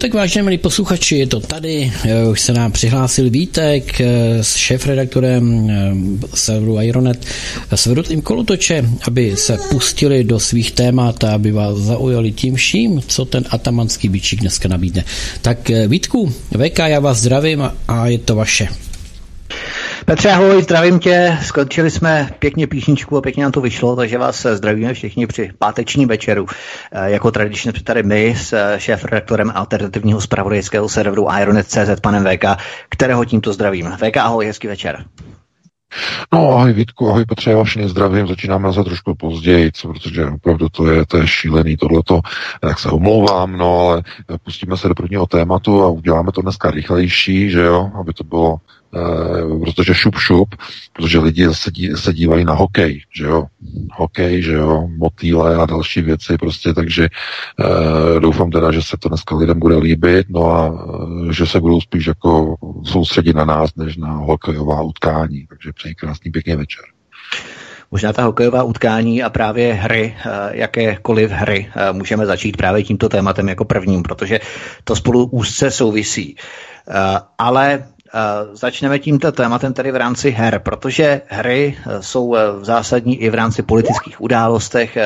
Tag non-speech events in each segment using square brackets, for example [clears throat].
Tak vážně milí posluchači, je to tady, už se nám přihlásil Vítek eh, s šéf-redaktorem eh, serveru Ironet s Kolotoče, aby se pustili do svých témat a aby vás zaujali tím vším, co ten atamanský bičík dneska nabídne. Tak eh, Vítku, VK, já vás zdravím a je to vaše. Petře, ahoj, zdravím tě. Skončili jsme pěkně písničku a pěkně nám to vyšlo, takže vás zdravíme všichni při pátečním večeru. Eh, jako tradičně tady my s eh, šéf-redaktorem alternativního spravodajského serveru Ironet.cz panem VK, kterého tímto zdravím. VK, ahoj, hezký večer. No ahoj Vítku, ahoj Petře, já vás zdravím, začínáme za trošku později, co, protože opravdu to je, to je šílený tohleto, tak se omlouvám, no ale pustíme se do prvního tématu a uděláme to dneska rychlejší, že jo, aby to bylo Eh, protože šup šup, protože lidi se, dí, se dívají na hokej, že jo, hokej, že jo, motýle a další věci prostě, takže e, doufám teda, že se to dneska lidem bude líbit, no a e, že se budou spíš jako soustředit na nás, než na hokejová utkání, takže přeji krásný pěkný večer. Možná ta hokejová utkání a právě hry, jakékoliv hry, můžeme začít právě tímto tématem jako prvním, protože to spolu úzce souvisí. Ale Začneme tímto tématem tedy v rámci her, protože hry eh, jsou eh, v zásadní i v rámci politických událostech. Eh,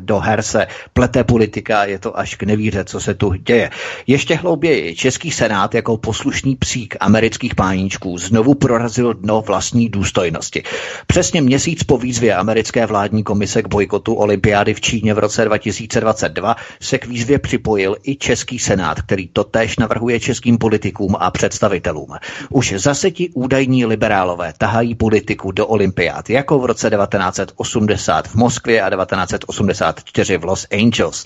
do her se plete politika, je to až k nevíře, co se tu děje. Ještě hlouběji, Český senát jako poslušný psík amerických páníčků znovu prorazil dno vlastní důstojnosti. Přesně měsíc po výzvě americké vládní komise k bojkotu olympiády v Číně v roce 2022 se k výzvě připojil i Český senát, který totéž navrhuje českým politikům a představitelům. Už zase ti údajní liberálové tahají politiku do olympiád, jako v roce 1980 v Moskvě a 1984 v Los Angeles.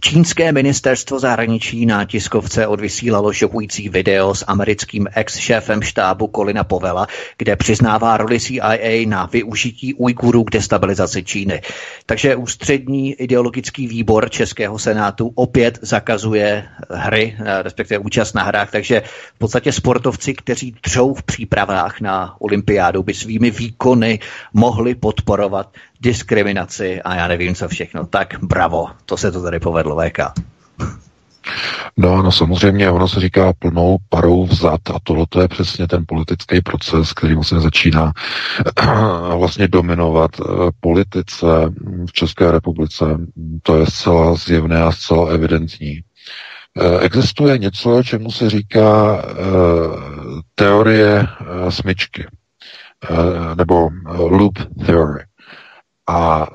Čínské ministerstvo zahraničí na tiskovce odvysílalo šokující video s americkým ex-šéfem štábu Kolina Povela, kde přiznává roli CIA na využití Ujgurů k destabilizaci Číny. Takže ústřední ideologický výbor Českého senátu opět zakazuje hry, respektive účast na hrách, takže v podstatě sportovci, kteří třou v přípravách na olympiádu, by svými výkony mohli podporovat diskriminaci a já nevím co všechno. Tak bravo, to se to tady povedlo, VK. No, no samozřejmě, ono se říká plnou parou vzad a tohle je přesně ten politický proces, který vlastně začíná vlastně dominovat eh, politice v České republice. To je zcela zjevné a zcela evidentní. Eh, existuje něco, čemu se říká uh, teorie uh, smyčky, nebo loop theory. A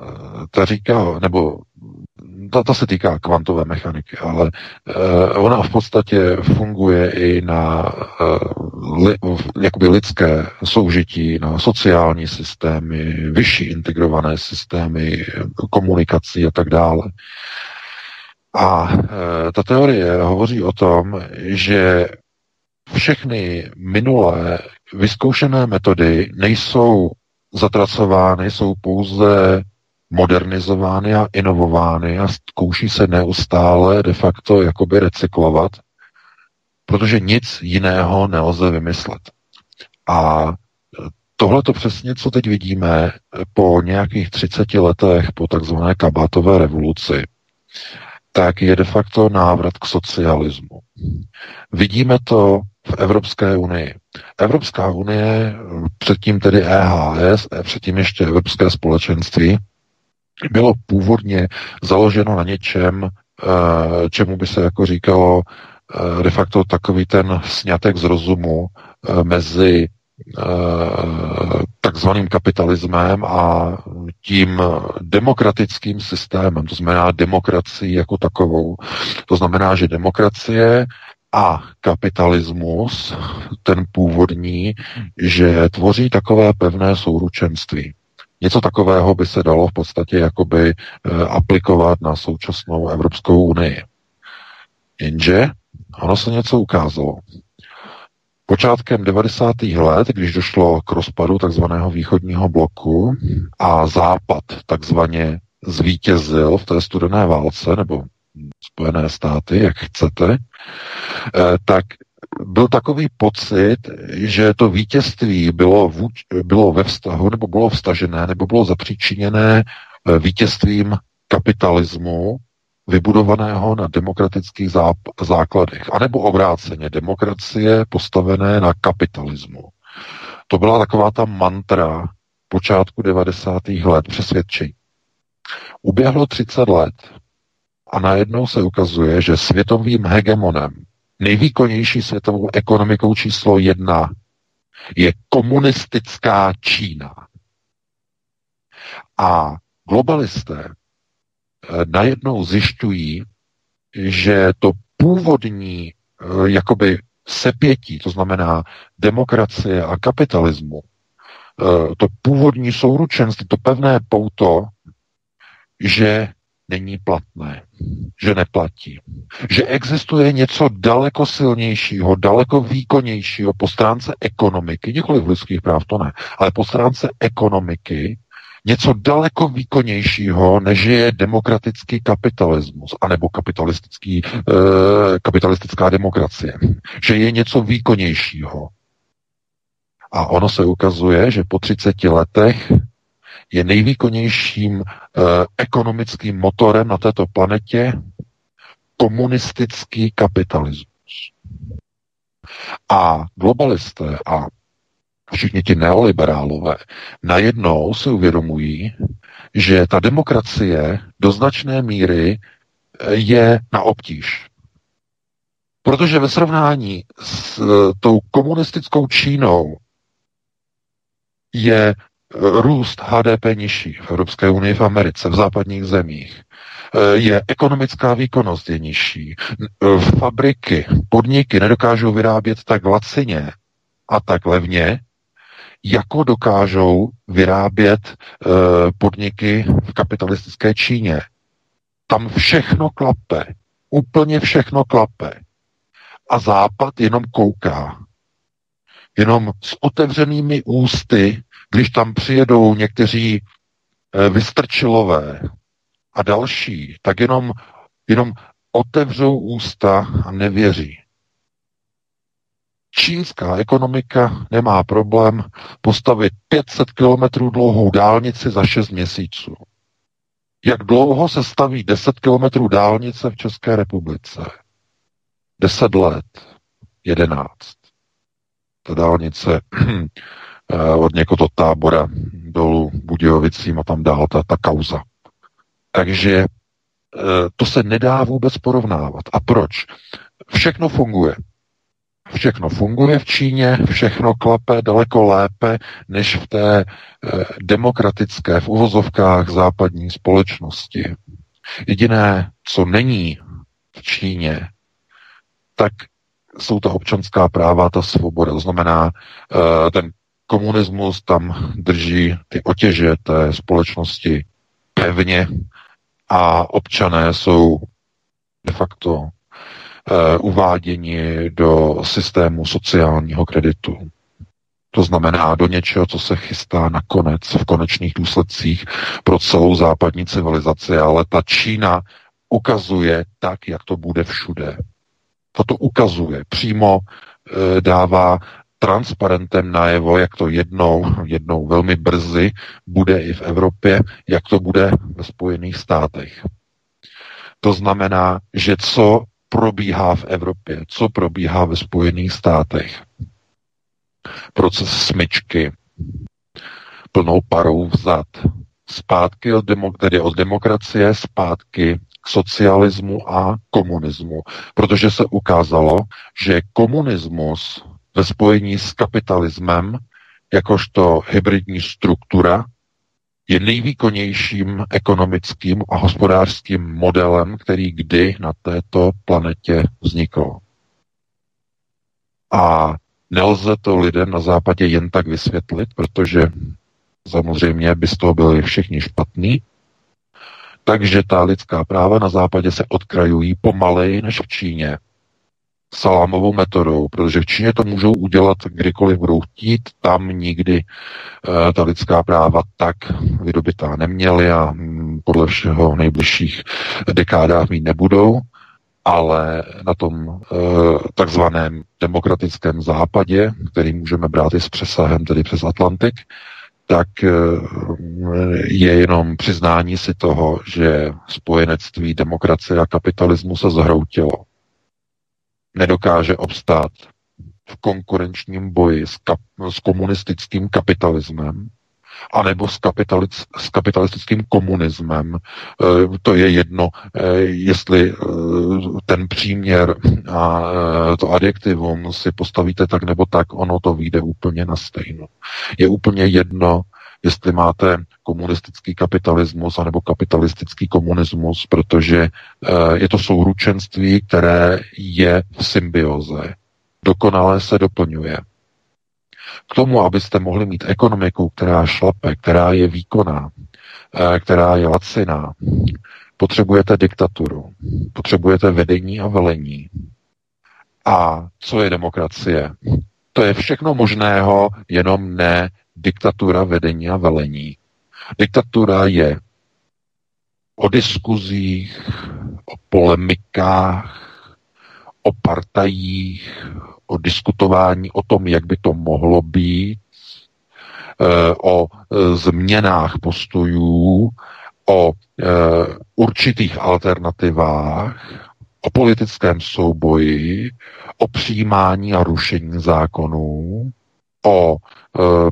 ta říká, nebo ta, ta se týká kvantové mechaniky, ale ona v podstatě funguje i na jakoby lidské soužití, na sociální systémy, vyšší integrované systémy komunikací a tak dále. A e, ta teorie hovoří o tom, že všechny minulé vyzkoušené metody nejsou zatracovány, jsou pouze modernizovány a inovovány a zkouší se neustále de facto jakoby recyklovat, protože nic jiného nelze vymyslet. A tohle to přesně, co teď vidíme po nějakých 30 letech po takzvané kabátové revoluci, tak je de facto návrat k socialismu. Vidíme to v Evropské unii. Evropská unie, předtím tedy EHS, předtím ještě Evropské společenství, bylo původně založeno na něčem, eh, čemu by se jako říkalo eh, de facto takový ten snětek z rozumu eh, mezi takzvaným kapitalismem a tím demokratickým systémem, to znamená demokracii jako takovou. To znamená, že demokracie a kapitalismus, ten původní, že tvoří takové pevné souručenství. Něco takového by se dalo v podstatě jakoby eh, aplikovat na současnou Evropskou unii. Jenže ono se něco ukázalo. Počátkem 90. let, když došlo k rozpadu takzvaného východního bloku a západ takzvaně zvítězil v té studené válce, nebo Spojené státy, jak chcete, eh, tak byl takový pocit, že to vítězství bylo, vůč, bylo ve vztahu, nebo bylo vstažené, nebo bylo zapříčiněné eh, vítězstvím kapitalismu, vybudovaného na demokratických záp- základech, anebo obráceně demokracie postavené na kapitalismu. To byla taková ta mantra počátku 90. let přesvědčení. Uběhlo 30 let a najednou se ukazuje, že světovým hegemonem, nejvýkonnější světovou ekonomikou číslo jedna je komunistická Čína. A globalisté najednou zjišťují, že to původní eh, jakoby sepětí, to znamená demokracie a kapitalismu, eh, to původní souručenství, to pevné pouto, že není platné, že neplatí. Že existuje něco daleko silnějšího, daleko výkonnějšího po stránce ekonomiky, nikoli v lidských práv, to ne, ale po stránce ekonomiky, něco daleko výkonnějšího, než je demokratický kapitalismus, anebo kapitalistický, eh, kapitalistická demokracie. Že je něco výkonnějšího. A ono se ukazuje, že po 30 letech je nejvýkonnějším eh, ekonomickým motorem na této planetě komunistický kapitalismus. A globalisté a všichni ti neoliberálové najednou si uvědomují, že ta demokracie do značné míry eh, je na obtíž. Protože ve srovnání s eh, tou komunistickou Čínou je růst HDP nižší v Evropské unii, v Americe, v západních zemích. Je ekonomická výkonnost je nižší. Fabriky, podniky nedokážou vyrábět tak lacině a tak levně, jako dokážou vyrábět e, podniky v kapitalistické Číně. Tam všechno klape. Úplně všechno klape. A Západ jenom kouká. Jenom s otevřenými ústy když tam přijedou někteří eh, vystrčilové a další, tak jenom, jenom otevřou ústa a nevěří. Čínská ekonomika nemá problém postavit 500 kilometrů dlouhou dálnici za 6 měsíců. Jak dlouho se staví 10 kilometrů dálnice v České republice? 10 let. 11. Ta dálnice [clears throat] Eh, od někoho tábora dolů Budějovicím a tam dál ta, ta kauza. Takže eh, to se nedá vůbec porovnávat. A proč? Všechno funguje. Všechno funguje v Číně, všechno klape daleko lépe než v té eh, demokratické, v uvozovkách západní společnosti. Jediné, co není v Číně, tak jsou ta občanská práva, ta svoboda. To znamená, ten komunismus tam drží ty otěže té společnosti pevně a občané jsou de facto uváděni do systému sociálního kreditu. To znamená do něčeho, co se chystá nakonec v konečných důsledcích pro celou západní civilizaci, ale ta Čína ukazuje tak, jak to bude všude. Tato ukazuje, přímo e, dává transparentem najevo, jak to jednou, jednou velmi brzy bude i v Evropě, jak to bude ve Spojených státech. To znamená, že co probíhá v Evropě, co probíhá ve Spojených státech. Proces smyčky, plnou parou vzad, zpátky od, demok- tedy od demokracie, zpátky k socialismu a komunismu. Protože se ukázalo, že komunismus ve spojení s kapitalismem, jakožto hybridní struktura, je nejvýkonnějším ekonomickým a hospodářským modelem, který kdy na této planetě vznikl. A nelze to lidem na západě jen tak vysvětlit, protože samozřejmě by z toho byli všichni špatní, takže ta lidská práva na západě se odkrajují pomaleji než v Číně salámovou metodou, protože v Číně to můžou udělat kdykoliv budou chtít, tam nikdy uh, ta lidská práva tak vydobitá neměli a podle všeho v nejbližších dekádách mít nebudou, ale na tom e, takzvaném demokratickém západě, který můžeme brát i s přesahem, tedy přes Atlantik, tak e, je jenom přiznání si toho, že spojenectví demokracie a kapitalismu se zhroutilo. Nedokáže obstát v konkurenčním boji s, kap, s komunistickým kapitalismem, anebo s, kapitalic, s kapitalistickým komunismem. E, to je jedno, e, jestli e, ten příměr a to adjektivum si postavíte tak nebo tak, ono to vyjde úplně na stejno. Je úplně jedno, jestli máte komunistický kapitalismus anebo kapitalistický komunismus, protože je to souručenství, které je v symbioze. Dokonale se doplňuje. K tomu, abyste mohli mít ekonomiku, která šlape, která je výkonná, eh, která je laciná, potřebujete diktaturu, potřebujete vedení a velení. A co je demokracie? To je všechno možného, jenom ne diktatura vedení a velení. Diktatura je o diskuzích, o polemikách, o partajích, o diskutování o tom, jak by to mohlo být, eh, o eh, změnách postojů, o eh, určitých alternativách, o politickém souboji, o přijímání a rušení zákonů, o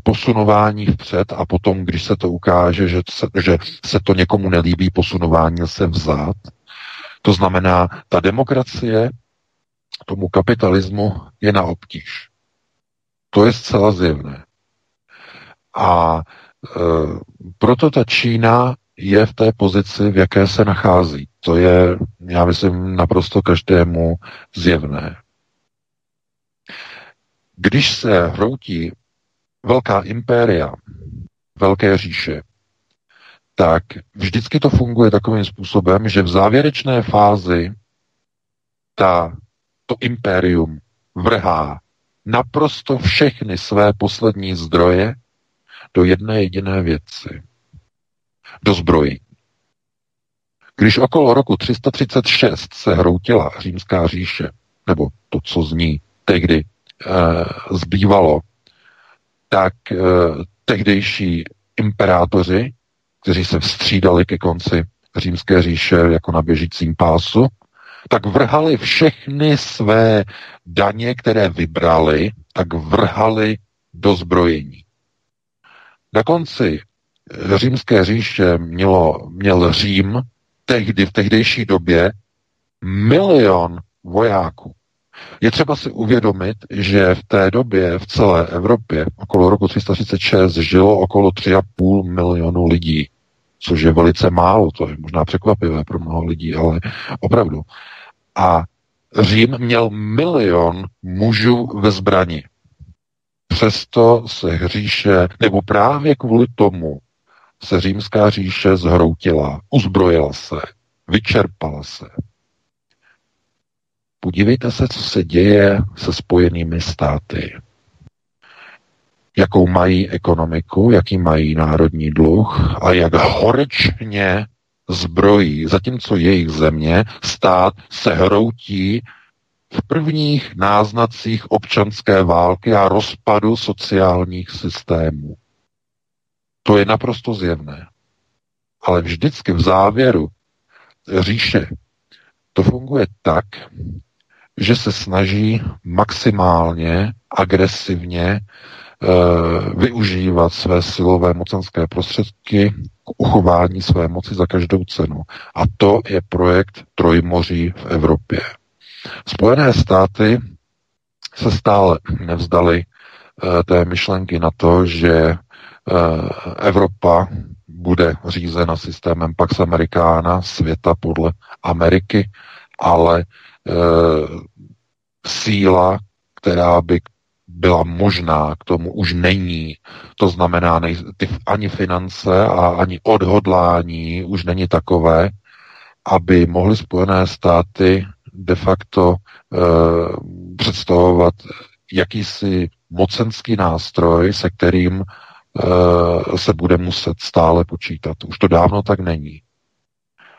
posunování vpřed a potom, když se to ukáže, že se, že se to někomu nelíbí, posunování se vzad. To znamená, ta demokracie tomu kapitalismu je na obtíž. To je zcela zjevné. A e, proto ta Čína je v té pozici, v jaké se nachází. To je, já myslím, naprosto každému zjevné. Když se hroutí velká impéria, velké říše, tak vždycky to funguje takovým způsobem, že v závěrečné fázi ta to impérium vrhá naprosto všechny své poslední zdroje do jedné jediné věci. Do zbrojí. Když okolo roku 336 se hroutila římská říše, nebo to, co z ní tehdy e, zbývalo, tak e, tehdejší imperátoři, kteří se vstřídali ke konci římské říše jako na běžícím pásu, tak vrhali všechny své daně, které vybrali, tak vrhali do zbrojení. Na konci římské říše mělo, měl Řím tehdy, v tehdejší době milion vojáků. Je třeba si uvědomit, že v té době v celé Evropě okolo roku 336 žilo okolo 3,5 milionu lidí, což je velice málo, to je možná překvapivé pro mnoho lidí, ale opravdu. A Řím měl milion mužů ve zbrani. Přesto se hříše, nebo právě kvůli tomu se římská říše zhroutila, uzbrojila se, vyčerpala se. Podívejte se, co se děje se spojenými státy. Jakou mají ekonomiku, jaký mají národní dluh a jak horečně zbrojí, zatímco jejich země, stát, se hroutí v prvních náznacích občanské války a rozpadu sociálních systémů. To je naprosto zjevné. Ale vždycky v závěru říše to funguje tak, že se snaží maximálně agresivně Eh, využívat své silové mocenské prostředky k uchování své moci za každou cenu. A to je projekt Trojmoří v Evropě. Spojené státy se stále nevzdali eh, té myšlenky na to, že eh, Evropa bude řízena systémem Pax Americana, světa podle Ameriky, ale síla, která by byla možná, k tomu už není. To znamená, nej, ty, ani finance a ani odhodlání už není takové, aby mohly Spojené státy de facto e, představovat jakýsi mocenský nástroj, se kterým e, se bude muset stále počítat. Už to dávno tak není.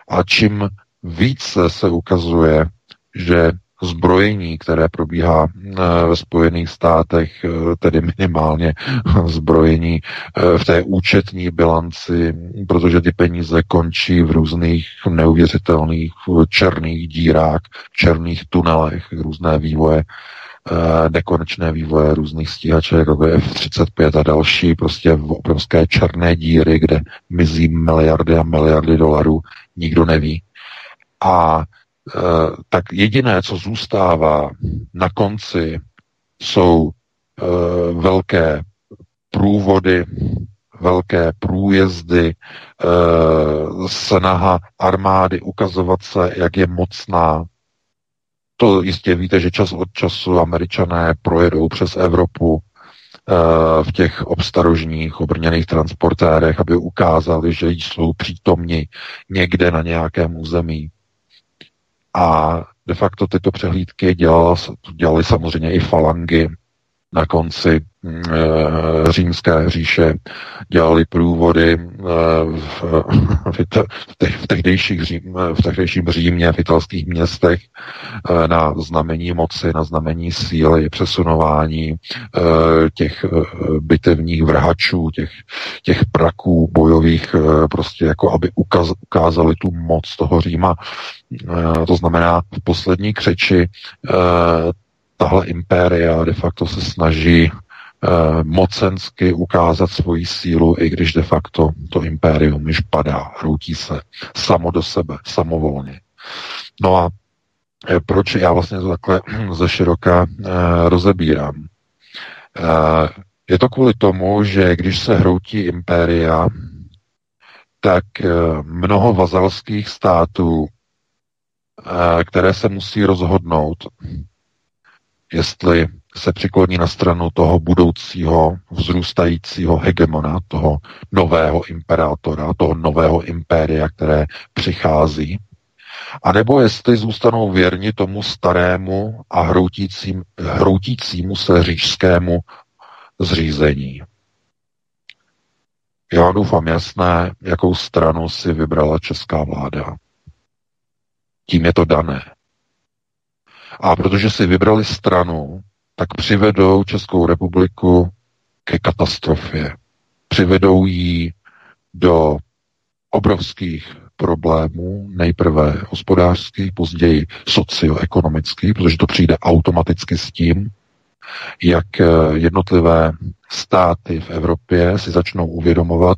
A čím více se ukazuje, že zbrojení, které probíhá eh, ve Spojených státech, eh, tedy minimálně [laughs] zbrojení eh, v té účetní bilanci, protože ty peníze končí v různých neuvěřitelných černých dírách, černých tunelech, různé vývoje, nekonečné vývoje různých stíhaček, jako F-35 a další, prostě v obrovské černé díry, kde mizí miliardy a miliardy dolarů, nikdo neví. A tak jediné, co zůstává na konci, jsou eh, velké průvody, velké průjezdy, eh, snaha armády ukazovat se, jak je mocná. To jistě víte, že čas od času američané projedou přes Evropu v těch obstarožních obrněných transportérech, aby ukázali, že jsou přítomni někde na nějakém území. A de facto tyto přehlídky dělala, dělali samozřejmě i falangy na konci e, římské říše, dělali průvody e, v, v, v, tehdejších Řím, v tehdejším Římě, v italských městech na znamení moci, na znamení síly, přesunování těch bitevních vrhačů, těch, těch praků bojových, prostě jako aby ukaz, ukázali tu moc toho Říma. To znamená, v poslední křeči tahle impéria de facto se snaží uh, mocensky ukázat svoji sílu, i když de facto to impérium již padá, hroutí se samo do sebe, samovolně. No a eh, proč já vlastně to takhle [clears throat] ze široka uh, rozebírám? Je to kvůli tomu, že když se hroutí impéria, tak mnoho vazalských států, které se musí rozhodnout, jestli se přikloní na stranu toho budoucího vzrůstajícího hegemona, toho nového imperátora, toho nového impéria, které přichází, a nebo jestli zůstanou věrni tomu starému a hroutícím, hroutícímu se řížskému zřízení. Já doufám jasné, jakou stranu si vybrala česká vláda. Tím je to dané. A protože si vybrali stranu, tak přivedou Českou republiku ke katastrofě. Přivedou ji do obrovských problémů, nejprve hospodářských, později socioekonomických, protože to přijde automaticky s tím, jak eh, jednotlivé státy v Evropě si začnou uvědomovat,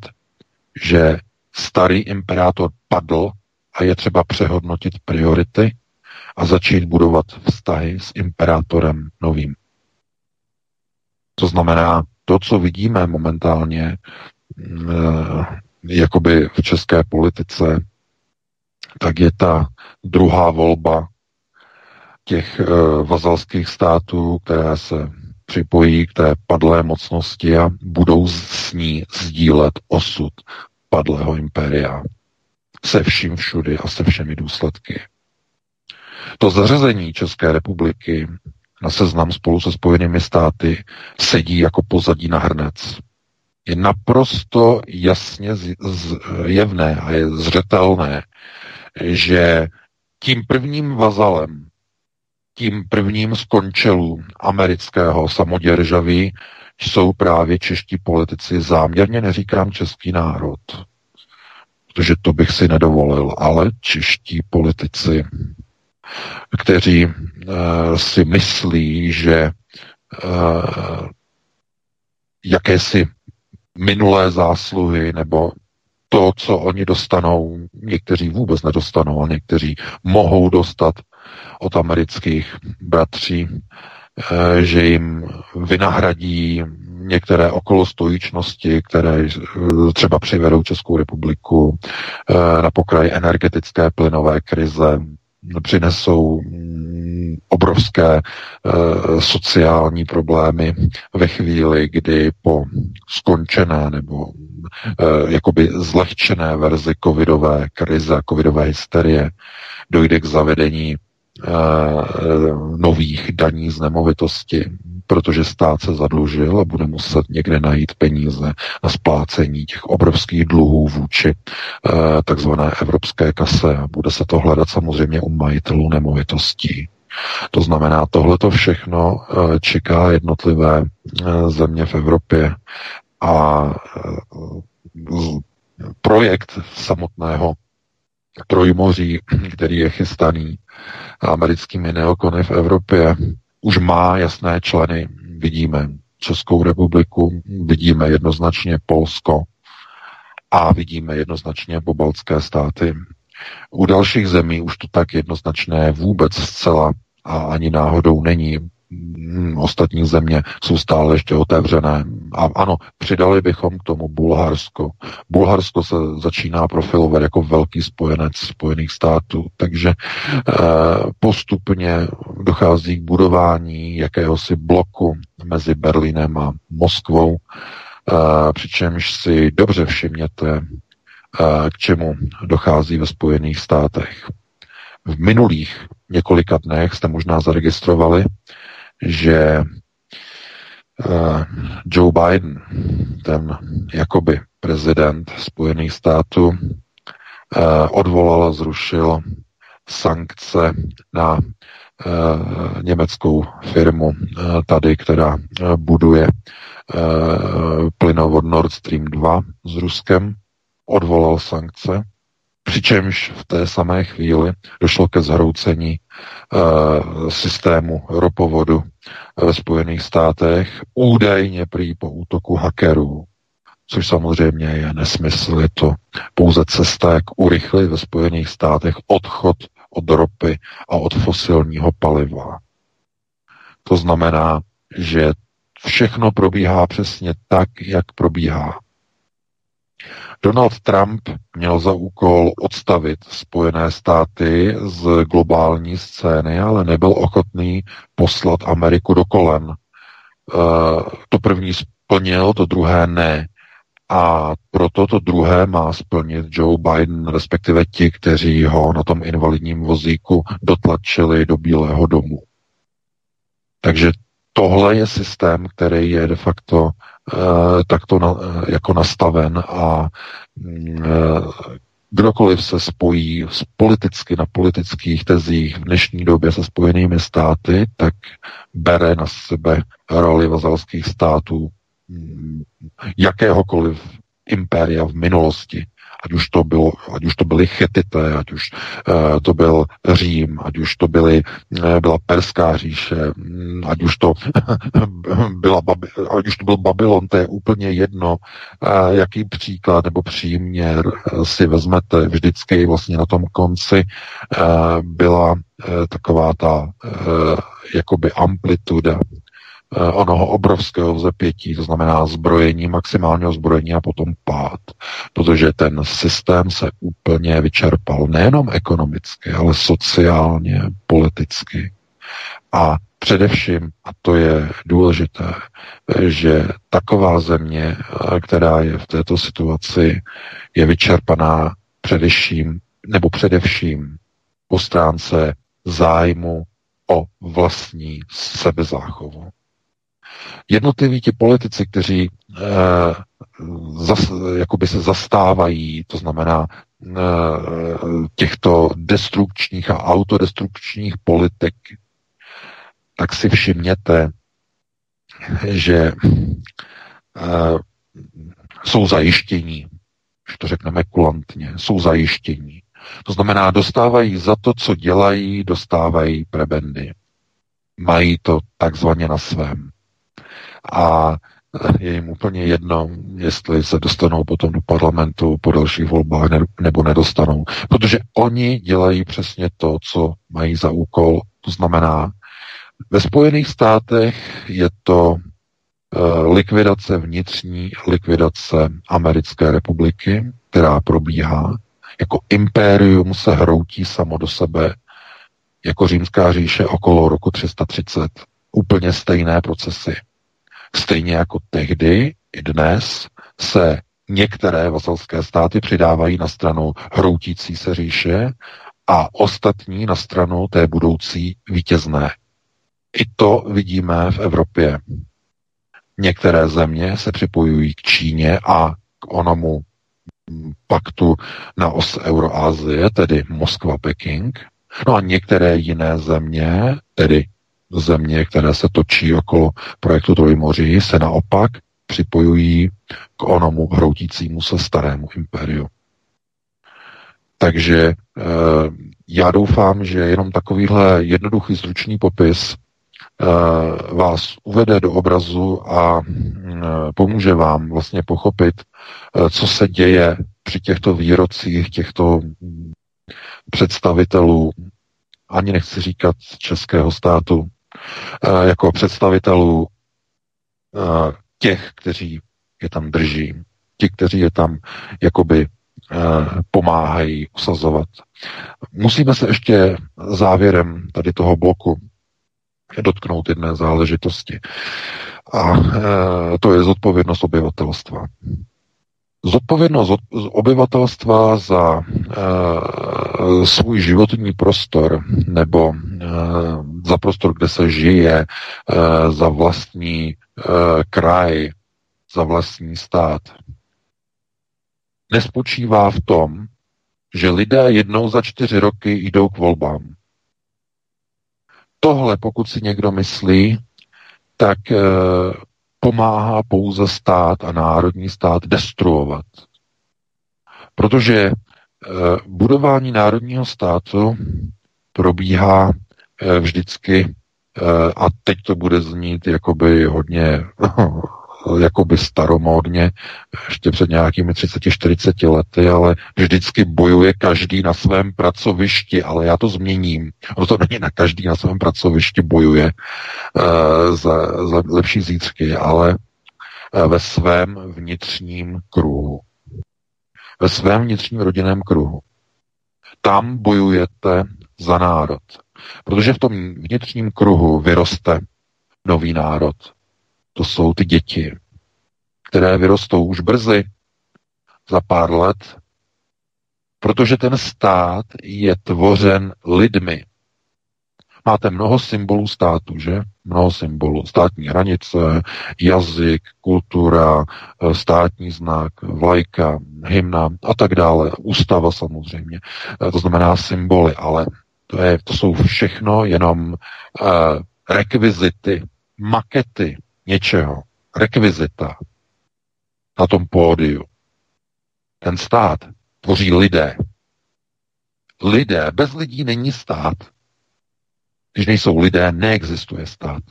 že starý imperátor padl a je třeba přehodnotit priority a začít budovat vztahy s imperátorem novým. To znamená, to, co vidíme momentálně eh, jakoby v české politice, tak je ta druhá volba těch eh, vazalských států, které se připojí k té padlé mocnosti a budou s ní sdílet osud padlého impéria se vším všudy a se všemi důsledky. To zařazení České republiky na seznam spolu se Spojenými státy sedí jako pozadí na hrnec. Je naprosto jasně zjevné a je zřetelné, že tím prvním vazalem, tím prvním skončelů amerického samoděržaví jsou právě čeští politici. Záměrně neříkám český národ, protože to bych si nedovolil, ale čeští politici kteří uh, si myslí, že uh, jakési minulé zásluhy nebo to, co oni dostanou, někteří vůbec nedostanou a někteří mohou dostat od amerických bratří, eh, že jim vynahradí některé okolostojíčnosti, které třeba přivedou Českou republiku na pokraji energetické plynové krize, přinesou mm, obrovské e, sociální problémy ve chvíli, kdy po skončené nebo e, jakoby zlehčené verzi covidové krize, covidové hysterie dojde k zavedení nových daní z nemovitosti, protože stát se zadlužil a bude muset někde najít peníze na splácení těch obrovských dluhů vůči takzvané evropské kase a bude se to hledat samozřejmě u majitelů nemovitostí. To znamená, tohle to všechno čeká jednotlivé země v Evropě a projekt samotného trojmoří, který je chystaný americkými neokony v Evropě, už má jasné členy. Vidíme Českou republiku, vidíme jednoznačně Polsko a vidíme jednoznačně pobaltské státy. U dalších zemí už to tak jednoznačné vůbec zcela a ani náhodou není. Hmm, ostatní země jsou stále ještě otevřené. A ano, přidali bychom k tomu Bulharsko. Bulharsko se začíná profilovat jako velký spojenec Spojených států, takže eh, postupně dochází k budování jakéhosi bloku mezi Berlínem a Moskvou, eh, přičemž si dobře všimněte, eh, k čemu dochází ve Spojených státech. V minulých několika dnech jste možná zaregistrovali, že uh, Joe Biden, ten jakoby prezident Spojených států, uh, odvolal a zrušil sankce na uh, německou firmu tady, která buduje plynovod Nord Stream 2 s Ruskem, odvolal sankce Přičemž v té samé chvíli došlo ke zhroucení uh, systému ropovodu ve Spojených státech, údajně prý po útoku hackerů, což samozřejmě je nesmysl, je to pouze cesta, jak urychlit ve Spojených státech odchod od ropy a od fosilního paliva. To znamená, že všechno probíhá přesně tak, jak probíhá. Donald Trump měl za úkol odstavit Spojené státy z globální scény, ale nebyl ochotný poslat Ameriku do kolen. Uh, to první splnil, to druhé ne. A proto to druhé má splnit Joe Biden, respektive ti, kteří ho na tom invalidním vozíku dotlačili do Bílého domu. Takže tohle je systém, který je de facto Eh, takto na, eh, jako nastaven a mm, eh, kdokoliv se spojí s politicky na politických tezích v dnešní době se spojenými státy, tak bere na sebe roli vazalských států mm, jakéhokoliv impéria v minulosti ať už to, bylo, ať už to byly Chetité, ať už uh, to byl Řím, ať už to byly, uh, byla Perská říše, um, ať už to [laughs] byla, ať už to byl Babylon, to je úplně jedno, uh, jaký příklad nebo příměr si vezmete, vždycky vlastně na tom konci byla taková ta jakoby amplituda onoho obrovského vzepětí, to znamená zbrojení, maximálního zbrojení a potom pád. Protože ten systém se úplně vyčerpal nejenom ekonomicky, ale sociálně, politicky. A především, a to je důležité, že taková země, eh, která je v této situaci, je vyčerpaná především, nebo především po stránce zájmu o vlastní sebezáchovu. Jednotliví ti politici, kteří eh, zas, se zastávají, to znamená eh, těchto destrukčních a autodestrukčních politik, tak si všimněte, že eh, jsou zajištění, když to řekneme kulantně, jsou zajištění. To znamená, dostávají za to, co dělají, dostávají prebendy. Mají to takzvaně na svém a je jim úplně jedno, jestli se dostanou potom do parlamentu po dalších volbách nebo nedostanou. Protože oni dělají přesně to, co mají za úkol. To znamená, ve Spojených státech je to uh, likvidace vnitřní, likvidace Americké republiky, která probíhá. Jako impérium se hroutí samo do sebe, jako římská říše okolo roku 330. Úplně stejné procesy. Stejně jako tehdy, i dnes, se některé vasalské státy přidávají na stranu hroutící se říše a ostatní na stranu té budoucí vítězné. I to vidíme v Evropě. Některé země se připojují k Číně a k onomu paktu na os Euroazie, tedy Moskva-Peking. No a některé jiné země, tedy země, které se točí okolo projektu Trojmoří, se naopak připojují k onomu hroutícímu se starému impériu. Takže e, já doufám, že jenom takovýhle jednoduchý zručný popis e, vás uvede do obrazu a e, pomůže vám vlastně pochopit, e, co se děje při těchto výrocích těchto představitelů, ani nechci říkat českého státu, jako představitelů těch, kteří je tam drží, ti, kteří je tam jakoby pomáhají usazovat. Musíme se ještě závěrem tady toho bloku dotknout jedné záležitosti. A to je zodpovědnost obyvatelstva. Zodpovědnost obyvatelstva za e, svůj životní prostor nebo e, za prostor, kde se žije, e, za vlastní e, kraj, za vlastní stát, nespočívá v tom, že lidé jednou za čtyři roky jdou k volbám. Tohle, pokud si někdo myslí, tak e, pomáhá pouze stát a národní stát destruovat. Protože e, budování národního státu probíhá e, vždycky, e, a teď to bude znít jakoby hodně [laughs] jakoby staromódně, ještě před nějakými 30-40 lety, ale vždycky bojuje každý na svém pracovišti, ale já to změním. Ono to není na každý na svém pracovišti bojuje uh, za, za lepší zítřky, ale uh, ve svém vnitřním kruhu. Ve svém vnitřním rodinném kruhu. Tam bojujete za národ. Protože v tom vnitřním kruhu vyroste nový národ, to jsou ty děti, které vyrostou už brzy, za pár let, protože ten stát je tvořen lidmi. Máte mnoho symbolů státu, že? Mnoho symbolů. Státní hranice, jazyk, kultura, státní znak, vlajka, hymna a tak dále. Ústava samozřejmě. To znamená symboly, ale to, je, to jsou všechno jenom uh, rekvizity, makety něčeho, rekvizita na tom pódiu. Ten stát tvoří lidé. Lidé, bez lidí není stát. Když nejsou lidé, neexistuje stát.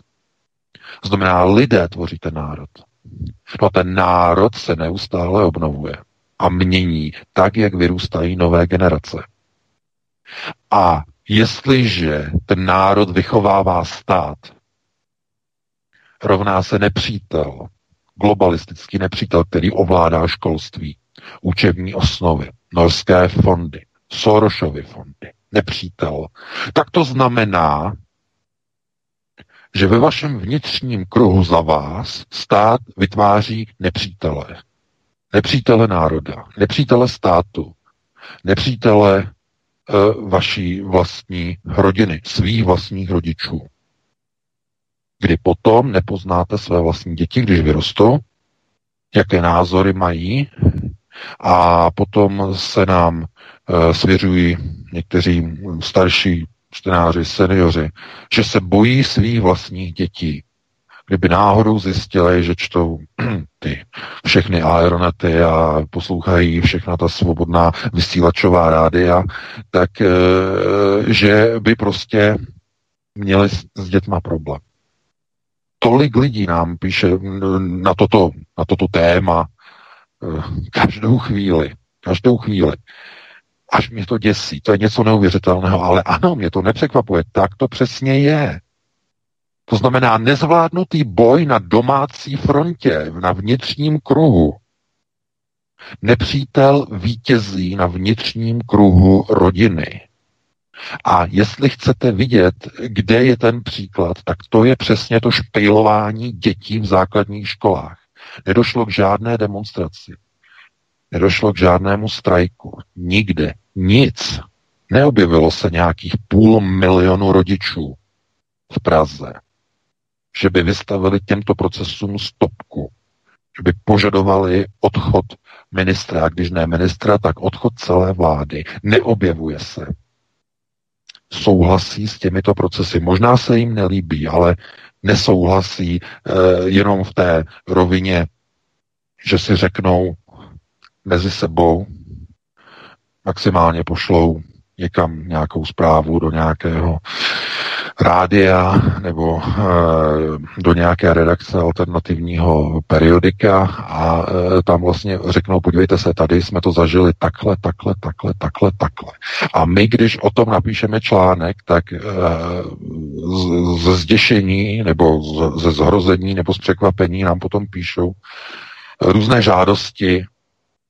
Znamená, lidé tvoří ten národ. No a ten národ se neustále obnovuje a mění tak, jak vyrůstají nové generace. A jestliže ten národ vychovává stát, rovná se nepřítel, globalistický nepřítel, který ovládá školství, učební osnovy, norské fondy, Sorosovy fondy, nepřítel, tak to znamená, že ve vašem vnitřním kruhu za vás stát vytváří nepřítele. Nepřítele národa, nepřítele státu, nepřítele e, vaší vlastní rodiny, svých vlastních rodičů kdy potom nepoznáte své vlastní děti, když vyrostou, jaké názory mají a potom se nám e, svěřují někteří starší čtenáři, seniori, že se bojí svých vlastních dětí. Kdyby náhodou zjistili, že čtou [clears throat] ty všechny aeronety a poslouchají všechna ta svobodná vysílačová rádia, tak e, že by prostě měli s dětma problém tolik lidí nám píše na toto, na toto téma eh, každou chvíli, každou chvíli. Až mě to děsí, to je něco neuvěřitelného, ale ano, mě to nepřekvapuje, tak to přesně je. To znamená nezvládnutý boj na domácí frontě, na vnitřním kruhu. Nepřítel vítězí na vnitřním kruhu rodiny. A jestli chcete vidět, kde je ten příklad, tak to je přesně to špejlování dětí v základních školách. Nedošlo k žádné demonstraci. Nedošlo k žádnému strajku. Nikde. Nic. neobjevilo se nějakých půl milionu rodičů v Praze, že by vystavili těmto procesům stopku, že by požadovali odchod ministra, když ne ministra, tak odchod celé vlády. Neobjevuje se. Souhlasí s těmito procesy. Možná se jim nelíbí, ale nesouhlasí eh, jenom v té rovině, že si řeknou mezi sebou, maximálně pošlou někam nějakou zprávu do nějakého rádia nebo e, do nějaké redakce alternativního periodika a e, tam vlastně řeknou, podívejte se, tady jsme to zažili takhle, takhle, takhle, takhle, takhle. A my, když o tom napíšeme článek, tak e, ze zděšení nebo ze zhrození nebo z překvapení nám potom píšou různé žádosti,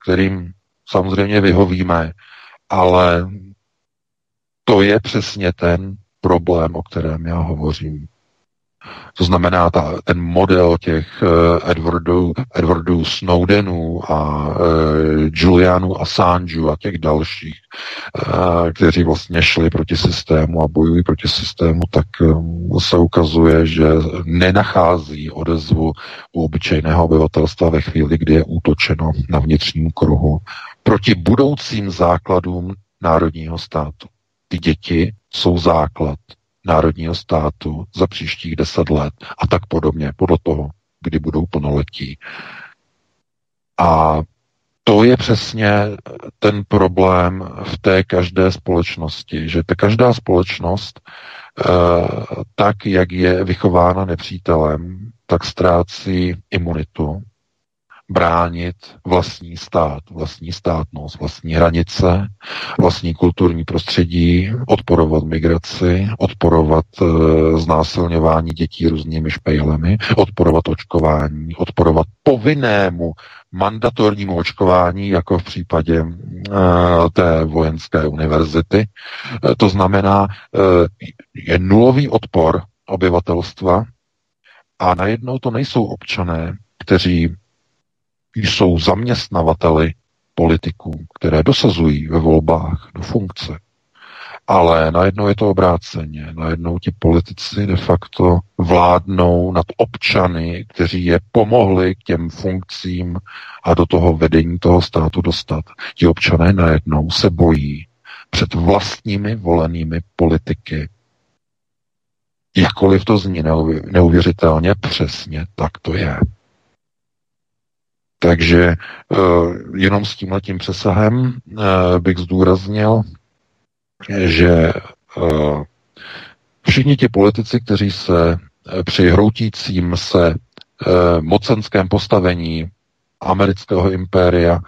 kterým samozřejmě vyhovíme, ale to je přesně ten problém, o kterém já hovořím. To znamená ta, ten model těch uh, Edwardů, Edwardů Snowdenů a uh, Julianů Assangeů a těch dalších, uh, kteří vlastně šli proti systému a bojují proti systému, tak um, se ukazuje, že nenachází odezvu u obyčejného obyvatelstva ve chvíli, kdy je útočeno na vnitřním kruhu proti budoucím základům národního státu. Ty děti jsou základ národního státu za příštích deset let a tak podobně, podle toho, kdy budou plnoletí. A to je přesně ten problém v té každé společnosti, že ta každá společnost, eh, tak jak je vychována nepřítelem, tak ztrácí imunitu bránit vlastní stát, vlastní státnost, vlastní hranice, vlastní kulturní prostředí, odporovat migraci, odporovat e, znásilňování dětí různými špejlemi, odporovat očkování, odporovat povinnému mandatornímu očkování, jako v případě e, té vojenské univerzity. E, to znamená, e, je nulový odpor obyvatelstva a najednou to nejsou občané, kteří jsou zaměstnavateli politiků, které dosazují ve volbách do funkce. Ale najednou je to obráceně. Najednou ti politici de facto vládnou nad občany, kteří je pomohli k těm funkcím a do toho vedení toho státu dostat. Ti občané najednou se bojí před vlastními volenými politiky. Jakkoliv to zní neuvěřitelně, přesně tak to je. Takže uh, jenom s tím přesahem uh, bych zdůraznil, že uh, všichni ti politici, kteří se při hroutícím se mocenském postavení amerického impéria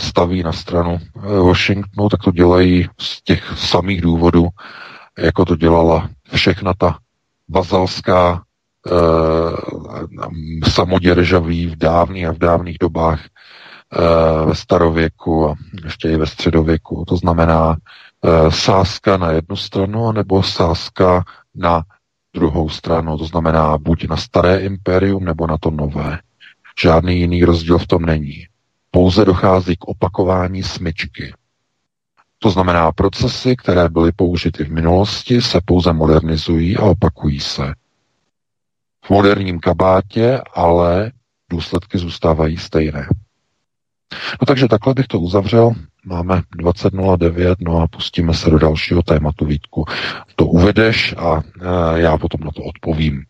staví na stranu Washingtonu, tak to dělají z těch samých důvodů, jako to dělala všechna ta vazalská e, samoděržaví v dávných a v dávných dobách e, ve starověku a ještě i ve středověku. To znamená e, sázka na jednu stranu nebo sázka na druhou stranu. To znamená buď na staré impérium nebo na to nové. Žádný jiný rozdíl v tom není. Pouze dochází k opakování smyčky. To znamená, procesy, které byly použity v minulosti, se pouze modernizují a opakují se v moderním kabátě, ale důsledky zůstávají stejné. No takže takhle bych to uzavřel. Máme 20.09, no a pustíme se do dalšího tématu, Vítku. To uvedeš a e, já potom na to odpovím.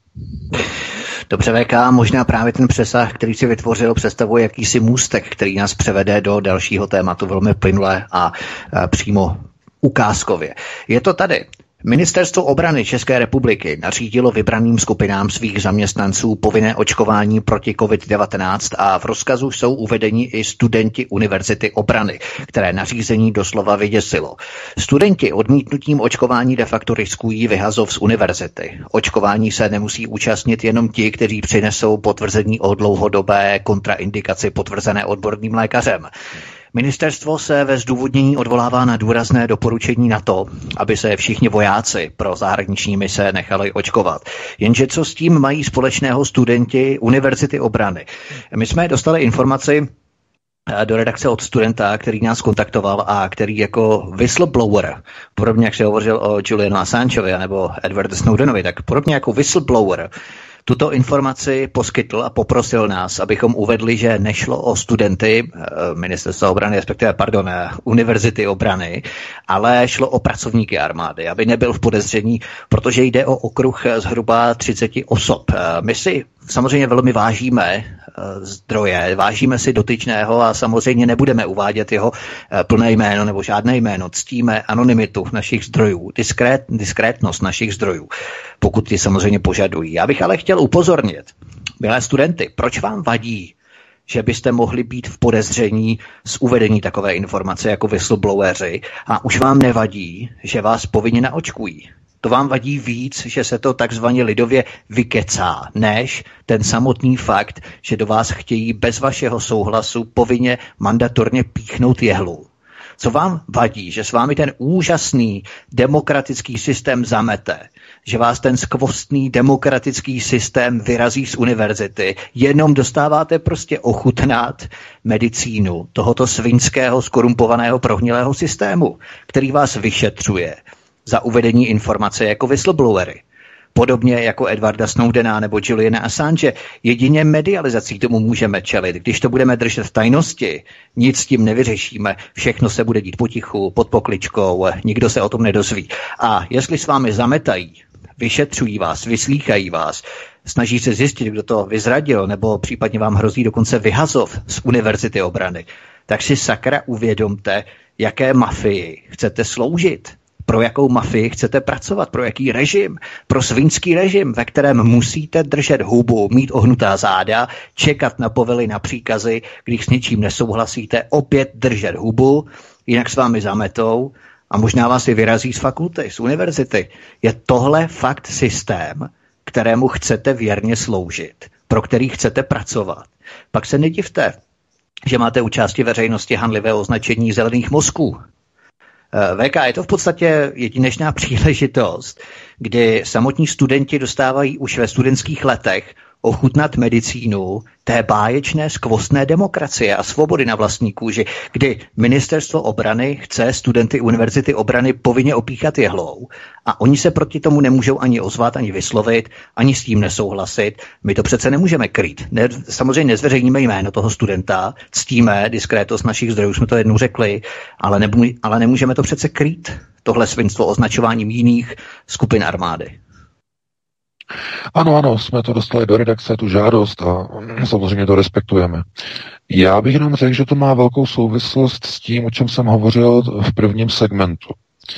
Dobře, VK, možná právě ten přesah, který si vytvořil, představuje jakýsi můstek, který nás převede do dalšího tématu velmi plynule a, a přímo ukázkově. Je to tady. Ministerstvo obrany České republiky nařídilo vybraným skupinám svých zaměstnanců povinné očkování proti COVID-19 a v rozkazu jsou uvedeni i studenti Univerzity obrany, které nařízení doslova vyděsilo. Studenti odmítnutím očkování de facto riskují vyhazov z univerzity. Očkování se nemusí účastnit jenom ti, kteří přinesou potvrzení o dlouhodobé kontraindikaci potvrzené odborným lékařem. Ministerstvo se ve zdůvodnění odvolává na důrazné doporučení na to, aby se všichni vojáci pro zahraniční mise nechali očkovat. Jenže co s tím mají společného studenti Univerzity obrany? My jsme dostali informaci, do redakce od studenta, který nás kontaktoval a který jako whistleblower, podobně jak se hovořil o Julianu Assangeovi nebo Edward Snowdenovi, tak podobně jako whistleblower, tuto informaci poskytl a poprosil nás, abychom uvedli, že nešlo o studenty eh, ministerstva obrany, respektive, pardon, eh, univerzity obrany, ale šlo o pracovníky armády, aby nebyl v podezření, protože jde o okruh eh, zhruba 30 osob. My si samozřejmě velmi vážíme zdroje, vážíme si dotyčného a samozřejmě nebudeme uvádět jeho plné jméno nebo žádné jméno. Ctíme anonymitu našich zdrojů, diskrét, diskrétnost našich zdrojů, pokud ti samozřejmě požadují. Já bych ale chtěl upozornit, milé studenty, proč vám vadí, že byste mohli být v podezření z uvedení takové informace jako whistlebloweri a už vám nevadí, že vás povinně naočkují. To vám vadí víc, že se to takzvaně lidově vykecá, než ten samotný fakt, že do vás chtějí bez vašeho souhlasu povinně mandatorně píchnout jehlu. Co vám vadí, že s vámi ten úžasný demokratický systém zamete, že vás ten skvostný demokratický systém vyrazí z univerzity, jenom dostáváte prostě ochutnat medicínu tohoto svinského, skorumpovaného, prohnilého systému, který vás vyšetřuje za uvedení informace jako whistleblowery. Podobně jako Edwarda Snowdena nebo Juliana Assange, jedině medializací tomu můžeme čelit. Když to budeme držet v tajnosti, nic s tím nevyřešíme, všechno se bude dít potichu, pod pokličkou, nikdo se o tom nedozví. A jestli s vámi zametají, vyšetřují vás, vyslýchají vás, snaží se zjistit, kdo to vyzradil, nebo případně vám hrozí dokonce vyhazov z univerzity obrany, tak si sakra uvědomte, jaké mafii chcete sloužit pro jakou mafii chcete pracovat, pro jaký režim, pro svinský režim, ve kterém musíte držet hubu, mít ohnutá záda, čekat na povely, na příkazy, když s něčím nesouhlasíte, opět držet hubu, jinak s vámi zametou a možná vás i vyrazí z fakulty, z univerzity. Je tohle fakt systém, kterému chcete věrně sloužit, pro který chcete pracovat. Pak se nedivte, že máte u části veřejnosti hanlivé označení zelených mozků. Eh, VK je to v podstatě jedinečná příležitost, kdy samotní studenti dostávají už ve studentských letech ochutnat medicínu té báječné skvostné demokracie a svobody na vlastní kůži, kdy ministerstvo obrany chce studenty univerzity obrany povinně opíchat jehlou a oni se proti tomu nemůžou ani ozvat, ani vyslovit, ani s tím nesouhlasit. My to přece nemůžeme krýt. Ne, samozřejmě nezveřejníme jméno toho studenta, ctíme diskrétnost našich zdrojů, jsme to jednou řekli, ale, nemů, ale nemůžeme to přece krýt, tohle svinstvo označováním jiných skupin armády. Ano, ano, jsme to dostali do redakce, tu žádost a samozřejmě to respektujeme. Já bych jenom řekl, že to má velkou souvislost s tím, o čem jsem hovořil v prvním segmentu.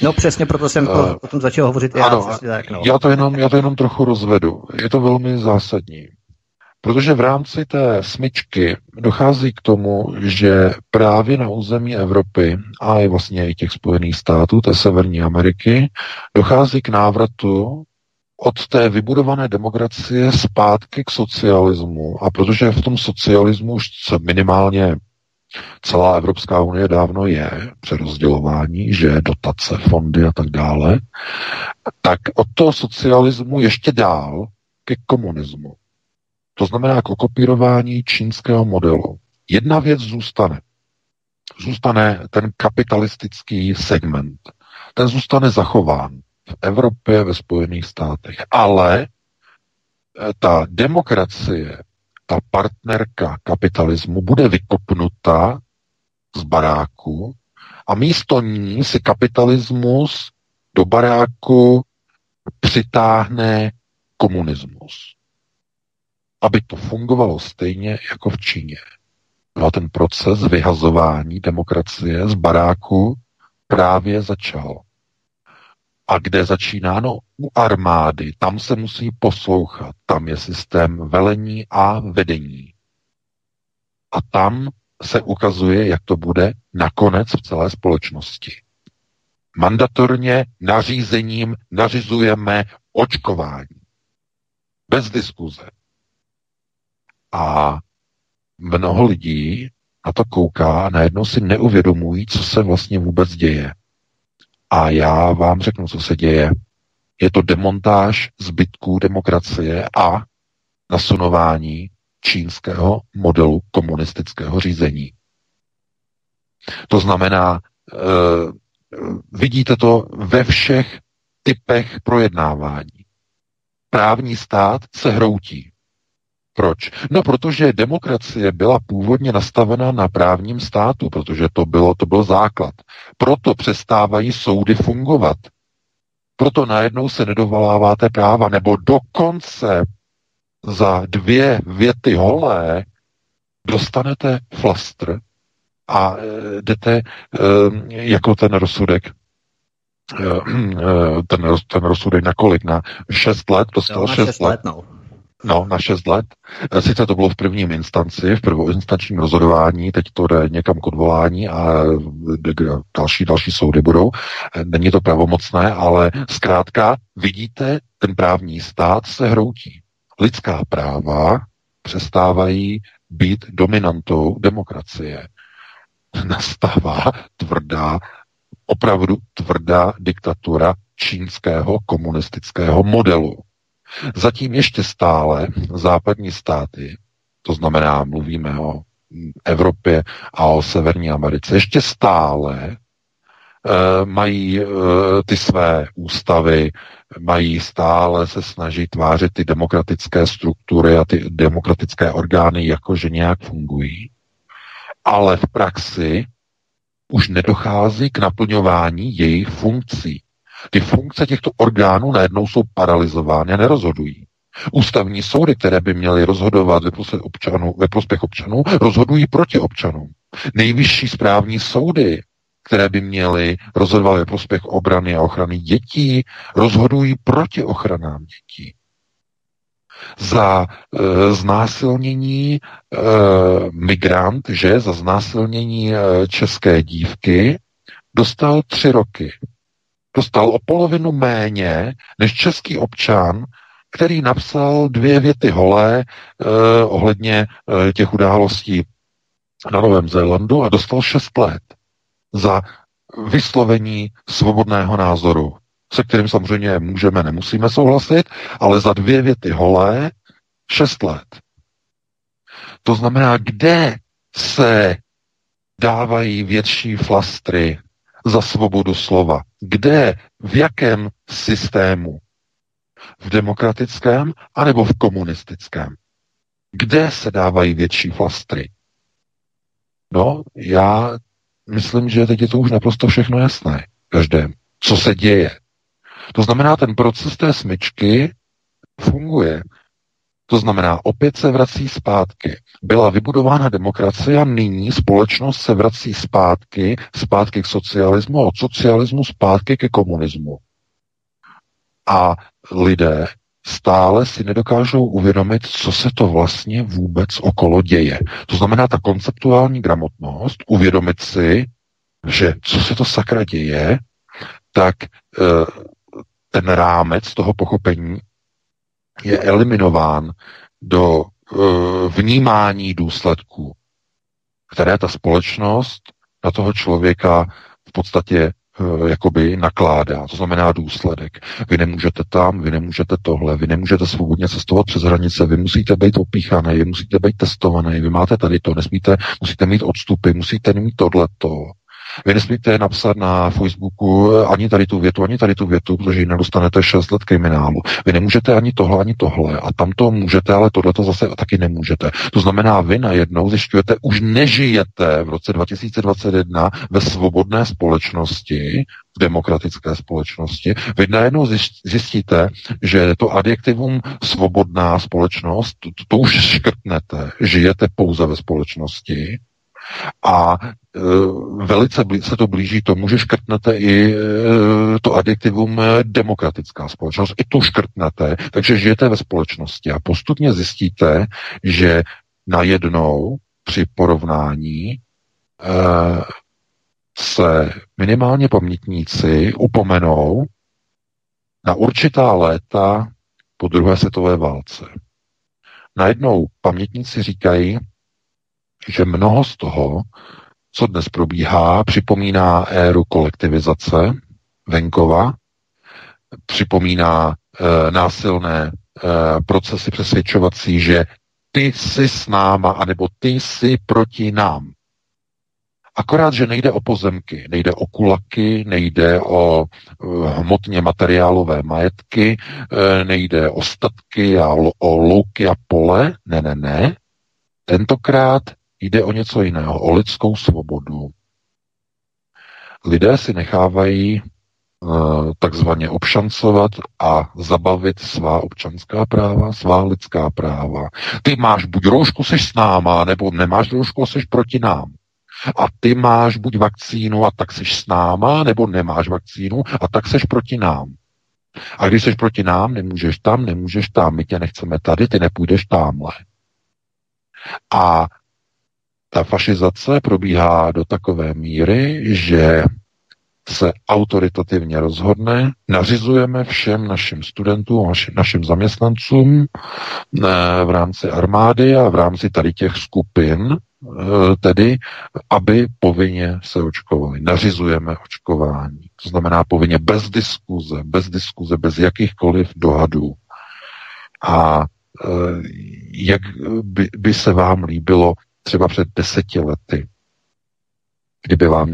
No přesně proto jsem uh, o tom začal hovořit já. Ano, tak, no. já, to jenom, já to jenom trochu rozvedu. Je to velmi zásadní. Protože v rámci té smyčky dochází k tomu, že právě na území Evropy a i vlastně i těch Spojených států, té Severní Ameriky, dochází k návratu od té vybudované demokracie zpátky k socialismu. A protože v tom socialismu už minimálně celá Evropská unie dávno je přerozdělování, že dotace, fondy a tak dále, tak od toho socialismu ještě dál ke komunismu. To znamená k okopírování čínského modelu. Jedna věc zůstane. Zůstane ten kapitalistický segment. Ten zůstane zachován v Evropě, ve Spojených státech. Ale eh, ta demokracie, ta partnerka kapitalismu bude vykopnuta z baráku a místo ní si kapitalismus do baráku přitáhne komunismus. Aby to fungovalo stejně jako v Číně. No a ten proces vyhazování demokracie z baráku právě začal. A kde začíná? No, u armády. Tam se musí poslouchat. Tam je systém velení a vedení. A tam se ukazuje, jak to bude nakonec v celé společnosti. Mandatorně nařízením nařizujeme očkování. Bez diskuze. A mnoho lidí na to kouká a najednou si neuvědomují, co se vlastně vůbec děje. A já vám řeknu, co se děje. Je to demontáž zbytků demokracie a nasunování čínského modelu komunistického řízení. To znamená, uh, vidíte to ve všech typech projednávání. Právní stát se hroutí. Proč? No, protože demokracie byla původně nastavena na právním státu, protože to, bylo, to byl základ. Proto přestávají soudy fungovat. Proto najednou se nedovoláváte práva, nebo dokonce za dvě věty holé dostanete flastr a e, jdete e, jako ten rozsudek e, ten, ten rozsudek na kolik? Na šest let? Dostal no, šest let. let no. No, na 6 let. Eh, sice to bylo v prvním instanci, v prvoinstančním rozhodování, teď to jde někam k odvolání a další, další soudy budou. Eh, není to pravomocné, ale zkrátka vidíte, ten právní stát se hroutí. Lidská práva přestávají být dominantou demokracie. [laughs] Nastává tvrdá, opravdu tvrdá diktatura čínského komunistického modelu Zatím ještě stále západní státy, to znamená, mluvíme o Evropě a o Severní Americe, ještě stále e, mají e, ty své ústavy, mají stále se snažit tvářit ty demokratické struktury a ty demokratické orgány jako, že nějak fungují. Ale v praxi už nedochází k naplňování jejich funkcí. Ty funkce těchto orgánů najednou jsou paralizovány a nerozhodují. Ústavní soudy, které by měly rozhodovat ve prospěch občanů, ve prospěch občanů rozhodují proti občanům. Nejvyšší správní soudy, které by měly rozhodovat ve prospěch obrany a ochrany dětí, rozhodují proti ochranám dětí. Za e, znásilnění e, migrant, že za znásilnění e, české dívky dostal tři roky dostal o polovinu méně než český občan, který napsal dvě věty holé eh, ohledně eh, těch událostí na Novém Zélandu a dostal šest let za vyslovení svobodného názoru, se kterým samozřejmě můžeme, nemusíme souhlasit, ale za dvě věty holé šest let. To znamená, kde se dávají větší flastry za svobodu slova. Kde, v jakém systému? V demokratickém anebo v komunistickém? Kde se dávají větší flastry? No, já myslím, že teď je to už naprosto všechno jasné. Každém. Co se děje? To znamená, ten proces té smyčky funguje. To znamená, opět se vrací zpátky. Byla vybudována demokracie a nyní společnost se vrací zpátky, zpátky k socialismu a od socialismu zpátky ke komunismu. A lidé stále si nedokážou uvědomit, co se to vlastně vůbec okolo děje. To znamená ta konceptuální gramotnost, uvědomit si, že co se to sakra děje, tak eh, ten rámec toho pochopení je eliminován do uh, vnímání důsledků, které ta společnost na toho člověka v podstatě uh, jakoby nakládá. To znamená důsledek. Vy nemůžete tam, vy nemůžete tohle, vy nemůžete svobodně cestovat přes hranice, vy musíte být opíchaný, vy musíte být testovaný, vy máte tady to, nesmíte, musíte mít odstupy, musíte mít tohleto. Vy nesmíte napsat na Facebooku ani tady tu větu, ani tady tu větu, protože jinak dostanete 6 let kriminálu. Vy nemůžete ani tohle, ani tohle. A tam to můžete, ale tohle to zase taky nemůžete. To znamená, vy najednou zjišťujete, už nežijete v roce 2021 ve svobodné společnosti, v demokratické společnosti. Vy najednou zjistíte, že to adjektivum svobodná společnost, to, to už škrtnete. Žijete pouze ve společnosti a velice se to blíží tomu, že škrtnete i e, to adjektivum e, demokratická společnost. I to škrtnete, takže žijete ve společnosti a postupně zjistíte, že najednou při porovnání se minimálně pamětníci upomenou na určitá léta po druhé světové válce. Najednou pamětníci říkají, že mnoho z toho, co dnes probíhá, připomíná éru kolektivizace venkova, připomíná e, násilné e, procesy přesvědčovací, že ty jsi s náma, anebo ty jsi proti nám. Akorát, že nejde o pozemky, nejde o kulaky, nejde o uh, hmotně materiálové majetky, nejde o statky a o louky a pole. Ne, ne, ne. Tentokrát jde o něco jiného, o lidskou svobodu. Lidé si nechávají uh, takzvaně obšancovat a zabavit svá občanská práva, svá lidská práva. Ty máš buď roušku, seš s náma, nebo nemáš roušku, seš proti nám a ty máš buď vakcínu a tak seš s náma, nebo nemáš vakcínu a tak seš proti nám. A když seš proti nám, nemůžeš tam, nemůžeš tam, my tě nechceme tady, ty nepůjdeš tamhle. A ta fašizace probíhá do takové míry, že se autoritativně rozhodne, nařizujeme všem našim studentům, našim zaměstnancům eh, v rámci armády a v rámci tady těch skupin, eh, tedy, aby povinně se očkovali. Nařizujeme očkování. To znamená povinně bez diskuze, bez diskuze, bez jakýchkoliv dohadů. A eh, jak by, by se vám líbilo třeba před deseti lety, kdyby vám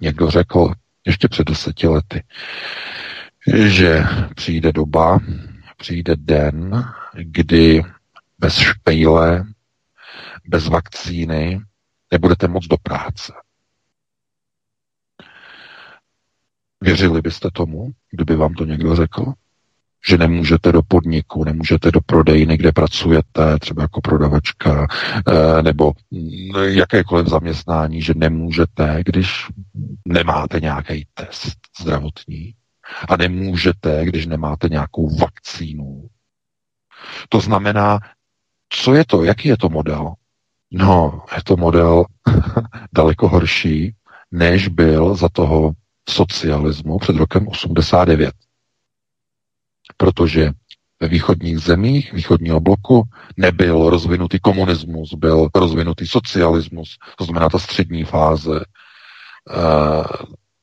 někdo řekl, ještě před deseti lety, že přijde doba, přijde den, kdy bez špejle, bez vakcíny nebudete moc do práce. Věřili byste tomu, kdyby vám to někdo řekl? Že nemůžete do podniku, nemůžete do prodejny, kde pracujete, třeba jako prodavačka, eh, nebo jakékoliv zaměstnání, že nemůžete, když nemáte nějaký test zdravotní a nemůžete, když nemáte nějakou vakcínu. To znamená, co je to, jaký je to model? No, je to model [laughs] daleko horší, než byl za toho socialismu před rokem 89. Protože ve východních zemích východního bloku nebyl rozvinutý komunismus, byl rozvinutý socialismus, to znamená ta střední fáze. Uh,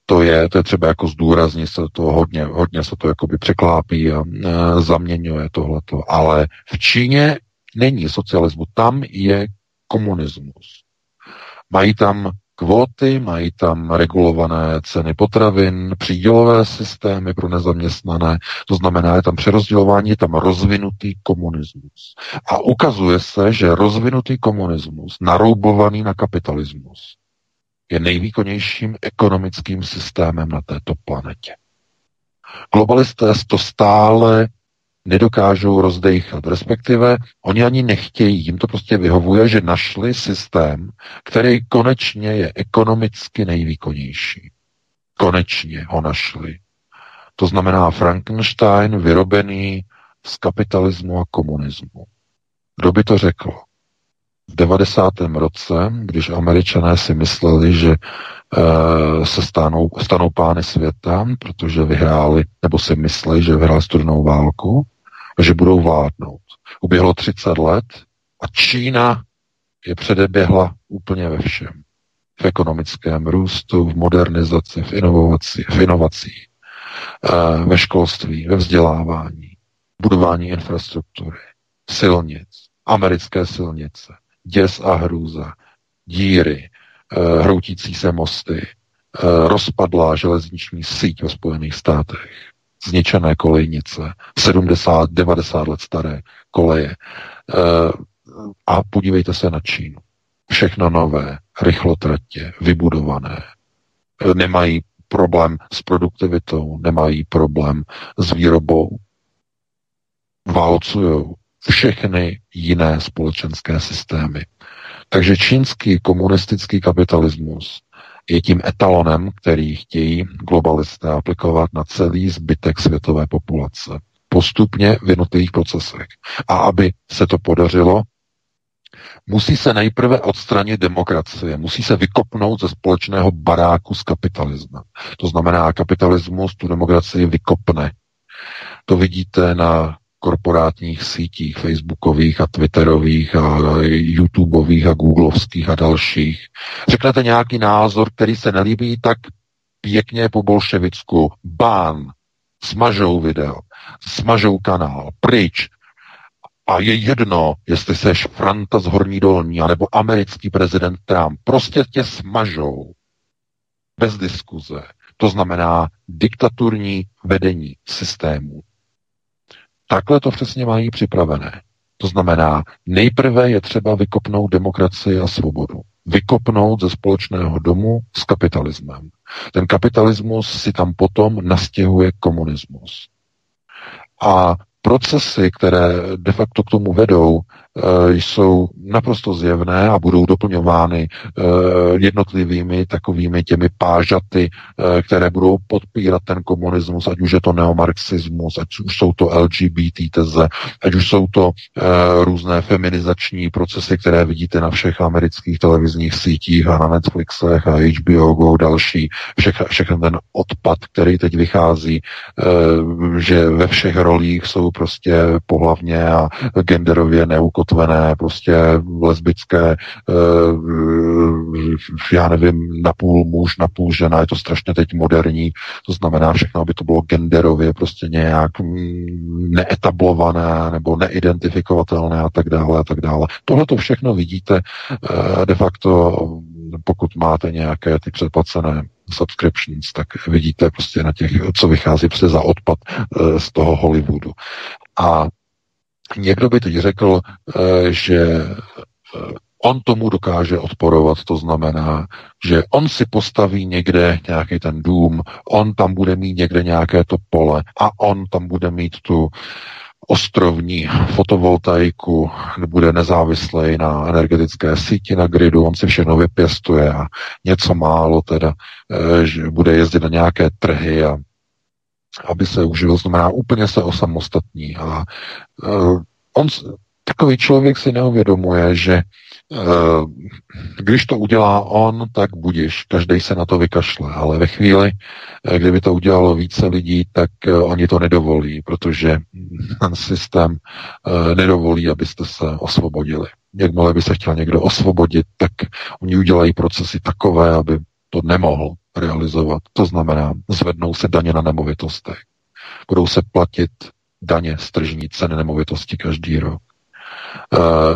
to je, to je třeba jako zdůraznit se to hodně, hodně se to jakoby překlápí a uh, zaměňuje tohleto. Ale v Číně není socialismus, tam je komunismus. Mají tam kvóty, mají tam regulované ceny potravin, přídělové systémy pro nezaměstnané, to znamená, je tam přerozdělování, je tam rozvinutý komunismus. A ukazuje se, že rozvinutý komunismus, naroubovaný na kapitalismus, je nejvýkonnějším ekonomickým systémem na této planetě. Globalisté to stále nedokážou rozdejchat, respektive oni ani nechtějí, jim to prostě vyhovuje, že našli systém, který konečně je ekonomicky nejvýkonnější. Konečně ho našli. To znamená Frankenstein vyrobený z kapitalismu a komunismu. Kdo by to řekl? V 90. roce, když američané si mysleli, že e, se stanou, stanou pány světa, protože vyhráli, nebo si mysleli, že vyhráli studenou válku, že budou vládnout. Uběhlo 30 let a Čína je předeběhla úplně ve všem. V ekonomickém růstu, v modernizaci, v inovaci, v inovacích, eh, ve školství, ve vzdělávání, budování infrastruktury, silnic, americké silnice, děs a hrůza, díry, eh, hroutící se mosty, eh, rozpadlá železniční síť ve Spojených státech, zničené kolejnice, 70, 90 let staré koleje. Eh, a podívejte se na Čínu. Všechno nové, rychlotratě, vybudované. Eh, nemají problém s produktivitou, nemají problém s výrobou. Válcují všechny jiné společenské systémy. Takže čínský komunistický kapitalismus je tím etalonem, který chtějí globalisté aplikovat na celý zbytek světové populace. Postupně v jednotlivých procesech. A aby se to podařilo, musí se nejprve odstranit demokracie, musí se vykopnout ze společného baráku s kapitalismem. To znamená, kapitalismus tu demokracii vykopne. To vidíte na korporátních sítích, facebookových a twitterových a youtubeových a googlovských a dalších. Řeknete nějaký názor, který se nelíbí, tak pěkně po bolševicku, bán, smažou video, smažou kanál, pryč. A je jedno, jestli seš Franta z Horní Dolní, anebo americký prezident Trump. Prostě tě smažou. Bez diskuze. To znamená diktaturní vedení systému. Takhle to přesně mají připravené. To znamená, nejprve je třeba vykopnout demokracii a svobodu. Vykopnout ze společného domu s kapitalismem. Ten kapitalismus si tam potom nastěhuje komunismus. A procesy, které de facto k tomu vedou, jsou naprosto zjevné a budou doplňovány eh, jednotlivými takovými těmi pážaty, eh, které budou podpírat ten komunismus, ať už je to neomarxismus, ať už jsou to LGBT teze, ať už jsou to různé feminizační procesy, které vidíte na všech amerických televizních sítích a na Netflixech a HBO Go další, všechny ten odpad, který teď vychází, že ve všech rolích jsou prostě pohlavně a genderově neukot zakotvené, prostě lesbické, eh, já nevím, napůl muž, napůl žena, je to strašně teď moderní, to znamená všechno, aby to bylo genderově prostě nějak mm, neetablované nebo neidentifikovatelné a tak dále a tak dále. Tohle to všechno vidíte eh, de facto, pokud máte nějaké ty předplacené subscriptions, tak vidíte prostě na těch, co vychází prostě za odpad eh, z toho Hollywoodu. A Někdo by teď řekl, eh, že eh, on tomu dokáže odporovat, to znamená, že on si postaví někde nějaký ten dům, on tam bude mít někde nějaké to pole a on tam bude mít tu ostrovní fotovoltaiku, bude nezávislý na energetické síti na gridu, on si všechno vypěstuje a něco málo teda, eh, že bude jezdit na nějaké trhy a aby se užil, znamená úplně se osamostatní. A uh, on, takový člověk si neuvědomuje, že uh, když to udělá on, tak budíš, každý se na to vykašle, ale ve chvíli, uh, kdyby to udělalo více lidí, tak uh, oni to nedovolí, protože ten systém uh, nedovolí, abyste se osvobodili. Jakmile by se chtěl někdo osvobodit, tak oni udělají procesy takové, aby to nemohl realizovat. To znamená, zvednou se daně na nemovitostech. Budou se platit daně z tržní ceny nemovitosti každý rok.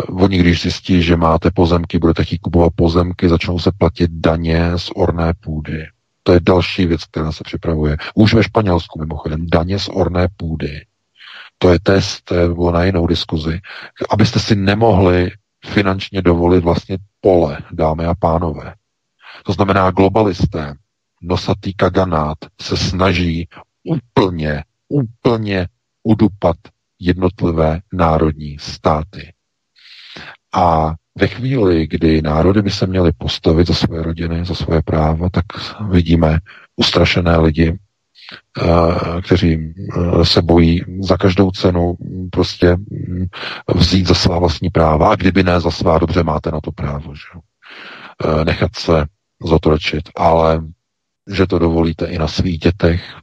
Uh, oni, když zjistí, že máte pozemky, budete chtít kupovat pozemky, začnou se platit daně z orné půdy. To je další věc, která se připravuje. Už ve Španělsku mimochodem daně z orné půdy. To je test, to bylo na jinou diskuzi. Abyste si nemohli finančně dovolit vlastně pole, dámy a pánové. To znamená, globalisté, nosatý kaganát se snaží úplně, úplně udupat jednotlivé národní státy. A ve chvíli, kdy národy by se měly postavit za své rodiny, za své práva, tak vidíme ustrašené lidi, eh, kteří eh, se bojí za každou cenu prostě mm, vzít za svá vlastní práva. A kdyby ne za svá, dobře máte na to právo. Že? Eh, nechat se zotročit, ale že to dovolíte i na svých dětech,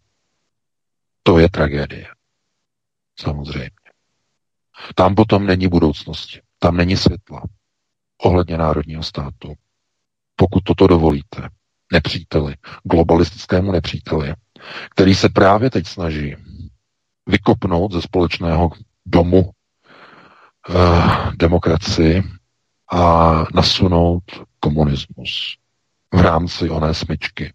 to je tragédie. Samozřejmě. Tam potom není budoucnosti. Tam není světla. Ohledně národního státu. Pokud toto dovolíte, nepříteli, globalistickému nepříteli, který se právě teď snaží vykopnout ze společného domu eh, demokracii a nasunout komunismus v rámci oné smyčky.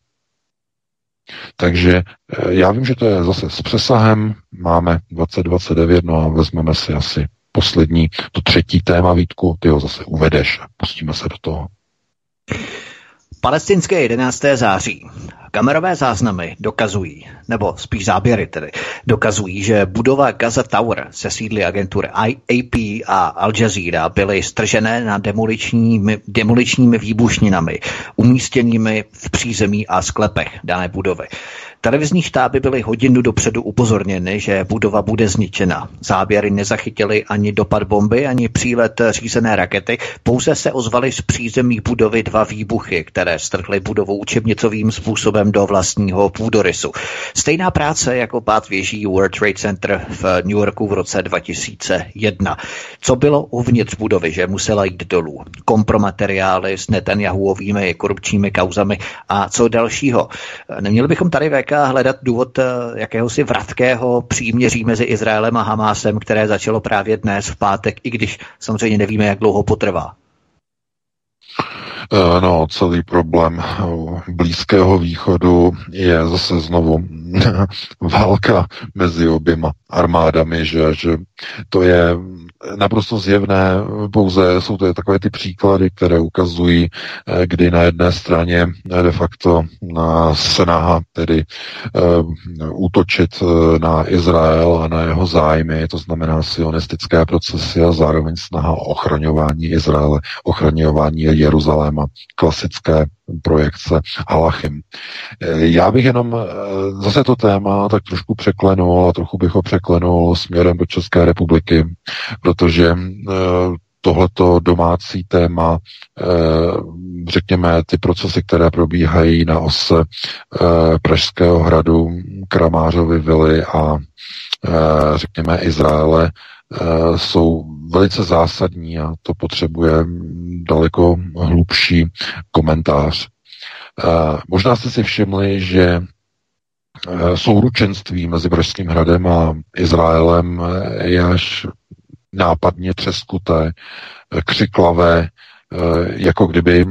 Takže eh, já vím, že to je zase s přesahem, máme 2029, no a vezmeme si asi poslední, to třetí téma, Vítku, ty ho zase uvedeš a pustíme se do toho. Palestinské 11. září. Kamerové záznamy dokazují, nebo spíš záběry tedy, dokazují, že budova Gaza Tower se sídly agentury AP a Al Jazeera byly stržené na demoličními, demoličními výbušninami umístěnými v přízemí a sklepech dané budovy. Televizní štáby byly hodinu dopředu upozorněny, že budova bude zničena. Záběry nezachytily ani dopad bomby, ani přílet řízené rakety, pouze se ozvaly z přízemí budovy dva výbuchy, které strhly budovu učebnicovým způsobem do vlastního půdorysu. Stejná práce jako pát věží World Trade Center v New Yorku v roce 2001. Co bylo uvnitř budovy, že musela jít dolů? Kompromateriály s Netanyahuovými korupčními kauzami a co dalšího? Neměli bychom tady VK hledat důvod eh, jakéhosi vratkého příměří mezi Izraelem a Hamásem, které začalo právě dnes v pátek, i když samozřejmě nevíme, jak dlouho potrvá. Eh, no, celý problém eh, Blízkého východu je zase znovu [laughs] válka mezi oběma armádami, že, že to je naprosto zjevné, pouze jsou to takové ty příklady, které ukazují, eh, kdy na jedné straně de facto snaha tedy uh, útočit na Izrael a na jeho zájmy, to znamená sionistické procesy a zároveň snaha o ochraňování Izraele, ochraňování Jeruzaléma, klasické projekce Halachim. Já bych jenom zase to téma tak trošku překlenul a trochu bych ho překlenul směrem do České republiky, protože tohleto domácí téma, řekněme, ty procesy, které probíhají na ose Pražského hradu, Kramářovy vily a řekněme Izraele, jsou velice zásadní a to potřebuje daleko hlubší komentář. Možná jste si všimli, že souručenství mezi Pražským hradem a Izraelem je až nápadně třeskuté, křiklavé, jako kdyby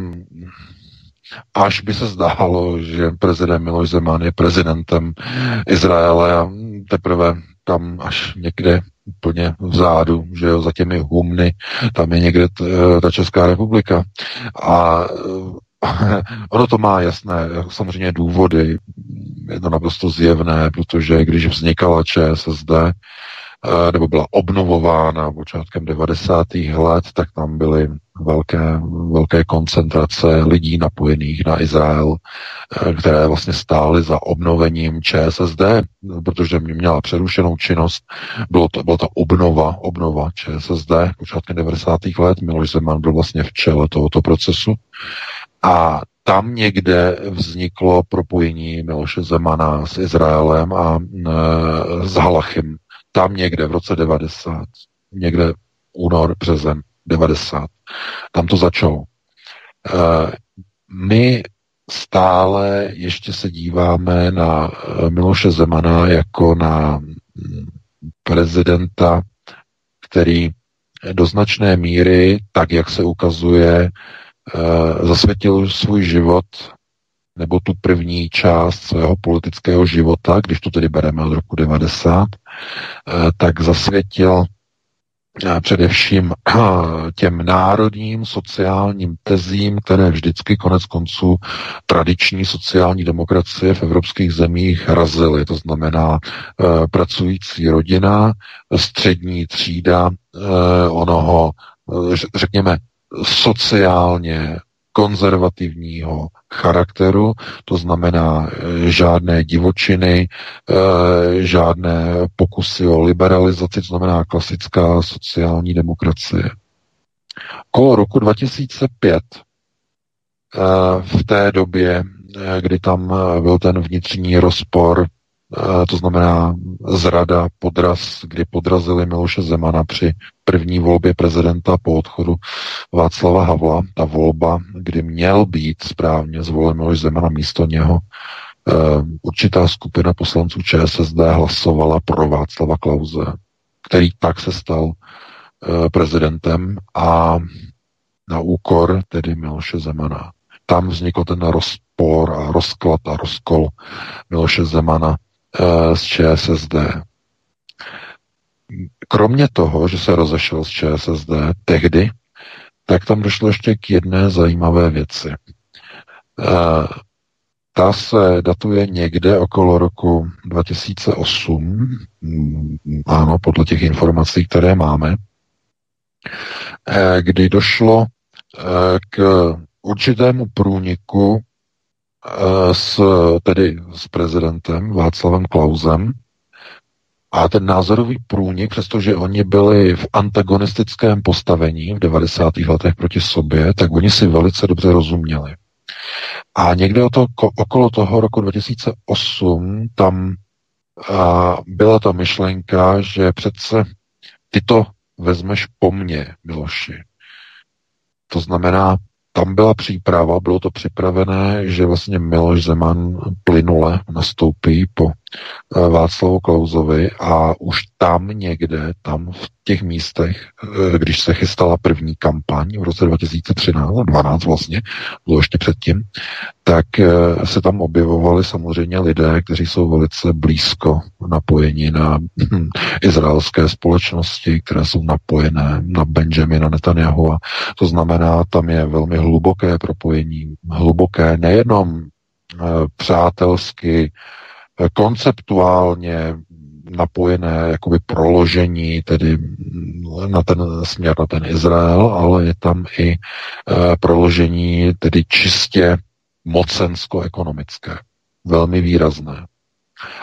až by se zdálo, že prezident Miloš Zeman je prezidentem Izraele a teprve tam až někde úplně vzadu, že jo, za těmi humny, tam je někde t, ta Česká republika. A [laughs] ono to má jasné samozřejmě důvody, je to naprosto zjevné, protože když vznikala ČSSD, Eh, nebo byla obnovována počátkem 90. let, tak tam byly velké, velké koncentrace lidí napojených na Izrael, eh, které vlastně stály za obnovením ČSSD, protože měla přerušenou činnost. Bylo to, byla to obnova, obnova ČSSD počátkem 90. let. Miloš Zeman byl vlastně v čele tohoto procesu. A tam někde vzniklo propojení Miloše Zemana s Izraelem a e, s Halachim tam někde v roce 90, někde únor, březen 90, tam to začalo. Eh, my stále ještě se díváme na eh, Miloše Zemana jako na mm, prezidenta, který do značné míry, tak jak se ukazuje, eh, zasvětil svůj život nebo tu první část svého politického života, když to tedy bereme od roku 90, eh, tak zasvětil především těm národním sociálním tezím, které vždycky konec konců tradiční sociální demokracie v evropských zemích razily. To znamená pracující rodina, střední třída, onoho, řekněme, sociálně konzervativního charakteru, to znamená eh, žádné divočiny, eh, žádné pokusy o liberalizaci, to znamená klasická sociální demokracie. Kolo roku 2005 eh, v té době, kdy tam byl ten vnitřní rozpor to znamená zrada, podraz, kdy podrazili Miloše Zemana při první volbě prezidenta po odchodu Václava Havla. Ta volba, kdy měl být správně zvolen Miloš Zemana místo něho, eh, určitá skupina poslanců ČSSD hlasovala pro Václava Klauze, který tak se stal eh, prezidentem a na úkor tedy Miloše Zemana. Tam vznikl ten rozpor a rozklad a rozkol Miloše Zemana Eh, z ČSSD. Kromě toho, že se rozešel z ČSSD tehdy, tak tam došlo ještě k jedné zajímavé věci. Eh, ta se datuje někde okolo roku 2008, mm, ano, podle těch informací, které máme, eh, kdy došlo k určitému průniku s, tedy s prezidentem Václavem Klausem a ten názorový průnik, přestože oni byli v antagonistickém postavení v 90. letech proti sobě, tak oni si velice dobře rozuměli. A někde o to, okolo toho roku 2008 tam a byla ta myšlenka, že přece ty to vezmeš po mně, Miloši. To znamená, tam byla příprava, bylo to připravené, že vlastně Miloš Zeman plynule nastoupí po Václavu Klauzovi a už tam někde, tam v těch místech, eh, když se chystala první kampaň v roce 2013, 12 vlastně, bylo ještě předtím, tak eh, se tam objevovali samozřejmě lidé, kteří jsou velice blízko napojeni na hm, izraelské společnosti, které jsou napojené na Benjamina Netanyahu. A to znamená, tam je velmi hluboké propojení, hluboké nejenom přátelsky, konceptuálně napojené jakoby proložení tedy na ten směr, na ten Izrael, ale je tam i e, proložení tedy čistě mocensko-ekonomické. Velmi výrazné.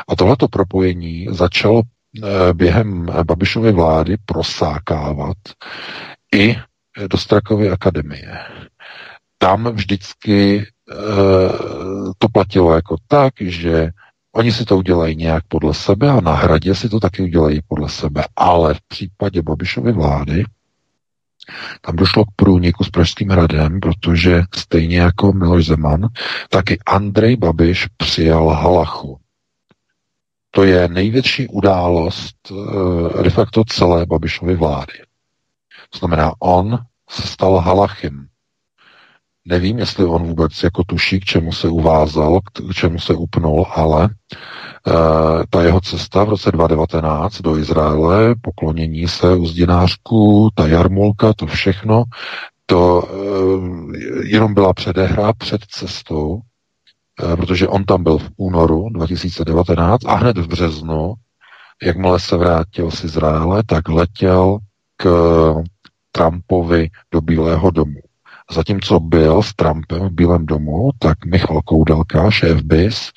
A tohleto propojení začalo e, během Babišovy vlády prosákávat i do Strakovy akademie. Tam vždycky e, to platilo jako tak, že Oni si to udělají nějak podle sebe a na hradě si to taky udělají podle sebe. Ale v případě Babišovy vlády tam došlo k průniku s Pražským hradem, protože stejně jako Miloš Zeman, taky Andrej Babiš přijal Halachu. To je největší událost eh, de facto celé Babišovy vlády. To znamená, on se stal Halachim. Nevím, jestli on vůbec jako tuší, k čemu se uvázal, k čemu se upnul, ale e, ta jeho cesta v roce 2019 do Izraele, poklonění se uzdinářku, ta jarmulka, to všechno, to e, jenom byla předehra před cestou, e, protože on tam byl v únoru 2019 a hned v březnu, jakmile se vrátil z Izraele, tak letěl k Trumpovi do Bílého domu. Zatímco byl s Trumpem v Bílém domu, tak Michal Koudelka, šéf BIS,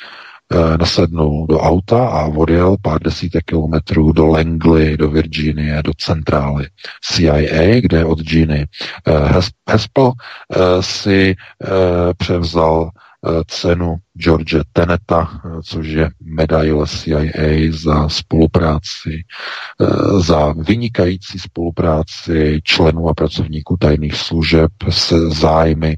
eh, nasednul do auta a odjel pár desítek kilometrů do Langley, do Virginie, do centrály CIA, kde od Giny eh, Hespel eh, si převzal cenu George Teneta, eh, což je medaile CIA za spolupráci, eh, za vynikající spolupráci členů a pracovníků tajných služeb se zájmy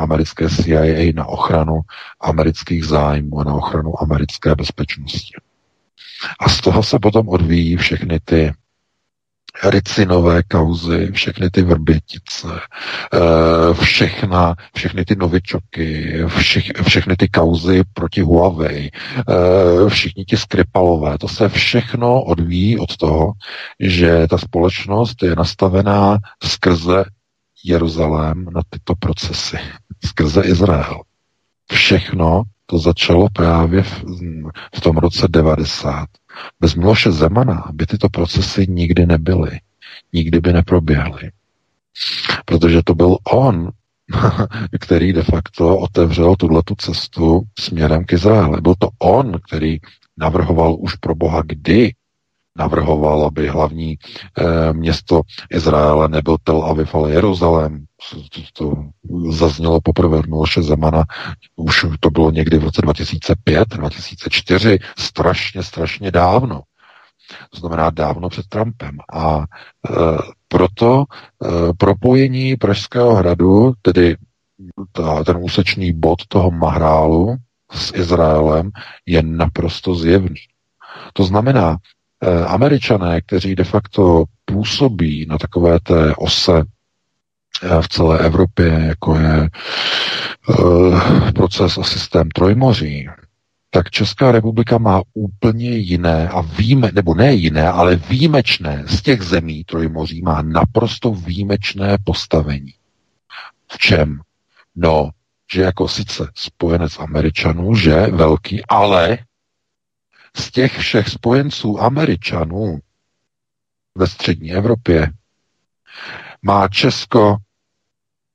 americké CIA na ochranu amerických zájmů a na ochranu americké bezpečnosti. A z toho se potom odvíjí všechny ty ricinové kauzy, všechny ty vrbětice, eh, všechna, všechny ty novičoky, všech, všechny ty kauzy proti Huawei, eh, všichni ti skripalové, to se všechno odvíjí od toho, že ta společnost je nastavená skrze Jeruzalém na tyto procesy, skrze Izrael. Všechno to začalo právě v, v tom roce 90 bez Miloše Zemana by tyto procesy nikdy nebyly. Nikdy by neproběhly. Protože to byl on, [laughs] který de facto otevřel tuhletu cestu směrem k Izraeli. Byl to on, který navrhoval už pro Boha kdy navrhoval, aby hlavní e, město Izraele nebyl Tel Aviv, ale Jeruzalém. To, to zaznělo poprvé od Miloše Zemana, už to bylo někdy v roce 2005, 2004, strašně, strašně dávno. To znamená dávno před Trumpem. A e, proto e, propojení Pražského hradu, tedy ta, ten úsečný bod toho Mahrálu s Izraelem, je naprosto zjevný. To znamená, Eh, američané, kteří de facto působí na takové té ose eh, v celé Evropě, jako je uh, proces a systém Trojmoří, tak Česká republika má úplně jiné a víme, nebo ne jiné, ale výjimečné z těch zemí Trojmoří má naprosto výjimečné postavení. V čem? No, že jako sice spojenec Američanů, že velký, ale z těch všech spojenců Američanů ve střední Evropě má Česko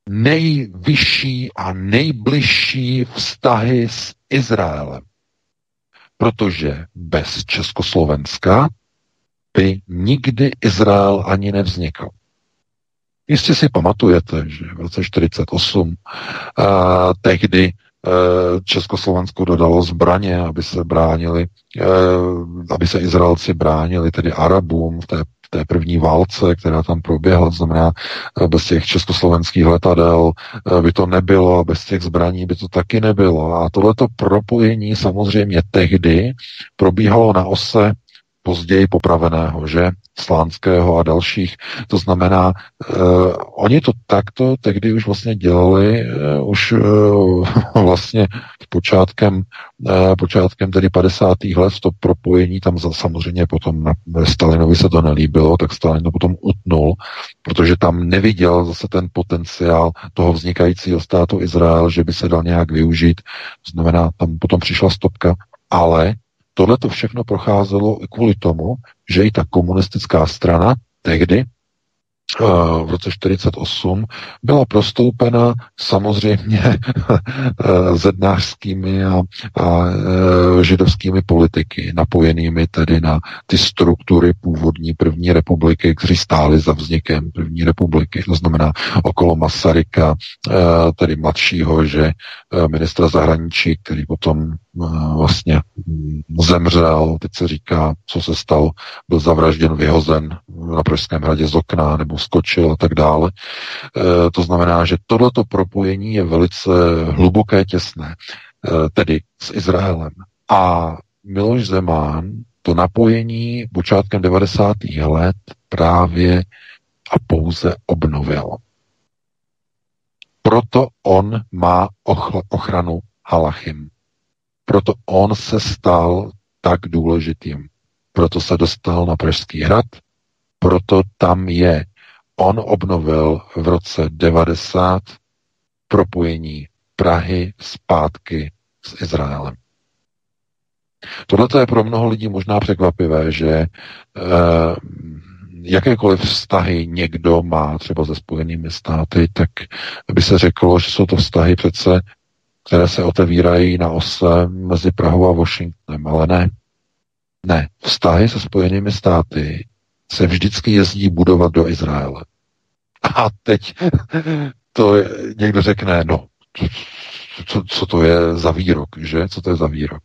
nejvyšší a nejbližší vztahy s Izraelem. Protože bez Československa by nikdy Izrael ani nevznikl. Jistě si pamatujete, že v roce 1948 tehdy Československo dodalo zbraně, aby se bránili, aby se Izraelci bránili, tedy Arabům v té té první válce, která tam proběhla, to znamená, eh, bez těch československých letadel eh, by to nebylo, bez těch zbraní by to taky nebylo. A tohleto propojení samozřejmě tehdy probíhalo na ose později popraveného, že? Slánského a dalších. To znamená, uh, oni to takto tehdy už vlastně dělali, uh, už uh, [laughs] vlastně počátkem, uh, počátkem tedy 50. let to propojení tam za, samozřejmě potom na, Stalinovi se to nelíbilo, tak Stalin to potom utnul, protože tam neviděl zase ten potenciál toho vznikajícího státu Izrael, že by se dal nějak využít. To znamená, tam potom přišla stopka, ale tohle to všechno procházelo kvůli tomu, že i ta komunistická strana tehdy Eh, v roce 48 byla prostoupena samozřejmě [laughs] eh, zednářskými a, a eh, židovskými politiky, napojenými tedy na ty struktury původní první republiky, kteří stáli za vznikem první republiky. To znamená okolo Masaryka, tedy mladšího, že ministra zahraničí, který potom vlastně mm, zemřel, teď se říká, co se stalo, byl zavražděn, vyhozen na Pražském hradě z okna nebo skočil a tak dále. E, to znamená, že tohleto propojení je velice hluboké, těsné, e, tedy s Izraelem. A Miloš Zemán to napojení počátkem 90. let právě a pouze obnovil. Proto on má ochranu Halachim. Proto on se stal tak důležitým. Proto se dostal na Pražský hrad, proto tam je. On obnovil v roce 90 propojení Prahy zpátky s Izraelem. Tohle je pro mnoho lidí možná překvapivé, že eh, jakékoliv vztahy někdo má třeba se spojenými státy, tak by se řeklo, že jsou to vztahy přece které se otevírají na ose mezi Prahou a Washingtonem, ale ne. Ne. Vztahy se Spojenými státy se vždycky jezdí budovat do Izraele. A teď [laughs] to je, někdo řekne, no, co, co to je za výrok, že? Co to je za výrok?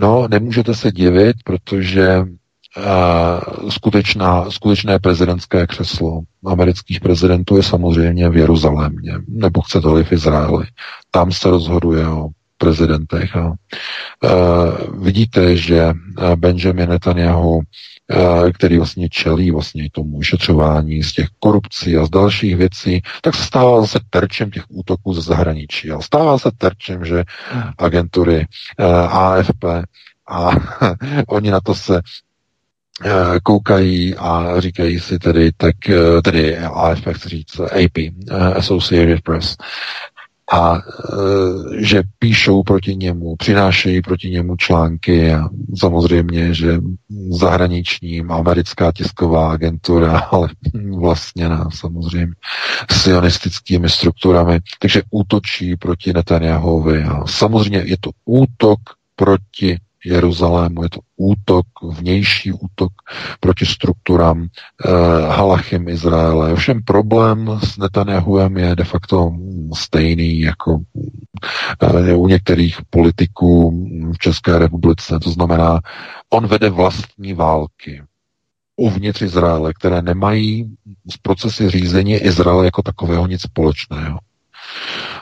No, nemůžete se divit, protože skutečná, skutečné prezidentské křeslo amerických prezidentů je samozřejmě v Jeruzalémě, nebo chcete-li v Izraeli. Tam se rozhoduje o prezidentech. A, uh, vidíte, že Benjamin Netanyahu, uh, který vlastně čelí vlastně tomu vyšetřování z těch korupcí a z dalších věcí, tak se stává zase terčem těch útoků ze zahraničí. A stává se terčem, že agentury AFP a [laughs] oni na to se Eh, koukají a říkají si tedy, tak, eh, tedy AFP chci říct, AP, eh, Associated Press, a že píšou proti němu, přinášejí proti němu články a samozřejmě, že zahraniční americká tisková agentura, [laughs] ale vlastně na samozřejmě sionistickými strukturami, takže útočí proti Netanyahovi a samozřejmě je to útok proti Jeruzalému. Je to útok, vnější útok proti strukturám eh, Halachim Izraele. Ovšem problém s Netanyahuem je de facto stejný jako eh, u některých politiků v České republice. To znamená, on vede vlastní války uvnitř Izraele, které nemají z procesy řízení Izraele jako takového nic společného.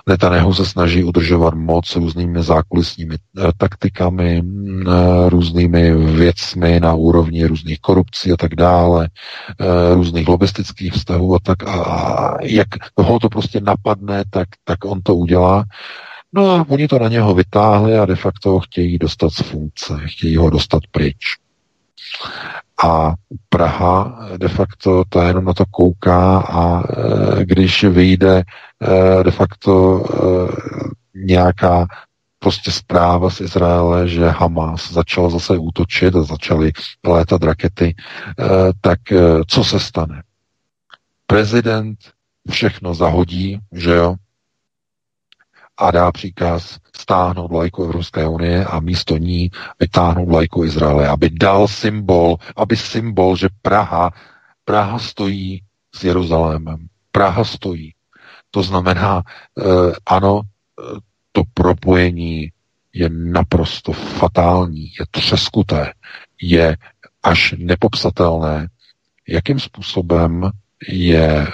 Netanyahu se snaží udržovat moc různými zákulisními eh, taktikami, eh, různými věcmi na úrovni různých korupcí a tak dále, eh, různých lobistických vztahů a tak a jak ho to prostě napadne, tak, tak on to udělá. No a oni to na něho vytáhli a de facto chtějí dostat z funkce, chtějí ho dostat pryč. A Praha de facto ta jenom na to kouká a když vyjde de facto e, nějaká prostě zpráva z Izraele, že Hamas začal zase útočit a začaly létat rakety, tak co se stane? Prezident všechno zahodí, že jo, a dá příkaz stáhnout vlajku Evropské unie a místo ní vytáhnout vlajku Izraele, aby dal symbol, aby symbol, že Praha, Praha stojí s Jeruzalémem. Praha stojí. To znamená, eh, ano, to propojení je naprosto fatální, je třeskuté, je až nepopsatelné, jakým způsobem je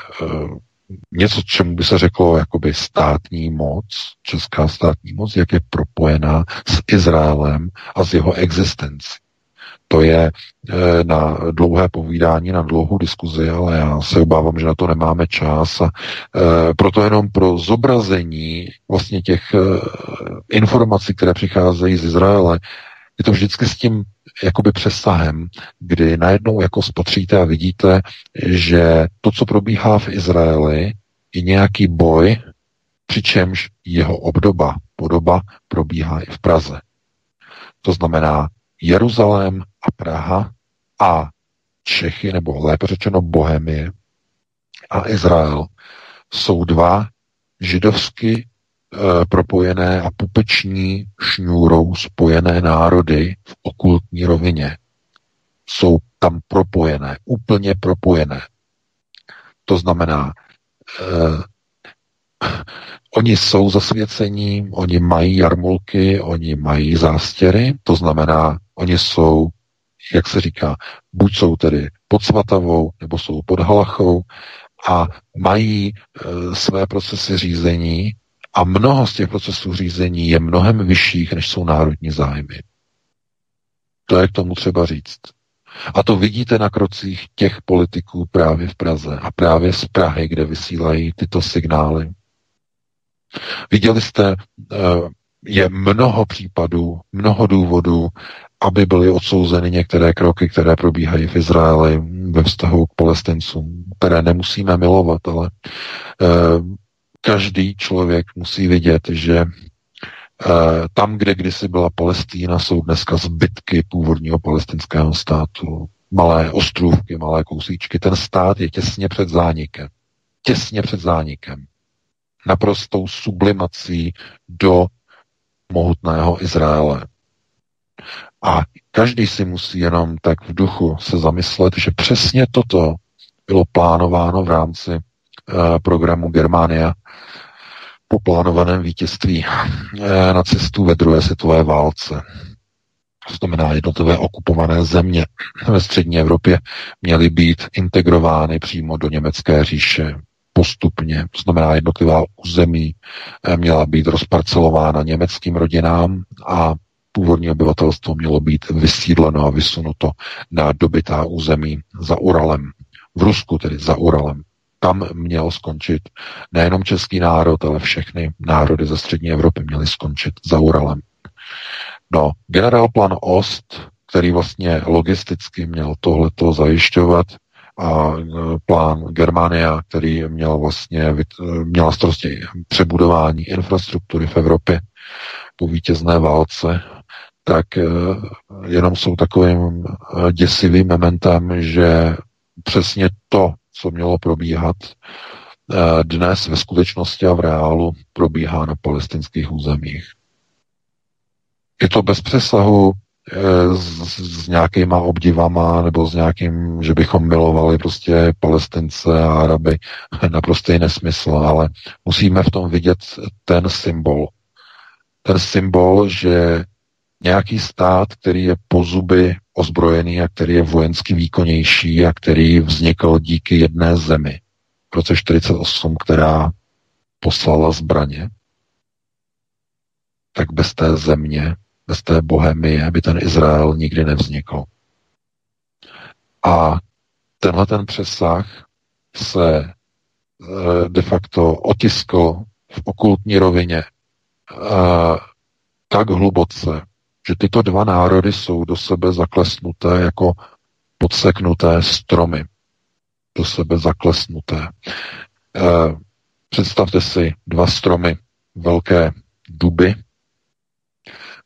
něco, čemu by se řeklo jakoby státní moc, česká státní moc, jak je propojená s Izraelem a s jeho existencí. To je e, na dlouhé povídání, na dlouhou diskuzi, ale já se obávám, že na to nemáme čas a e, proto jenom pro zobrazení vlastně těch e, informací, které přicházejí z Izraele, je to vždycky s tím jakoby přesahem, kdy najednou jako spatříte a vidíte, že to, co probíhá v Izraeli, je nějaký boj, přičemž jeho obdoba, podoba probíhá i v Praze. To znamená Jeruzalém a Praha a Čechy, nebo lépe řečeno Bohemie a Izrael jsou dva židovsky e, propojené a pupeční šňůrou spojené národy v okultní rovině. Jsou tam propojené, úplně propojené. To znamená, e, [laughs] oni jsou zasvěcení, oni mají jarmulky, oni mají zástěry, to znamená, oni jsou, jak se říká, buď jsou tedy pod Svatavou, nebo jsou pod Halachou a mají e, své procesy řízení a mnoho z těch procesů řízení je mnohem vyšších, než jsou národní zájmy. To je k tomu třeba říct. A to vidíte na krocích těch politiků právě v Praze a právě z Prahy, kde vysílají tyto signály. Viděli jste, eh, je mnoho případů, mnoho důvodů, aby byly odsouzeny některé kroky, které probíhají v Izraeli ve vztahu k palestincům, které nemusíme milovat, ale eh, každý člověk musí vidět, že eh, tam, kde kdysi byla Palestína, jsou dneska zbytky původního palestinského státu. Malé ostrůvky, malé kousíčky. Ten stát je těsně před zánikem. Těsně před zánikem naprostou sublimací do mohutného Izraele. A každý si musí jenom tak v duchu se zamyslet, že přesně toto bylo plánováno v rámci uh, programu Germánia po plánovaném vítězství uh, nacistů ve druhé světové válce. To znamená, jednotlivé okupované země ve střední Evropě měly být integrovány přímo do německé říše postupně, to znamená jednotlivá území eh, měla být rozparcelována německým rodinám a původní obyvatelstvo mělo být vysídleno a vysunuto na dobytá území za Uralem. V Rusku tedy za Uralem. Tam měl skončit nejenom český národ, ale všechny národy ze střední Evropy měly skončit za Uralem. No, generálplan Ost, který vlastně logisticky měl tohleto zajišťovat, a e, plán Germania, který měl vlastně e, měla starosti přebudování infrastruktury v Evropě po vítězné válce, tak e, jenom jsou takovým děsivým momentem, že přesně to, co mělo probíhat dnes ve skutečnosti a v reálu, probíhá na palestinských územích. Je to bez přesahu s, s nějakýma obdivama nebo s nějakým, že bychom milovali prostě palestince a Araby, [laughs] naprostý nesmysl, ale musíme v tom vidět ten symbol. Ten symbol, že nějaký stát, který je po zuby ozbrojený a který je vojensky výkonnější a který vznikl díky jedné zemi v roce 48, která poslala zbraně, tak bez té země bez té bohemie by ten Izrael nikdy nevznikl. A tenhle ten přesah se eh, de facto otiskl v okultní rovině eh, tak hluboce, že tyto dva národy jsou do sebe zaklesnuté jako podseknuté stromy. Do sebe zaklesnuté. Eh, představte si dva stromy, velké duby,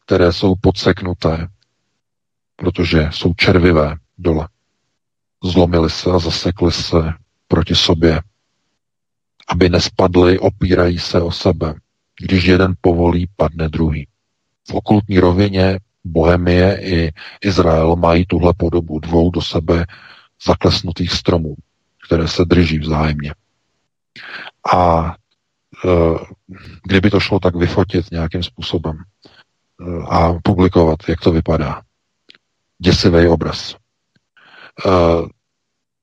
které jsou podseknuté, protože jsou červivé dole. Zlomili se a zasekli se proti sobě, aby nespadly, opírají se o sebe. Když jeden povolí, padne druhý. V okultní rovině Bohemie i Izrael mají tuhle podobu dvou do sebe zaklesnutých stromů, které se drží vzájemně. A kdyby to šlo tak vyfotit nějakým způsobem a publikovat, jak to vypadá. Děsivý obraz.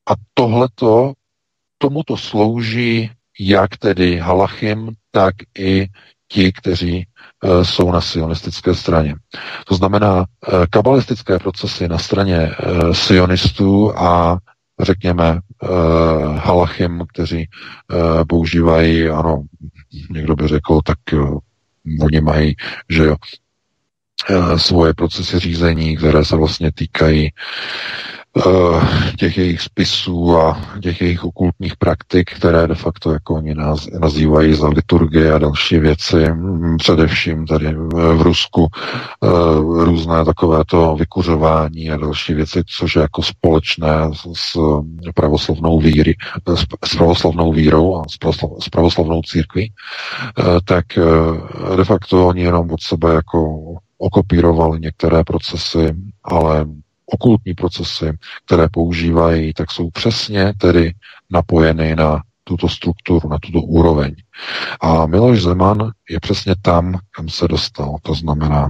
A tohleto, tomuto slouží jak tedy Halachim, tak i ti, kteří uh, jsou na sionistické straně. To znamená, uh, kabalistické procesy na straně sionistů a řekněme halachim, kteří používají, ano, někdo by řekl, tak oni mají, že jo, svoje procesy řízení, které se vlastně týkají Eh, těch jejich spisů a těch jejich okultních praktik, které de facto jako oni nazývají za liturgie a další věci, mm, především tady v Rusku eh, různé takovéto vykuřování a další věci, což je jako společné s pravoslavnou víry, s pravoslavnou vírou a s pravoslavnou církví, eh, tak de facto oni jenom od sebe jako okopírovali některé procesy, ale okultní procesy, které používají, tak jsou přesně tedy napojeny na tuto strukturu, na tuto úroveň. A Miloš Zeman je přesně tam, kam se dostal. To znamená,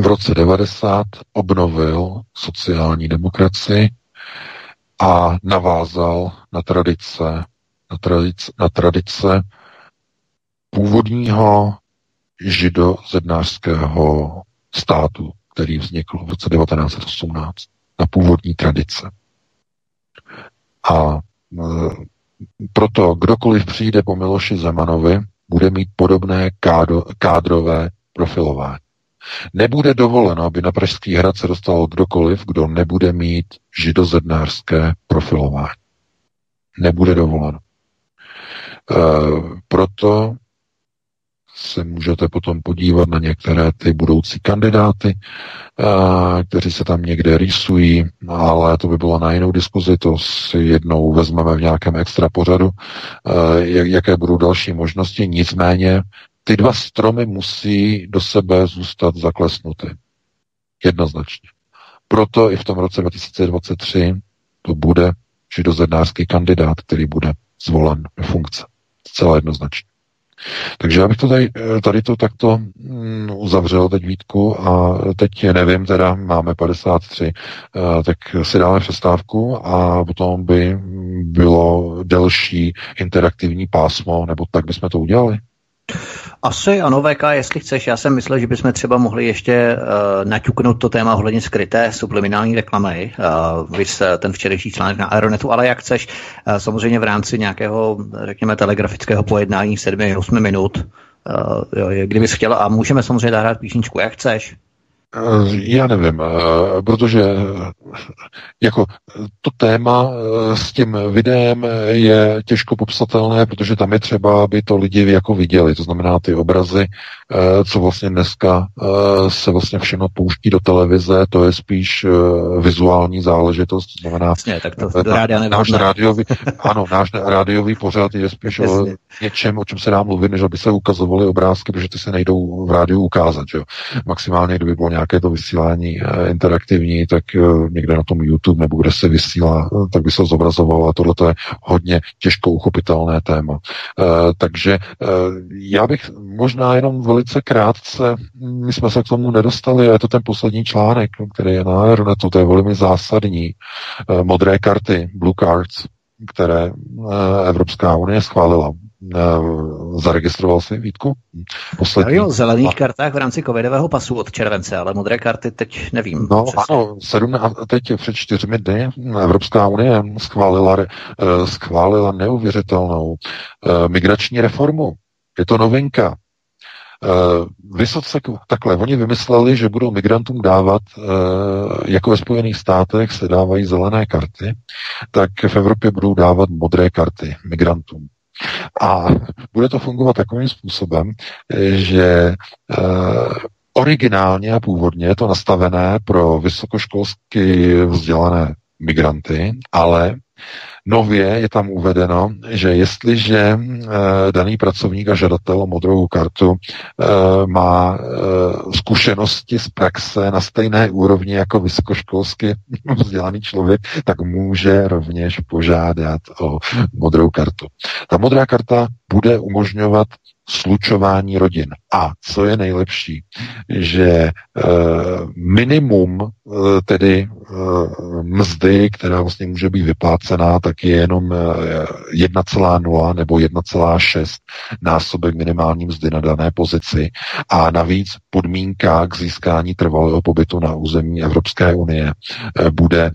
v roce 90 obnovil sociální demokracii a navázal na tradice, na tradice, na tradice původního židozednářského státu který vznikl v roce 1918 na původní tradice. A e, proto kdokoliv přijde po Miloši Zemanovi, bude mít podobné kádo, kádrové profilování. Nebude dovoleno, aby na Pražský hrad se dostal kdokoliv, kdo nebude mít židozednářské profilování. Nebude dovoleno. E, proto se můžete potom podívat na některé ty budoucí kandidáty, kteří se tam někde rýsují, ale to by bylo na jinou diskuzi, to si jednou vezmeme v nějakém extra pořadu, jaké budou další možnosti, nicméně ty dva stromy musí do sebe zůstat zaklesnuty. Jednoznačně. Proto i v tom roce 2023 to bude židozednářský kandidát, který bude zvolen do funkce. Zcela jednoznačně. Takže já bych to tady, tady to takto mm, uzavřel teď Vítku a teď nevím, teda máme 53, eh, tak si dáme přestávku a potom by bylo delší interaktivní pásmo, nebo tak bychom to udělali. Asi ano, VK, jestli chceš. Já jsem myslel, že bychom třeba mohli ještě uh, naťuknout to téma ohledně skryté subliminální reklamy. Uh, vys ten včerejší článek na Aeronetu, ale jak chceš, uh, samozřejmě v rámci nějakého, řekněme, telegrafického pojednání 7-8 minut, uh, jo, kdybys chtěl, a můžeme samozřejmě dát písničku, jak chceš. Eh, já nevím, eh, protože eh, jako to téma s tím videem je těžko popsatelné, protože tam je třeba, aby to lidi jako viděli. To znamená ty obrazy, co vlastně dneska se vlastně všechno pouští do televize, to je spíš vizuální záležitost. To znamená, Jasně, tak to do rádia náš rádiový, ano, náš rádiový pořad je spíš o něčem, o čem se dá mluvit, než aby se ukazovaly obrázky, protože ty se nejdou v rádiu ukázat. Že? Maximálně, kdyby bylo nějaké to vysílání eh, interaktivní, tak eh, někde na tom YouTube nebo kde se vysílá, eh, tak by se zobrazovalo a tohle je hodně těžko uchopitelné téma. Takže já bych možná jenom velice krátce, my jsme se k tomu nedostali, je to ten poslední článek, který je na Aeronetu, to je velmi zásadní. Modré karty, blue cards, které Evropská unie schválila zaregistroval si Vítku? Poslední. Jo, zelených a... kartách v rámci covidového pasu od července, ale modré karty teď nevím. No přesně. ano, 17, teď před čtyřmi dny Evropská unie schválila, eh, schválila neuvěřitelnou eh, migrační reformu. Je to novinka. Uh, vysoce takhle, oni vymysleli, že budou migrantům dávat, uh, jako ve Spojených státech se dávají zelené karty, tak v Evropě budou dávat modré karty migrantům. A bude to fungovat takovým způsobem, že uh, originálně a původně je to nastavené pro vysokoškolsky vzdělané migranty, ale Nově je tam uvedeno, že jestliže e, daný pracovník a žadatel o modrou kartu e, má e, zkušenosti z praxe na stejné úrovni jako vysokoškolsky [laughs] vzdělaný člověk, tak může rovněž požádat o modrou kartu. Ta modrá karta bude umožňovat slučování rodin. A co je nejlepší, že e, minimum e, tedy e, mzdy, která vlastně může být vyplácená, tak je jenom 1,0 nebo 1,6 násobek minimální mzdy na dané pozici. A navíc podmínka k získání trvalého pobytu na území Evropské unie bude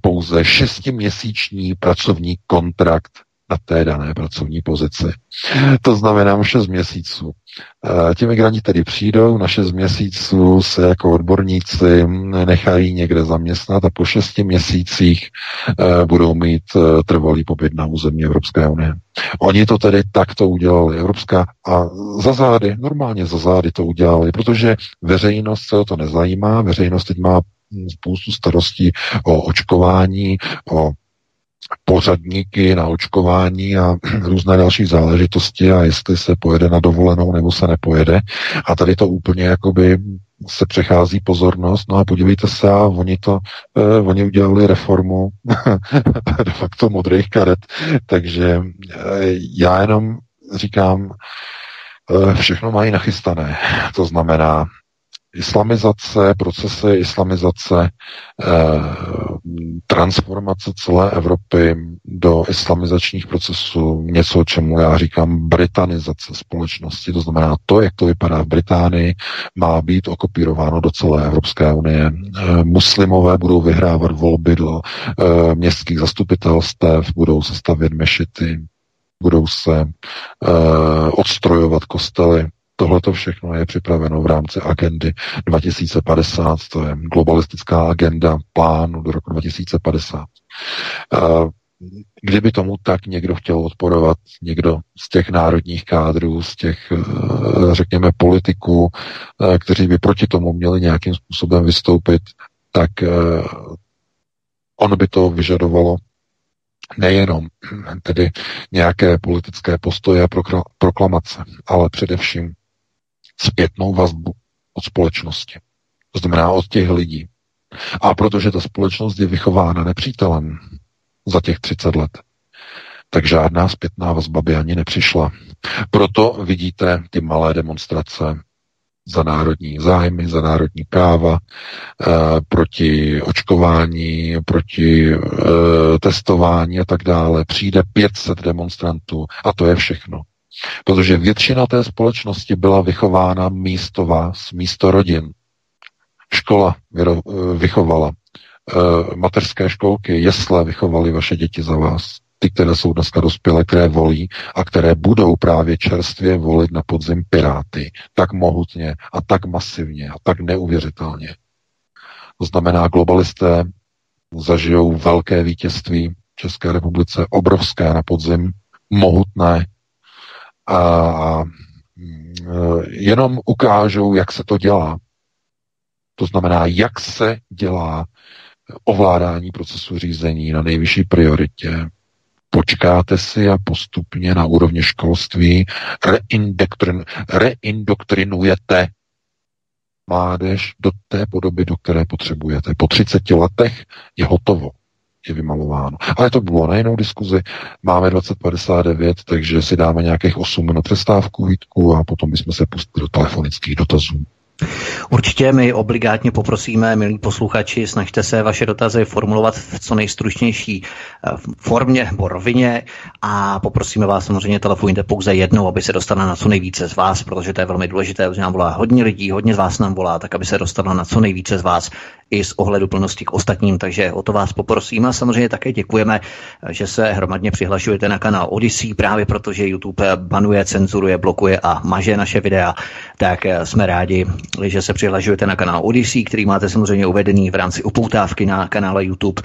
pouze šestiměsíční pracovní kontrakt na té dané pracovní pozici. To znamená 6 měsíců. Eh, ti migranti tedy přijdou, na 6 měsíců se jako odborníci nechají někde zaměstnat a po 6 měsících eh, budou mít eh, trvalý pobyt na území Evropské unie. Oni to tedy takto udělali. Evropská a za zády, normálně za zády to udělali, protože veřejnost se o to nezajímá, veřejnost teď má spoustu starostí o očkování, o pořadníky na očkování a [clears throat] různé další záležitosti a jestli se pojede na dovolenou nebo se nepojede. A tady to úplně jakoby se přechází pozornost. No a podívejte se, a oni to, eh, oni udělali reformu [laughs] de facto modrých karet. Takže eh, já jenom říkám, eh, všechno mají nachystané. To znamená, islamizace, procesy islamizace, eh, transformace celé Evropy do islamizačních procesů, něco, čemu já říkám britanizace společnosti, to znamená to, jak to vypadá v Británii, má být okopírováno do celé Evropské unie. Eh, muslimové budou vyhrávat volby do eh, městských zastupitelstev, budou se stavět mešity, budou se odstrojovat kostely, Tohle to všechno je připraveno v rámci agendy 2050, to je globalistická agenda plánu do roku 2050. Kdyby tomu tak někdo chtěl odporovat, někdo z těch národních kádrů, z těch, eh, řekněme, politiků, eh, kteří by proti tomu měli nějakým způsobem vystoupit, tak eh, on by to vyžadovalo nejenom tedy nějaké politické postoje a proklamace, ale především zpětnou vazbu od společnosti. To znamená od těch lidí. A protože ta společnost je vychována nepřítelem za těch 30 let, tak žádná zpětná vazba by ani nepřišla. Proto vidíte ty malé demonstrace za národní zájmy, za národní práva, e, proti očkování, proti e, testování a tak dále. Přijde 500 demonstrantů a to je všechno. Protože většina té společnosti byla vychována místo vás, místo rodin. Škola vychovala, eh, mateřské školky, jesle vychovaly vaše děti za vás. Ty, které jsou dneska dospělé, které volí a které budou právě čerstvě volit na podzim Piráty. Tak mohutně a tak masivně a tak neuvěřitelně. To znamená, globalisté zažijou velké vítězství v České republice, obrovské na podzim, mohutné, a jenom ukážou, jak se to dělá. To znamená, jak se dělá ovládání procesu řízení na nejvyšší prioritě. Počkáte si a postupně na úrovni školství reindokrin, reindoktrinujete mládež do té podoby, do které potřebujete. Po 30 letech je hotovo je vymalováno. Ale to bylo na jinou diskuzi. Máme 2059, takže si dáme nějakých 8 minut přestávku, Vítku, a potom bychom se pustili do telefonických dotazů. Určitě my obligátně poprosíme, milí posluchači, snažte se vaše dotazy formulovat v co nejstručnější eh, formě nebo rovině a poprosíme vás samozřejmě telefonujte pouze jednou, aby se dostala na co nejvíce z vás, protože to je velmi důležité, protože nám volá hodně lidí, hodně z vás nám volá, tak aby se dostala na co nejvíce z vás i z ohledu plnosti k ostatním, takže o to vás poprosím a samozřejmě také děkujeme, že se hromadně přihlašujete na kanál Odyssey právě protože YouTube banuje, cenzuruje, blokuje a maže naše videa, tak jsme rádi, že se přihlašujete na kanál Odyssey, který máte samozřejmě uvedený v rámci upoutávky na kanále YouTube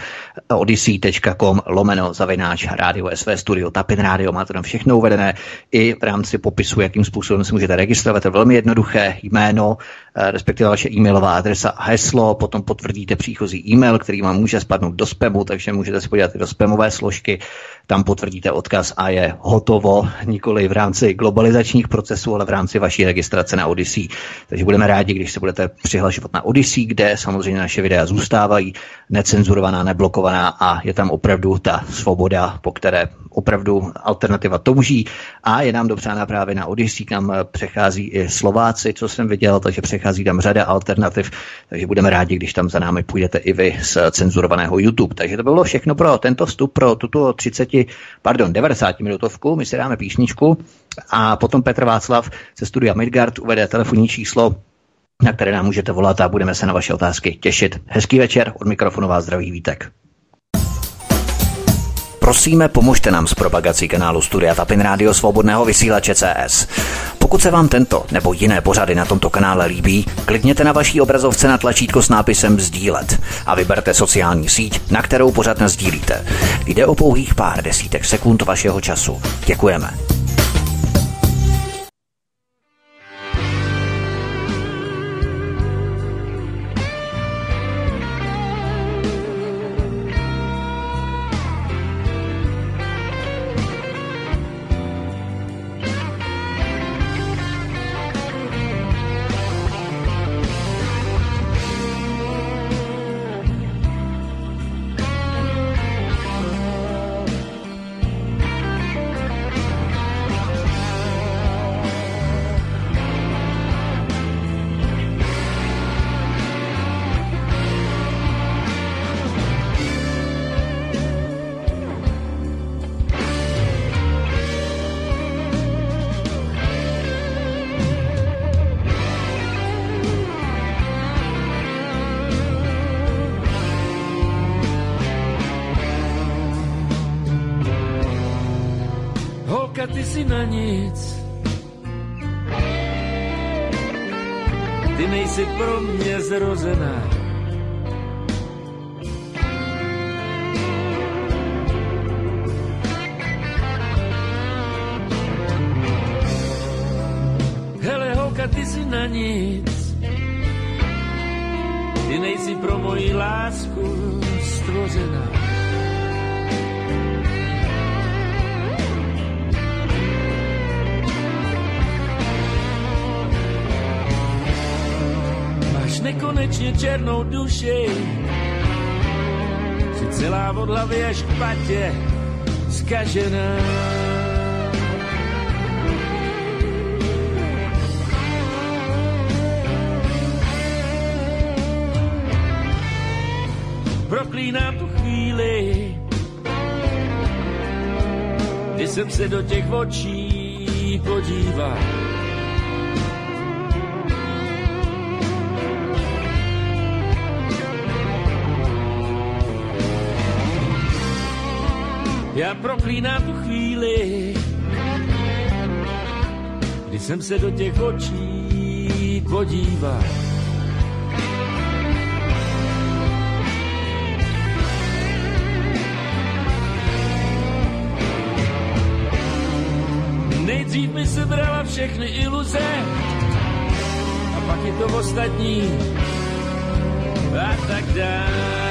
odyssey.com lomeno zavináč rádio SV Studio Tapin Radio. Máte tam všechno uvedené i v rámci popisu, jakým způsobem se můžete registrovat. To je velmi jednoduché jméno, eh, respektive vaše e-mailová adresa a heslo, potom potvrdíte příchozí e-mail, který vám může spadnout do spamu, takže můžete se podívat i do spamové složky, tam potvrdíte odkaz a je hotovo, nikoli v rámci globalizačních procesů, ale v rámci vaší registrace na Odyssey. Takže budeme rádi, když se budete přihlašovat na Odyssey, kde samozřejmě naše videa zůstávají necenzurovaná, neblokovaná a je tam opravdu ta svoboda, po které opravdu alternativa touží a je nám dopřána právě na Odyssey, kam přechází i Slováci, co jsem viděl, takže přechází tam řada alternativ, takže budeme rádi, když tam za námi půjdete i vy z cenzurovaného YouTube. Takže to bylo všechno pro tento vstup, pro tuto 30, pardon, 90 minutovku, my si dáme písničku a potom Petr Václav ze studia Midgard uvede telefonní číslo na které nám můžete volat a budeme se na vaše otázky těšit. Hezký večer, od mikrofonu vás zdraví Vítek. Prosíme, pomožte nám s propagací kanálu Studia Tapin Rádio Svobodného vysílače CS. Pokud se vám tento nebo jiné pořady na tomto kanále líbí, klikněte na vaší obrazovce na tlačítko s nápisem Sdílet a vyberte sociální síť, na kterou pořád sdílíte. Jde o pouhých pár desítek sekund vašeho času. Děkujeme. Duši. Si celá od hlavy až k patě zkažená. Proklínám tu chvíli, kdy jsem se do těch očí podíval. Já proklínám tu chvíli, kdy jsem se do těch očí podíval. Nejdřív mi se brala všechny iluze a pak je to ostatní a tak dále.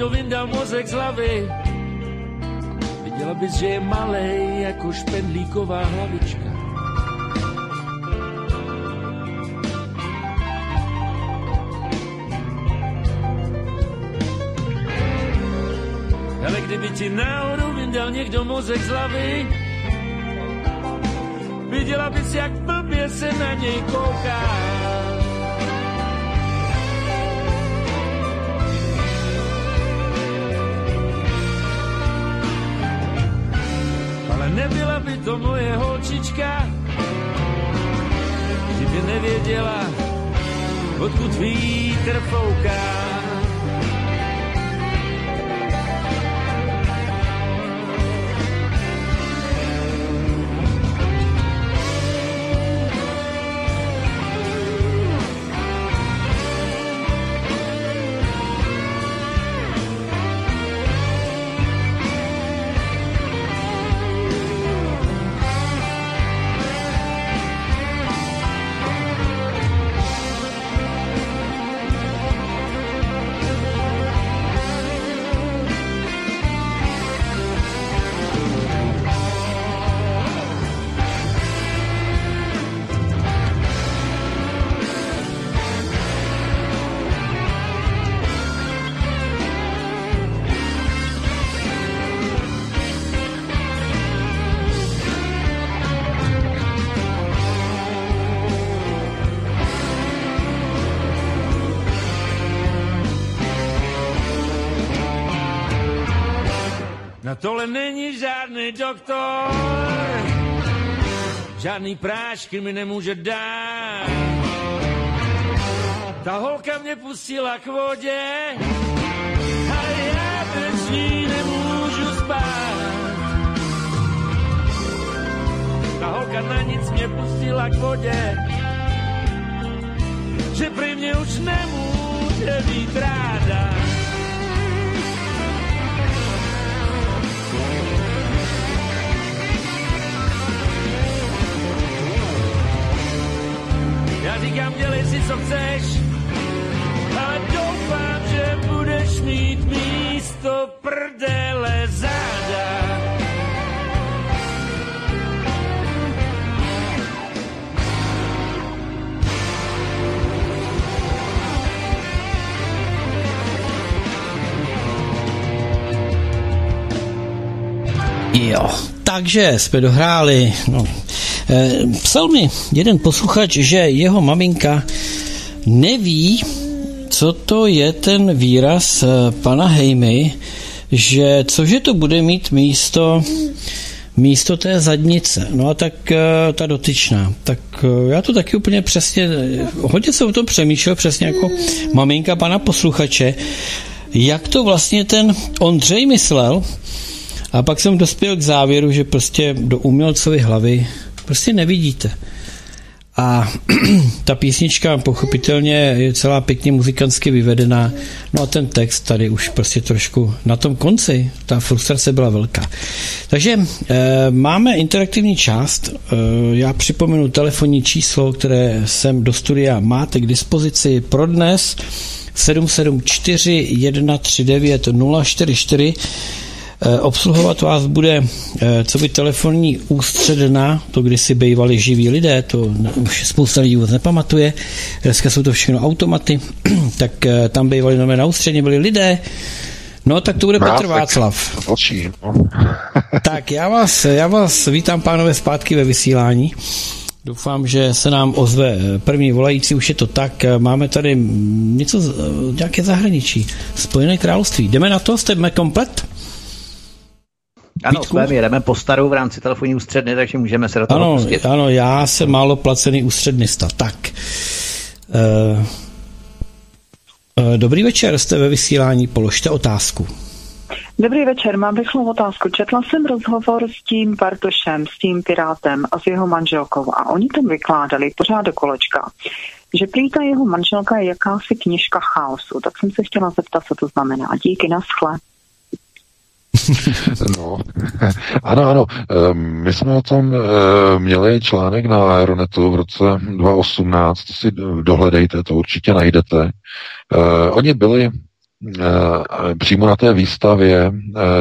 Někdo vyndal mozek z hlavy, viděla bys, že je malej jako špendlíková hlavička. Ale kdyby ti náhodou vyndal někdo mozek z hlavy, viděla bys, jak blbě se na něj kouká. Nevěděla, odkud vítr fouká. Tohle není žádný doktor, žádný prášky mi nemůže dát. Ta holka mě pustila k vodě, ale já bez ní nemůžu spát. Ta holka na nic mě pustila k vodě, že prý mě už nemůže být říkám, dělej si, co chceš, ale doufám, že budeš mít místo prdele záda. Jo, takže jsme dohráli. No. E, psal mi jeden posluchač, že jeho maminka neví, co to je ten výraz e, pana Hejmy, že cože to bude mít místo místo té zadnice. No a tak e, ta dotyčná. Tak já to taky úplně přesně, hodně jsem o tom přemýšlel, přesně jako maminka pana posluchače, jak to vlastně ten Ondřej myslel, a pak jsem dospěl k závěru, že prostě do umělcovy hlavy prostě nevidíte. A [clears throat] ta písnička pochopitelně je celá pěkně muzikantsky vyvedená. No a ten text tady už prostě trošku na tom konci, ta frustrace byla velká. Takže e, máme interaktivní část. E, já připomenu telefonní číslo, které sem do studia máte k dispozici pro dnes 774 139 044 Obsluhovat vás bude co by telefonní ústředna, to kdysi bývali živí lidé, to už spousta lidí vůbec nepamatuje, dneska jsou to všechno automaty, [clears throat] tak tam bývali nové na ústředně, byli lidé, No, tak to bude Petr Václav. Očí, no. [laughs] tak já vás, já vás vítám, pánové, zpátky ve vysílání. Doufám, že se nám ozve první volající, už je to tak. Máme tady něco, nějaké zahraničí. Spojené království. Jdeme na to? Jste komplet? Ano, jsme, my jedeme po starou v rámci telefonní ústředny, takže můžeme se do toho ano, pustit. Ano, já jsem málo placený ústřednista. Tak. Uh, uh, dobrý večer, jste ve vysílání, položte otázku. Dobrý večer, mám rychlou otázku. Četla jsem rozhovor s tím Bartošem, s tím Pirátem a s jeho manželkou a oni tam vykládali pořád do kolečka, že prý ta jeho manželka je jakási knižka chaosu. Tak jsem se chtěla zeptat, co to znamená. Díky, naschle. [laughs] No, ano, ano. My jsme o tom měli článek na Aeronetu v roce 2018, to si dohledejte, to určitě najdete. Oni byli přímo na té výstavě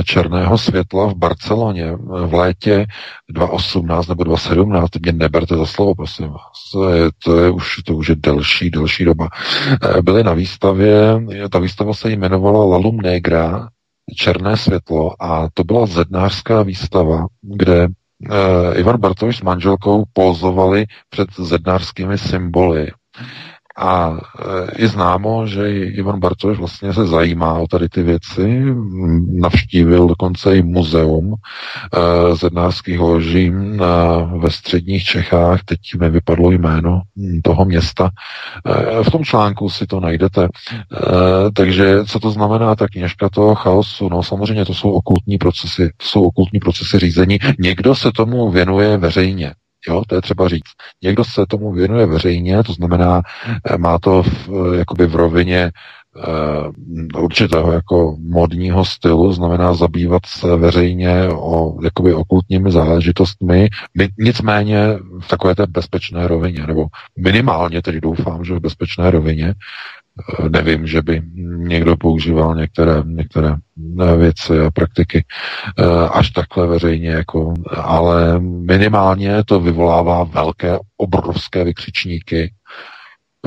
černého světla v Barceloně v létě 2018 nebo 2017, mě neberte za slovo, prosím vás, to je, už, to už je delší, delší doba. Byly na výstavě, ta výstava se jmenovala Lalum Negra, černé světlo a to byla zednářská výstava, kde Ivan Bartoš s manželkou pozovali před zednářskými symboly. A je známo, že Ivan Bartoš vlastně se zajímá o tady ty věci, navštívil dokonce i muzeum e, zednářských loží ve středních Čechách, teď mi vypadlo jméno toho města. E, v tom článku si to najdete. E, takže co to znamená ta kněžka toho chaosu? No samozřejmě to jsou okultní procesy, to jsou okultní procesy řízení. Někdo se tomu věnuje veřejně. Jo, to je třeba říct. Někdo se tomu věnuje veřejně, to znamená, eh, má to v, eh, jakoby v rovině uh, určitého jako modního stylu, znamená zabývat se veřejně o jakoby okultními záležitostmi, nicméně v takové té bezpečné rovině, nebo minimálně tedy doufám, že v bezpečné rovině, nevím, že by někdo používal některé, některé věci a praktiky eh, až takhle veřejně, jako, ale minimálně to vyvolává velké, obrovské vykřičníky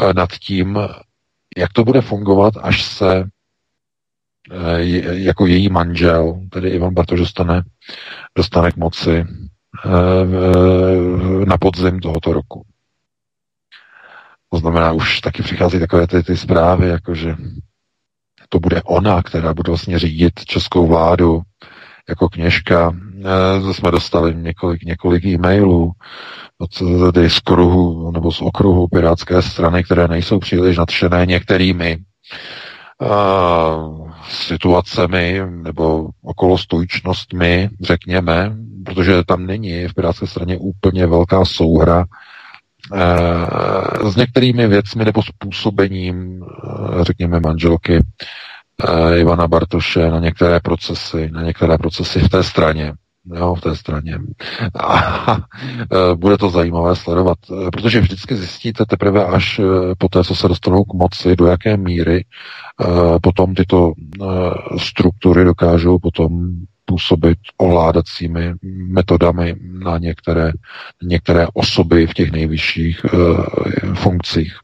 eh, nad tím, jak to bude fungovat, až se eh, jako její manžel, tedy Ivan Bartoš dostane, dostane k moci na podzim tohoto roku. To znamená, už taky přichází takové ty, ty zprávy, jako že to bude ona, která bude vlastně řídit českou vládu jako kněžka. E, jsme dostali několik, několik e-mailů od tady z kruhu nebo z okruhu pirátské strany, které nejsou příliš nadšené některými uh, situacemi nebo okolo stojčnostmi, řekněme, protože tam není v pirátské straně úplně velká souhra s některými věcmi nebo způsobením, eh, řekněme, manželky eh, Ivana Bartoše na některé procesy, na některé procesy v té straně. Jo, v té straně. A bude to zajímavé sledovat, protože vždycky zjistíte teprve až po té, co se dostanou k moci, do jaké míry potom tyto struktury dokážou potom působit ovládacími metodami na některé, některé osoby v těch nejvyšších uh, funkcích.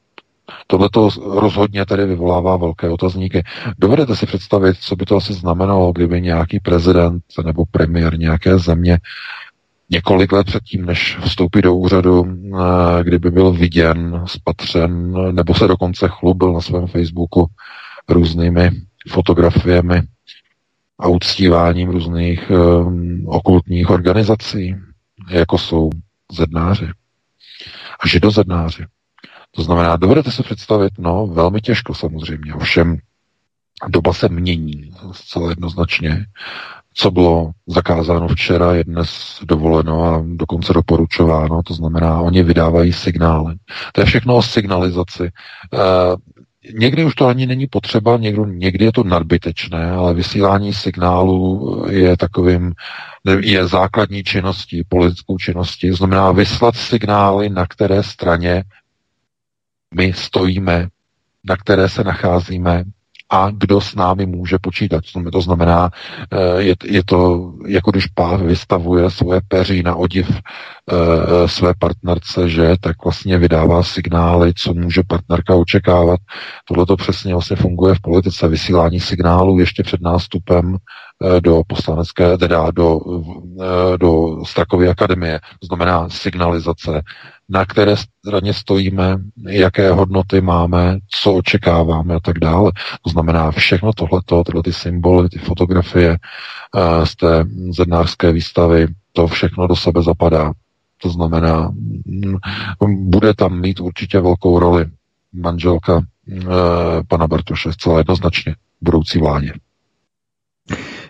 Tohle to rozhodně tady vyvolává velké otazníky. Dovedete si představit, co by to asi znamenalo, kdyby nějaký prezident nebo premiér nějaké země několik let předtím, než vstoupí do úřadu, eh, kdyby byl viděn, spatřen, nebo se dokonce chlubil na svém Facebooku různými fotografiemi a uctíváním různých um, okultních organizací, jako jsou zednáři a židozednáři. To znamená, dovedete se představit, no, velmi těžko samozřejmě, ovšem doba se mění zcela jednoznačně. Co bylo zakázáno včera, je dnes dovoleno a dokonce doporučováno, to znamená, oni vydávají signály. To je všechno o signalizaci. Někdy už to ani není potřeba, někdy, někdy je to nadbytečné, ale vysílání signálu je takovým, je základní činností, politickou činností. Znamená vyslat signály, na které straně my stojíme, na které se nacházíme, a kdo s námi může počítat. To znamená, eh, je, je to jako když pár vystavuje svoje peří na odiv e, své partnerce, že tak vlastně vydává signály, co může partnerka očekávat. Tohle to přesně vlastně funguje v politice. Vysílání signálů ještě před nástupem e, do poslanecké, teda do, do Strakovy akademie. Znamená signalizace na které straně stojíme, jaké hodnoty máme, co očekáváme a tak dále. To znamená všechno tohleto, tyhle ty symboly, ty fotografie uh, z té zednářské výstavy, to všechno do sebe zapadá. To znamená, um, bude tam mít určitě velkou roli manželka uh, pana Bartoše, zcela jednoznačně budoucí vládě.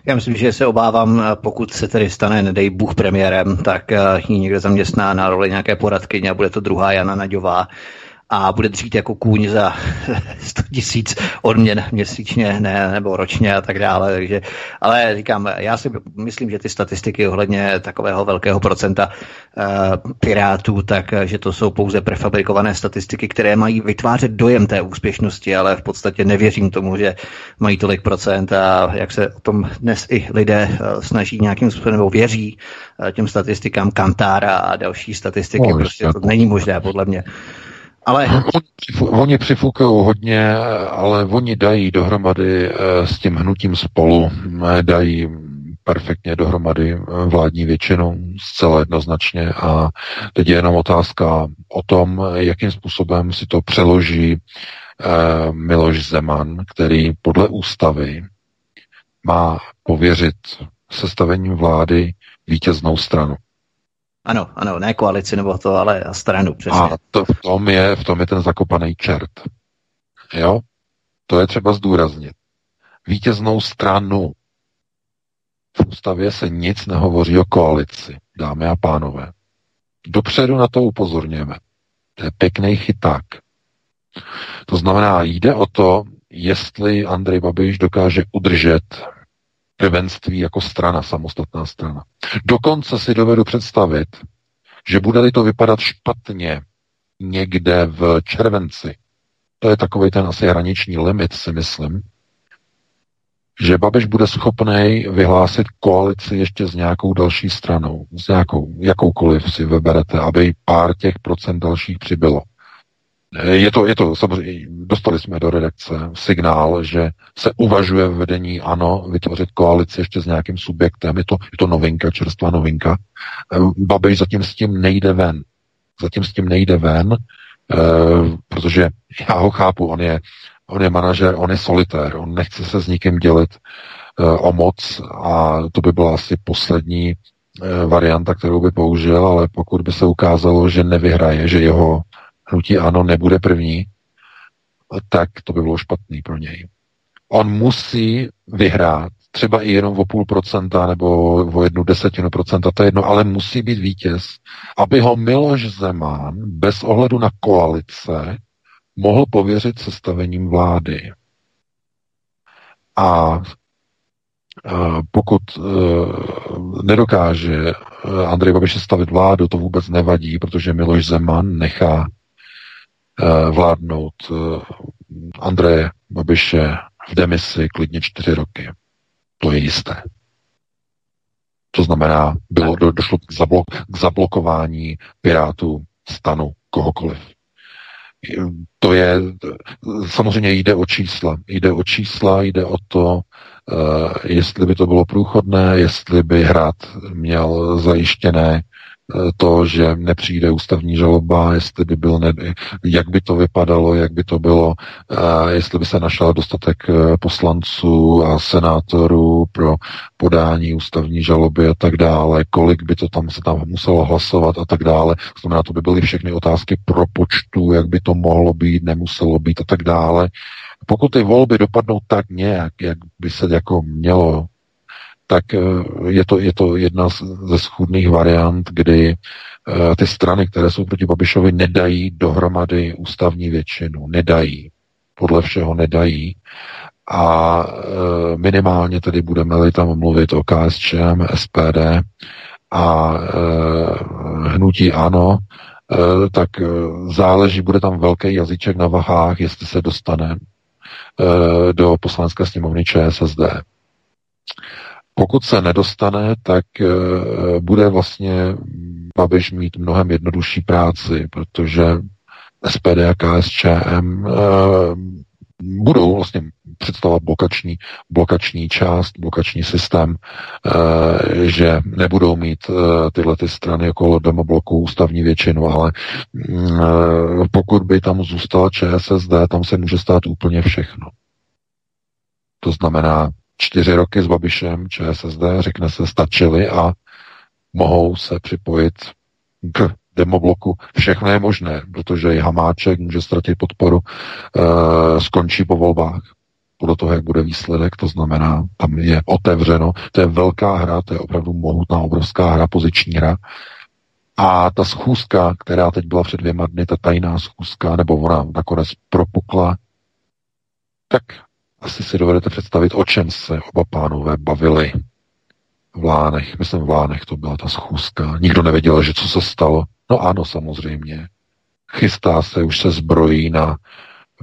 Já myslím, že se obávám, pokud se tedy stane, nedej Bůh premiérem, tak ji někde zaměstná na roli nějaké poradkyně a bude to druhá Jana Naďová a bude dřít jako kůň za [laughs] 100 tisíc odměn měsíčně ne, nebo ročně a tak dále. Takže, ale říkám, já si myslím, že ty statistiky ohledně takového velkého procenta uh, pirátů, tak že to jsou pouze prefabrikované statistiky, které mají vytvářet dojem té úspěšnosti, ale v podstatě nevěřím tomu, že mají tolik procent a jak se o tom dnes i lidé uh, snaží nějakým způsobem nebo věří uh, těm statistikám Kantára a další statistiky, no, prostě to není možné podle mě. Ale... Oni přifukují hodně, ale oni dají dohromady eh, s tím hnutím spolu, eh, dají perfektně dohromady eh, vládní většinou, zcela jednoznačně. A teď je jenom otázka o tom, jakým způsobem si to přeloží Miloš Zeman, který podle ústavy má pověřit sestavením vlády vítěznou stranu. Ano, ano, ne koalici nebo to, ale stranu, přesně. A to, v, tom je, v tom je ten zakopaný čert. Jo? To je třeba zdůraznit. Vítěznou stranu. V ústavě se nic nehovoří o koalici, dámy a pánové. Dopředu na to upozorněme. To je pěkný chyták. To znamená, jde o to, jestli Andrej Babiš dokáže udržet prvenství jako strana, samostatná strana. Dokonce si dovedu představit, že bude-li to vypadat špatně někde v červenci, to je takový ten asi hraniční limit, si myslím, že Babiš bude schopný vyhlásit koalici ještě s nějakou další stranou, s nějakou, jakoukoliv si vyberete, aby pár těch procent dalších přibylo. Je to, je to samozřejmě, dostali jsme do redakce signál, že se uvažuje v vedení ANO vytvořit koalici ještě s nějakým subjektem. Je to, je to novinka, čerstvá novinka. Ehm, Babiš zatím s tím nejde ven. Zatím s tím nejde ven, ehm, protože já ho chápu, on je, on je manažer, on je solitér, on nechce se s nikým dělit eh, o moc a to by byla asi poslední eh, varianta, kterou by použil, ale pokud by se ukázalo, že nevyhraje, že jeho hnutí ano nebude první, tak to by bylo špatný pro něj. On musí vyhrát třeba i jenom o půl procenta nebo o jednu desetinu procenta, to je jedno, ale musí být vítěz, aby ho Miloš Zeman bez ohledu na koalice mohl pověřit sestavením vlády. A pokud e, nedokáže e, Andrej Babiš stavit vládu, to vůbec nevadí, protože Miloš Zeman nechá vládnout eh, Andreje Babiše v demisi klidně čtyři roky. To je jisté. To znamená, bylo, do, došlo k, zablok, k zablokování Pirátů, stanu, kohokoliv. To je, samozřejmě jde o čísla. Jde o čísla, jde o to, uh, jestli by to bylo průchodné, jestli by hrad měl zajištěné to, že nepřijde ústavní žaloba, jestli by byl, ne, jak by to vypadalo, jak by to bylo, jestli by se našel dostatek e, poslanců a senátorů pro podání ústavní žaloby a tak dále, kolik by to tam se tam muselo hlasovat a tak dále. To znamená, to by byly všechny otázky pro počtu, jak by to mohlo být, nemuselo být a tak dále. Pokud ty volby dopadnou tak nějak, jak by se jako mělo tak eh, je to, je to jedna ze schůdných variant, kdy eh, ty strany, které jsou proti Babišovi, nedají dohromady ústavní většinu. Nedají. Podle všeho nedají. A eh, minimálně tedy budeme-li tam mluvit o KSČM, SPD a hnutí ANO, tak záleží, bude tam velký jazyček na vahách, jestli se dostane do poslanecké sněmovny ČSSD. Pokud se nedostane, tak e, bude vlastně Babiš mít mnohem jednodušší práci, protože SPD a KSČM e, budou vlastně představovat blokační, blokační část, blokační systém, e, že nebudou mít tyhle ty strany okolo demobloku ústavní většinu, ale e, pokud by tam zůstala ČSSD, tam se může stát úplně všechno. To znamená, čtyři roky s Babišem ČSSD, řekne se, stačili a mohou se připojit k demobloku. Všechno je možné, protože i Hamáček může ztratit podporu, e, skončí po volbách. Podle toho, jak bude výsledek, to znamená, tam je otevřeno, to je velká hra, to je opravdu mohutná, obrovská hra, poziční hra. A ta schůzka, která teď byla před dvěma dny, ta tajná schůzka, nebo ona nakonec propukla, tak asi si dovedete představit, o čem se oba pánové bavili v Lánech. Myslím, v Lánech to byla ta schůzka. Nikdo nevěděl, že co se stalo. No ano, samozřejmě. Chystá se, už se zbrojí na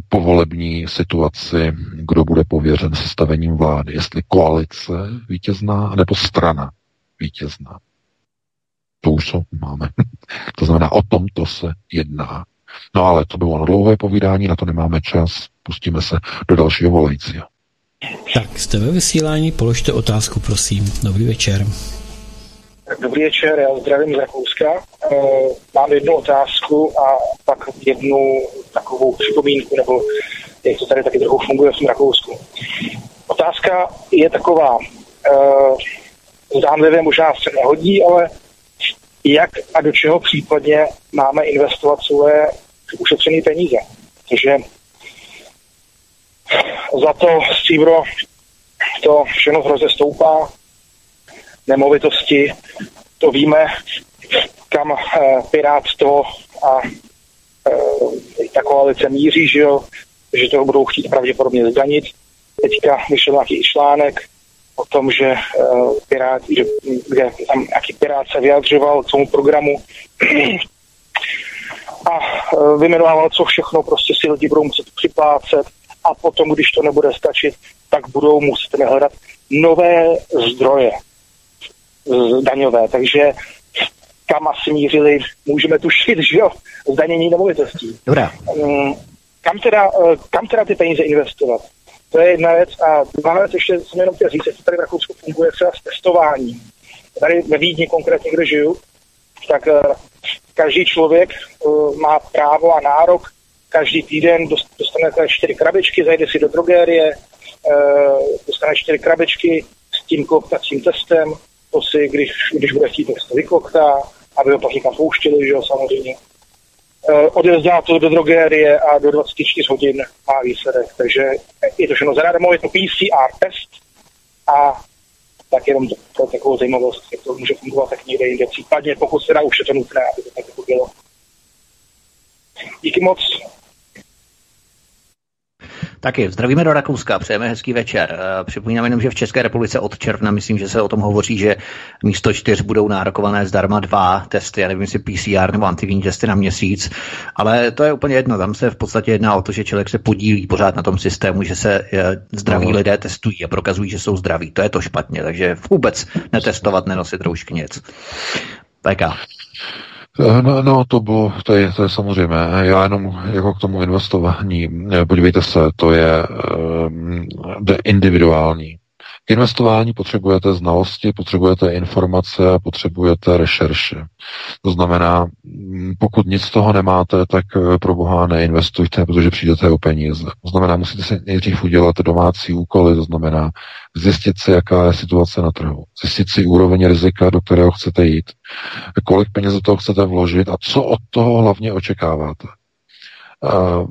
povolební situaci, kdo bude pověřen sestavením vlády. Jestli koalice vítězná, nebo strana vítězná. To už co máme. [laughs] to znamená, o tom to se jedná. No ale to bylo na dlouhé povídání, na to nemáme čas. Pustíme se do dalšího volajícího. Tak, jste ve vysílání, položte otázku, prosím. Dobrý večer. Dobrý večer, já zdravím z Rakouska. Eh, mám jednu otázku a pak jednu takovou připomínku, nebo jak to tady taky trochu funguje v tom Rakousku. Otázka je taková, eh, zdánlivě možná se nehodí, ale jak a do čeho případně máme investovat svoje ušetřené peníze. Takže za to stříbro to všechno hrozně stoupá, nemovitosti, to víme, kam eh, Pirát to a eh, ta koalice míří, že, jo, že to budou chtít pravděpodobně zdanit. Teďka vyšel nějaký článek o tom, že uh, Pirát, že, kde tam nějaký Pirát se vyjadřoval k tomu programu. A uh, vyjmenovával, co všechno prostě si lidi budou muset připlácet a potom, když to nebude stačit, tak budou muset hledat nové zdroje daňové. Takže kam asi mířili, můžeme tušit, [laughs] že jo, zdanění nemovitostí. Dobrá. Um, kam teda, uh, kam teda ty peníze investovat? To je jedna věc. A druhá věc, ještě jsem jenom chtěl říct, jestli tady v Rakousku funguje třeba s testováním. Tady ve Vídni konkrétně, kde žiju, tak uh, každý člověk má právo a nárok každý týden dostane čtyři krabičky, zajde si do drogérie, dostane čtyři krabičky s tím kloktacím testem, to si, když, když bude chtít, tak to vykloktá, aby ho pak někam pouštěli, že jo, samozřejmě. Uh, odjezdá to do drogérie a do 24 hodin má výsledek. Takže je to všechno zadarmo, je to PCR test a tak jenom je takovou zajímavost, jak to může fungovat tak někde jinde. Případně, pokud teda už je to nutné, aby to tak jako bylo. Díky moc. Taky zdravíme do Rakouska, přejeme hezký večer. Eh, připomínám jenom, že v České republice od června, myslím, že se o tom hovoří, že místo čtyř budou nárokované zdarma dva testy, já nevím, jestli PCR nebo antigenní testy na měsíc, ale to je úplně jedno. Tam se v podstatě jedná o to, že člověk se podílí pořád na tom systému, že se eh, zdraví no. lidé testují a prokazují, že jsou zdraví. To je to špatně, takže vůbec netestovat, nenosit roušky nic. PK. Eh, no, no to bylo, to je, to je samozřejmě. Já jenom jako k tomu investování, eh, podívejte se, to je um, individuální. K investování potřebujete znalosti, potřebujete informace a potřebujete rešerše. To znamená, mm, pokud nic z toho nemáte, tak eh, pro boha neinvestujte, protože přijdete o peníze. To znamená, musíte si nejdřív udělat domácí úkoly, to znamená zjistit si, jaká je situace na trhu, zjistit si úroveň rizika, do kterého chcete jít, kolik peněz do toho chcete vložit a co od toho hlavně očekáváte. Uh,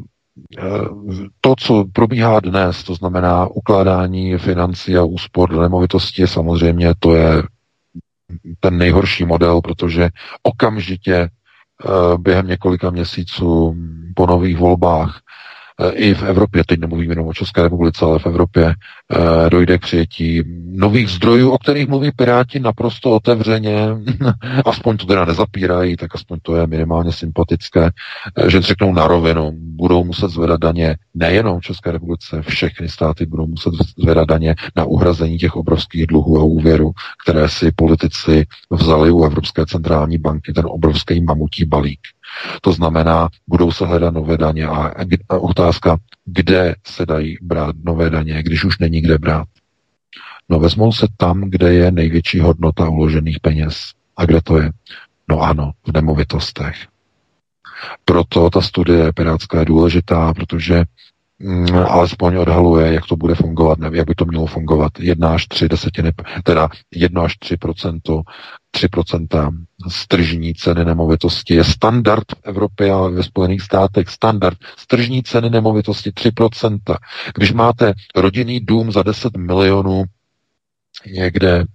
to, co probíhá dnes, to znamená ukládání financí a úspor do nemovitosti, samozřejmě to je ten nejhorší model, protože okamžitě eh, během několika měsíců po nových volbách i v Evropě, teď nemluvím jenom o České republice, ale v Evropě eh, dojde k přijetí nových zdrojů, o kterých mluví Piráti naprosto otevřeně, [laughs] aspoň to teda nezapírají, tak aspoň to je minimálně sympatické, eh, že řeknou na rovinu, budou muset zvedat daně nejenom v České republice, všechny státy budou muset zvedat daně na uhrazení těch obrovských dluhů a úvěrů, které si politici vzali u Evropské centrální banky, ten obrovský mamutí balík. To znamená, budou se hledat nové daně a, otázka, kde se dají brát nové daně, když už není kde brát. No vezmou se tam, kde je největší hodnota uložených peněz. A kde to je? No ano, v nemovitostech. Proto ta studie pirátská je důležitá, protože alespoň odhaluje, jak to bude fungovat, nevím, jak by to mělo fungovat. 1 až 3 desetiny, teda 1 až 3% 3% z tržní ceny nemovitosti je standard v Evropě a ve Spojených státech standard. Z tržní ceny nemovitosti 3%. Když máte rodinný dům za 10 milionů někde e,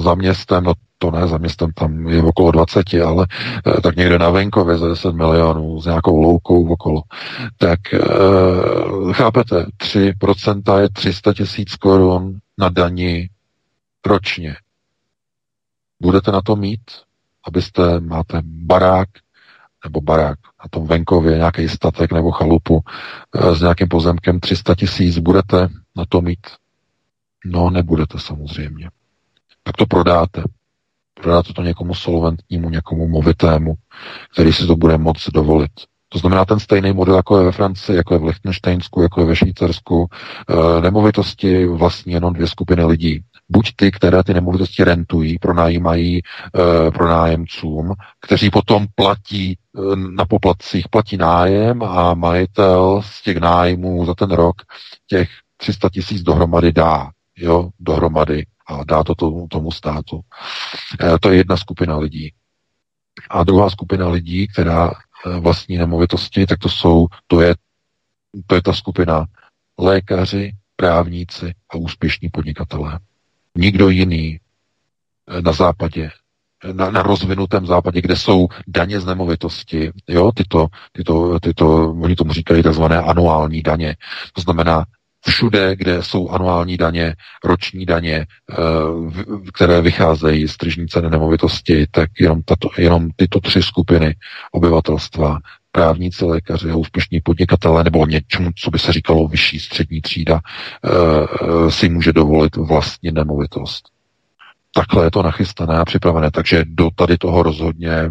za městem, no to ne, za městem tam je okolo 20, ale eh, tak někde na venkově za 10 milionů s nějakou loukou okolo. Tak eh, chápete, 3% je 300 tisíc korun na dani ročně. Budete na to mít, abyste máte barák, nebo barák na tom venkově, nějaký statek nebo chalupu e, s nějakým pozemkem 300 tisíc, budete na to mít? No, nebudete samozřejmě. Tak to prodáte. Prodáte to někomu solventnímu, někomu movitému, který si to bude moc dovolit. To znamená ten stejný model, jako je ve Francii, jako je v Liechtensteinsku, jako je ve Švýcarsku. E, nemovitosti vlastní jenom dvě skupiny lidí buď ty, které ty nemovitosti rentují, pronajímají e, pronájemcům, kteří potom platí e, na poplatcích, platí nájem a majitel z těch nájmů za ten rok těch 300 tisíc dohromady dá, jo, dohromady a dá to tomu, tomu státu. E, to je jedna skupina lidí. A druhá skupina lidí, která e, vlastní nemovitosti, tak to jsou, to je, to je ta skupina lékaři, právníci a úspěšní podnikatelé nikdo jiný eh, na západě, na, na rozvinutém západě, kde jsou daně z nemovitosti, jo, tyto, tyto, tyto, oni tomu říkají takzvané anuální daně. To znamená, všude, kde jsou anuální daně, roční daně, eh, které vycházejí z tržní ceny nemovitosti, tak jenom, tato, jenom tyto tři skupiny obyvatelstva, právníci, lékaři a úspěšní podnikatelé nebo něčemu, co by se říkalo vyšší střední třída, eh, si může dovolit vlastní nemovitost. Takhle je to nachystané a připravené, takže do tady toho rozhodně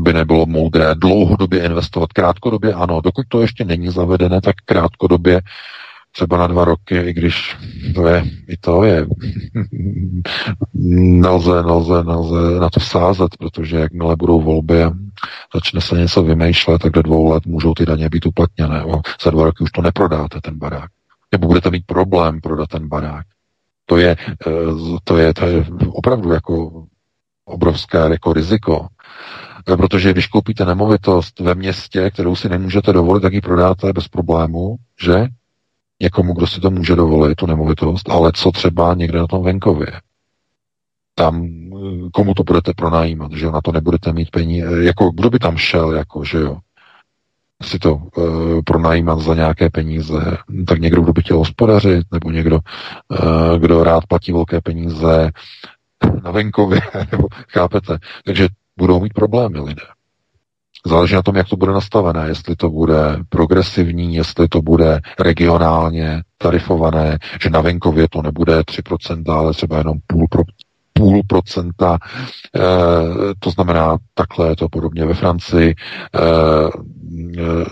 by nebylo moudré dlouhodobě investovat. Krátkodobě ano, dokud to ještě není zavedené, tak krátkodobě třeba na dva roky, i když to je, i to je, nelze, nelze, nelze na to sázet, protože jakmile budou volby začne se něco vymýšlet, tak do dvou let můžou ty daně být uplatněné. O, za dva roky už to neprodáte, ten barák. Nebo budete mít problém prodat ten barák. To je, eh, to je, to je opravdu jako obrovské jako riziko. Eh, protože když koupíte nemovitost ve městě, kterou si nemůžete dovolit, tak ji prodáte bez problému, že? Někomu, kdo si to může dovolit, tu nemovitost, ale co třeba někde na tom venkově. Tam, eh, komu to budete pronajímat, že jo, na to nebudete mít peníze, eh, jako kdo by tam šel, jako, že jo, si to uh, pronajímat za nějaké peníze, tak někdo, kdo by chtěl hospodařit, nebo někdo, uh, kdo rád platí velké peníze na venkově, [laughs] nebo chápete. Takže budou mít problémy lidé. Záleží na tom, jak to bude nastavené, jestli to bude progresivní, jestli to bude regionálně tarifované, že na venkově to nebude 3%, ale třeba jenom půl, pro, půl procenta. E, to znamená, takhle je to podobně ve Francii. E, e,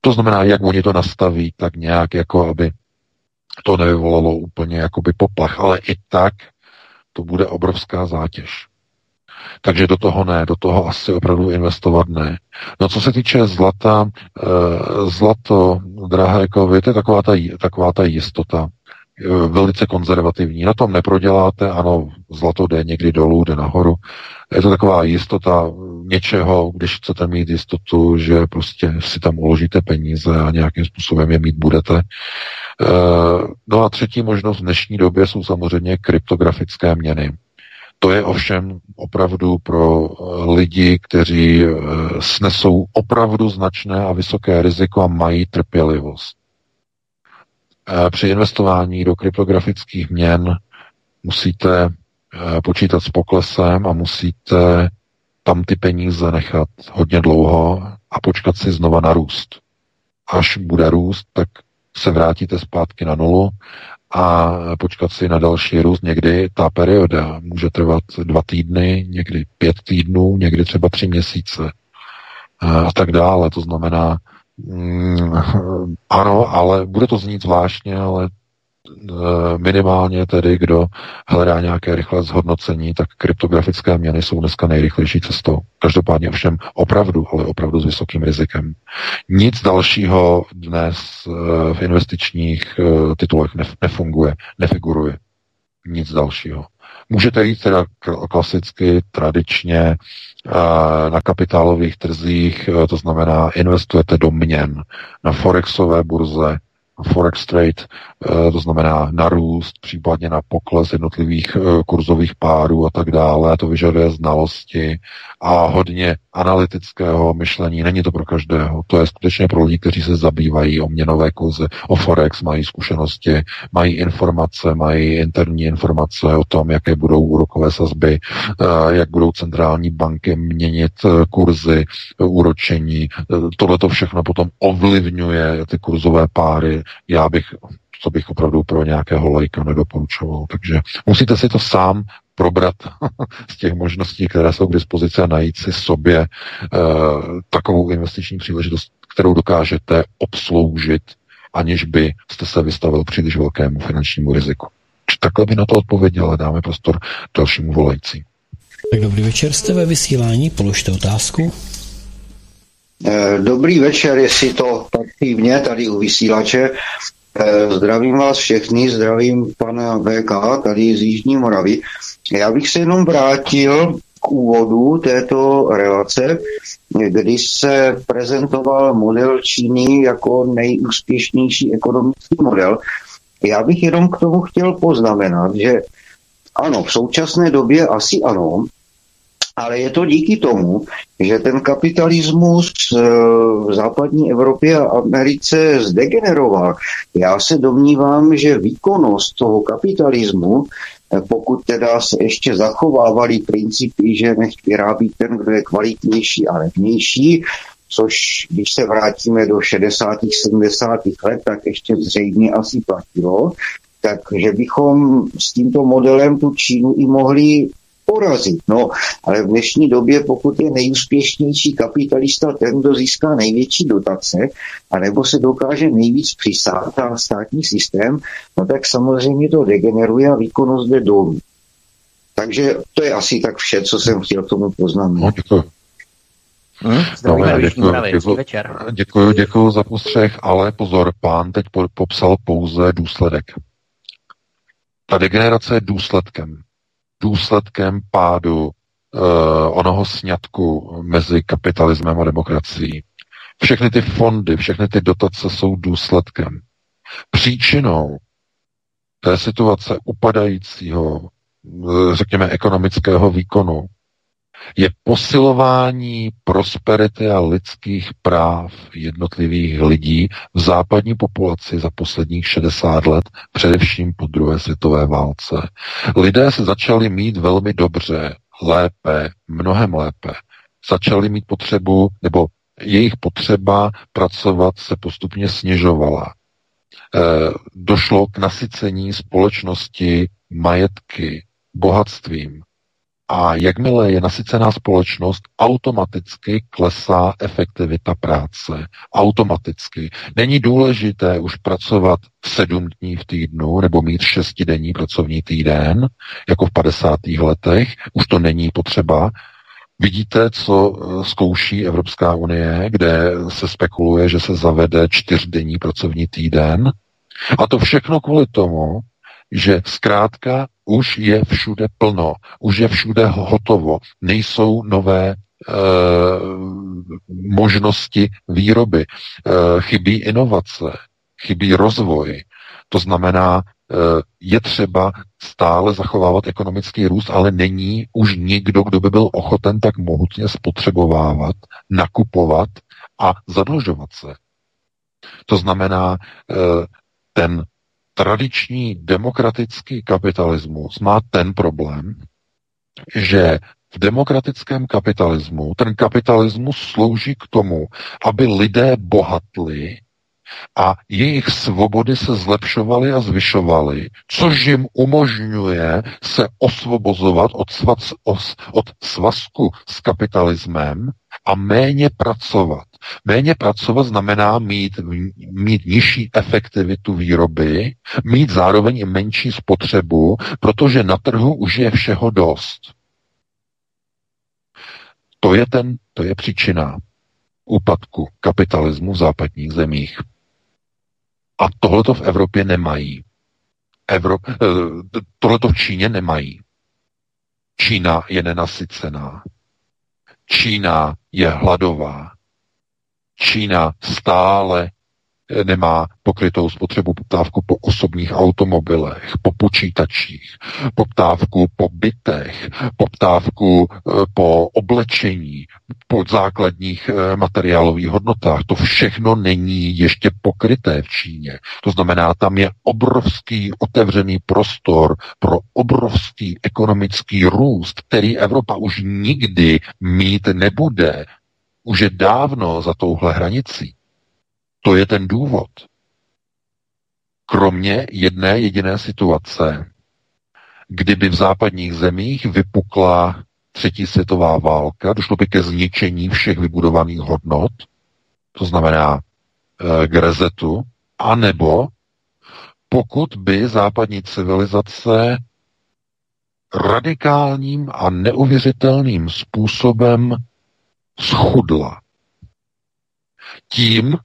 to znamená, jak oni to nastaví, tak nějak jako, aby to nevyvolalo úplně jakoby poplach, ale i tak to bude obrovská zátěž. Takže do toho ne, do toho asi opravdu investovat ne. No co se týče zlata, e, zlato, drahé kovy, to je taková ta, taková ta jistota, e, velice konzervativní. Na tom neproděláte, ano, zlato jde někdy dolů, jde nahoru. Je to taková jistota něčeho, když chcete mít jistotu, že prostě si tam uložíte peníze a nějakým způsobem je mít budete. E, no a třetí možnost v dnešní době jsou samozřejmě kryptografické měny. To je ovšem opravdu pro eh, lidi, kteří eh, snesou opravdu značné a vysoké riziko a mají trpělivost. Eh, při investování do kryptografických měn musíte počítat s poklesem a musíte tam ty peníze nechat hodně dlouho a počkat si znova na růst. Až bude růst, tak se vrátíte zpátky na nulu a počkat si na další růst. Někdy ta perioda může trvat dva týdny, někdy pět týdnů, někdy třeba tři měsíce a tak dále. To znamená, mm, [laughs] ano, ale bude to znít zvláštně, ale Eh, minimálně tedy, kdo hledá nějaké rychlé zhodnocení, tak kryptografické měny jsou dneska nejrychlejší cestou. Každopádně ovšem opravdu, ale opravdu s vysokým rizikem. Nic dalšího dnes eh, v investičních eh, titulech nefunguje, nefiguruje. Nic dalšího. Můžete jít teda klasicky, tradičně na kapitálových trzích, to znamená investujete do měn, na forexové burze, forex trade, eh, to znamená na růst, případně na pokles jednotlivých eh, kurzových párů a tak dále. To vyžaduje znalosti a hodně analytického myšlení. Není to pro každého. To je skutečně pro lidi, kteří se zabývají o měnové kurzy, o forex, mají zkušenosti, mají informace, mají interní informace o tom, jaké budou úrokové sazby, jak budou centrální banky měnit kurzy, úročení. Tohle to všechno potom ovlivňuje ty kurzové páry. Já bych co bych opravdu pro nějakého lajka nedoporučoval. Takže musíte si to sám probrat [laughs] z těch možností, které jsou k dispozici a najít si sobě e, takovou investiční příležitost, kterou dokážete obsloužit, aniž by jste se vystavil příliš velkému finančnímu riziku. Takhle by na to odpověděl, dáme prostor dalšímu volající. Tak dobrý večer, jste ve vysílání, položte otázku. Eh, dobrý večer, jestli to patří mě tady u vysílače. Eh, zdravím vás všechny, zdravím pana VK tady z Jižní Moravy. Já bych se jenom vrátil k úvodu této relace, kdy se prezentoval model Číny jako nejúspěšnější ekonomický model. Já bych jenom k tomu chtěl poznamenat, že ano, v současné době asi ano, ale je to díky tomu, že ten kapitalismus eh, v západní Evropě a Americe zdegeneroval. Já se domnívám, že výkonnost toho kapitalismu, eh, pokud teda se ještě zachovávaly principy, že nech vyrábí ten, kdo je kvalitnější a levnější, což když se vrátíme do 60. 70. let, tak ještě zřejmě asi platilo, takže bychom s tímto modelem tu Čínu i mohli porazit. No, ale v dnešní době, pokud je nejúspěšnější kapitalista ten, kdo získá největší dotace, anebo se dokáže nejvíc přisát a státní systém, no tak samozřejmě to degeneruje a výkonnost jde dolů. Takže to je asi tak vše, co jsem chtěl k tomu poznamenat. No, děkuji. Hmm, děkuji, děkuji za postřeh, ale pozor, pán teď popsal pouze důsledek. Ta degenerace je důsledkem důsledkem pádu uh, onoho sňatku mezi kapitalismem a demokracií. Všechny ty fondy, všechny ty dotace jsou důsledkem. Příčinou té situace upadajícího, eh, řekněme, ekonomického výkonu je posilování prosperity a lidských práv jednotlivých lidí v západní populaci za posledních 60 let, především po druhé světové válce. Lidé se začali mít velmi dobře, lépe, mnohem lépe. Začali mít potřebu, nebo jejich potřeba pracovat se postupně snižovala. E, došlo k nasycení společnosti majetky, bohatstvím, a jakmile je nasycená společnost, automaticky klesá efektivita práce. Automaticky. Není důležité už pracovat sedm dní v týdnu nebo mít šestidenní pracovní týden, jako v 50. letech. Už to není potřeba. Vidíte, co eh, zkouší Evropská unie, kde se spekuluje, že se zavede čtyřdenní pracovní týden. A to všechno kvůli tomu, že zkrátka už je všude plno, už je všude hotovo, nejsou nové e, možnosti výroby, e, chybí inovace, chybí rozvoj. To znamená, e, je třeba stále zachovávat ekonomický růst, ale není už nikdo, kdo by byl ochoten tak mohutně spotřebovávat, nakupovat a zadlužovat se. To znamená, ten tradiční demokratický kapitalismus má ten problém, že v demokratickém kapitalismu ten kapitalismus slouží k tomu, aby lidé bohatli a jejich svobody se zlepšovaly a zvyšovaly, což jim umožňuje se osvobozovat od, svac, os, od svazku s kapitalismem a méně pracovat. Méně pracovat znamená mít, mít nižší efektivitu výroby, mít zároveň i menší spotřebu, protože na trhu už je všeho dost. To je, ten, to je příčina úpadku kapitalismu v západních zemích. A tohleto v Evropě nemají. Evro, eh, tohleto v Číně nemají. Čína je nenasycená. Čína je hladová. Čína stále nemá pokrytou spotřebu poptávku po osobních automobilech, po počítačích, poptávku po bytech, poptávku eh, po oblečení, po základních eh, materiálových hodnotách. To všechno není ještě pokryté v Číně. To znamená, tam je obrovský otevřený prostor pro obrovský ekonomický růst, který Evropa už nikdy mít nebude. Už je dávno za touhle hranicí. To je ten důvod. Kromě jedné jediné situace, kdyby v západních zemích vypukla třetí světová válka, došlo by ke zničení všech vybudovaných hodnot, to znamená e, k rezetu, anebo pokud by západní civilizace radikálním a neuvěřitelným způsobem schudla. Tím,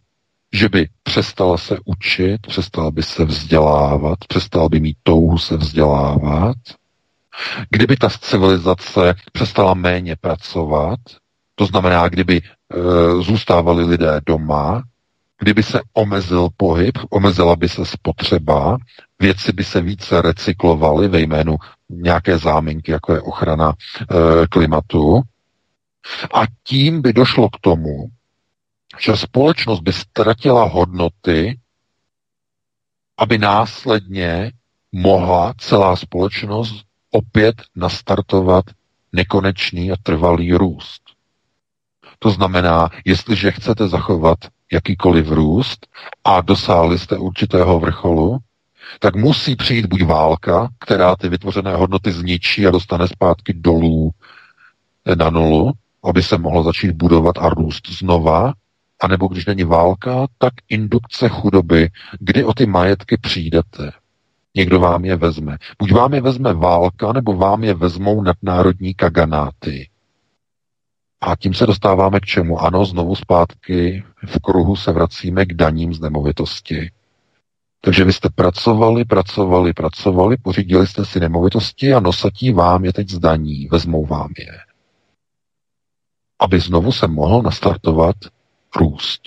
že by přestala se učit, přestala by se vzdělávat, přestala by mít touhu se vzdělávat, kdyby ta civilizace přestala méně pracovat, to znamená, kdyby e, zůstávali lidé doma, kdyby se omezil pohyb, omezila by se spotřeba, věci by se více recyklovaly ve jménu nějaké záminky, jako je ochrana e, klimatu, a tím by došlo k tomu, že společnost by ztratila hodnoty, aby následně mohla celá společnost opět nastartovat nekonečný a trvalý růst. To znamená, jestliže chcete zachovat jakýkoliv růst a dosáhli jste určitého vrcholu, tak musí přijít buď válka, která ty vytvořené hodnoty zničí a dostane zpátky dolů na nulu, aby se mohlo začít budovat a růst znova, anebo když není válka, tak indukce chudoby, kdy o ty majetky přijdete. Někdo vám je vezme. Buď vám je vezme válka, nebo vám je vezmou nadnárodní kaganáty. A tím se dostáváme k čemu? Ano, znovu zpátky v kruhu se vracíme k daním z nemovitosti. Takže vy jste pracovali, pracovali, pracovali, pořídili jste si nemovitosti a nosatí vám je teď zdaní, vezmou vám je. Aby znovu se mohl nastartovat růst.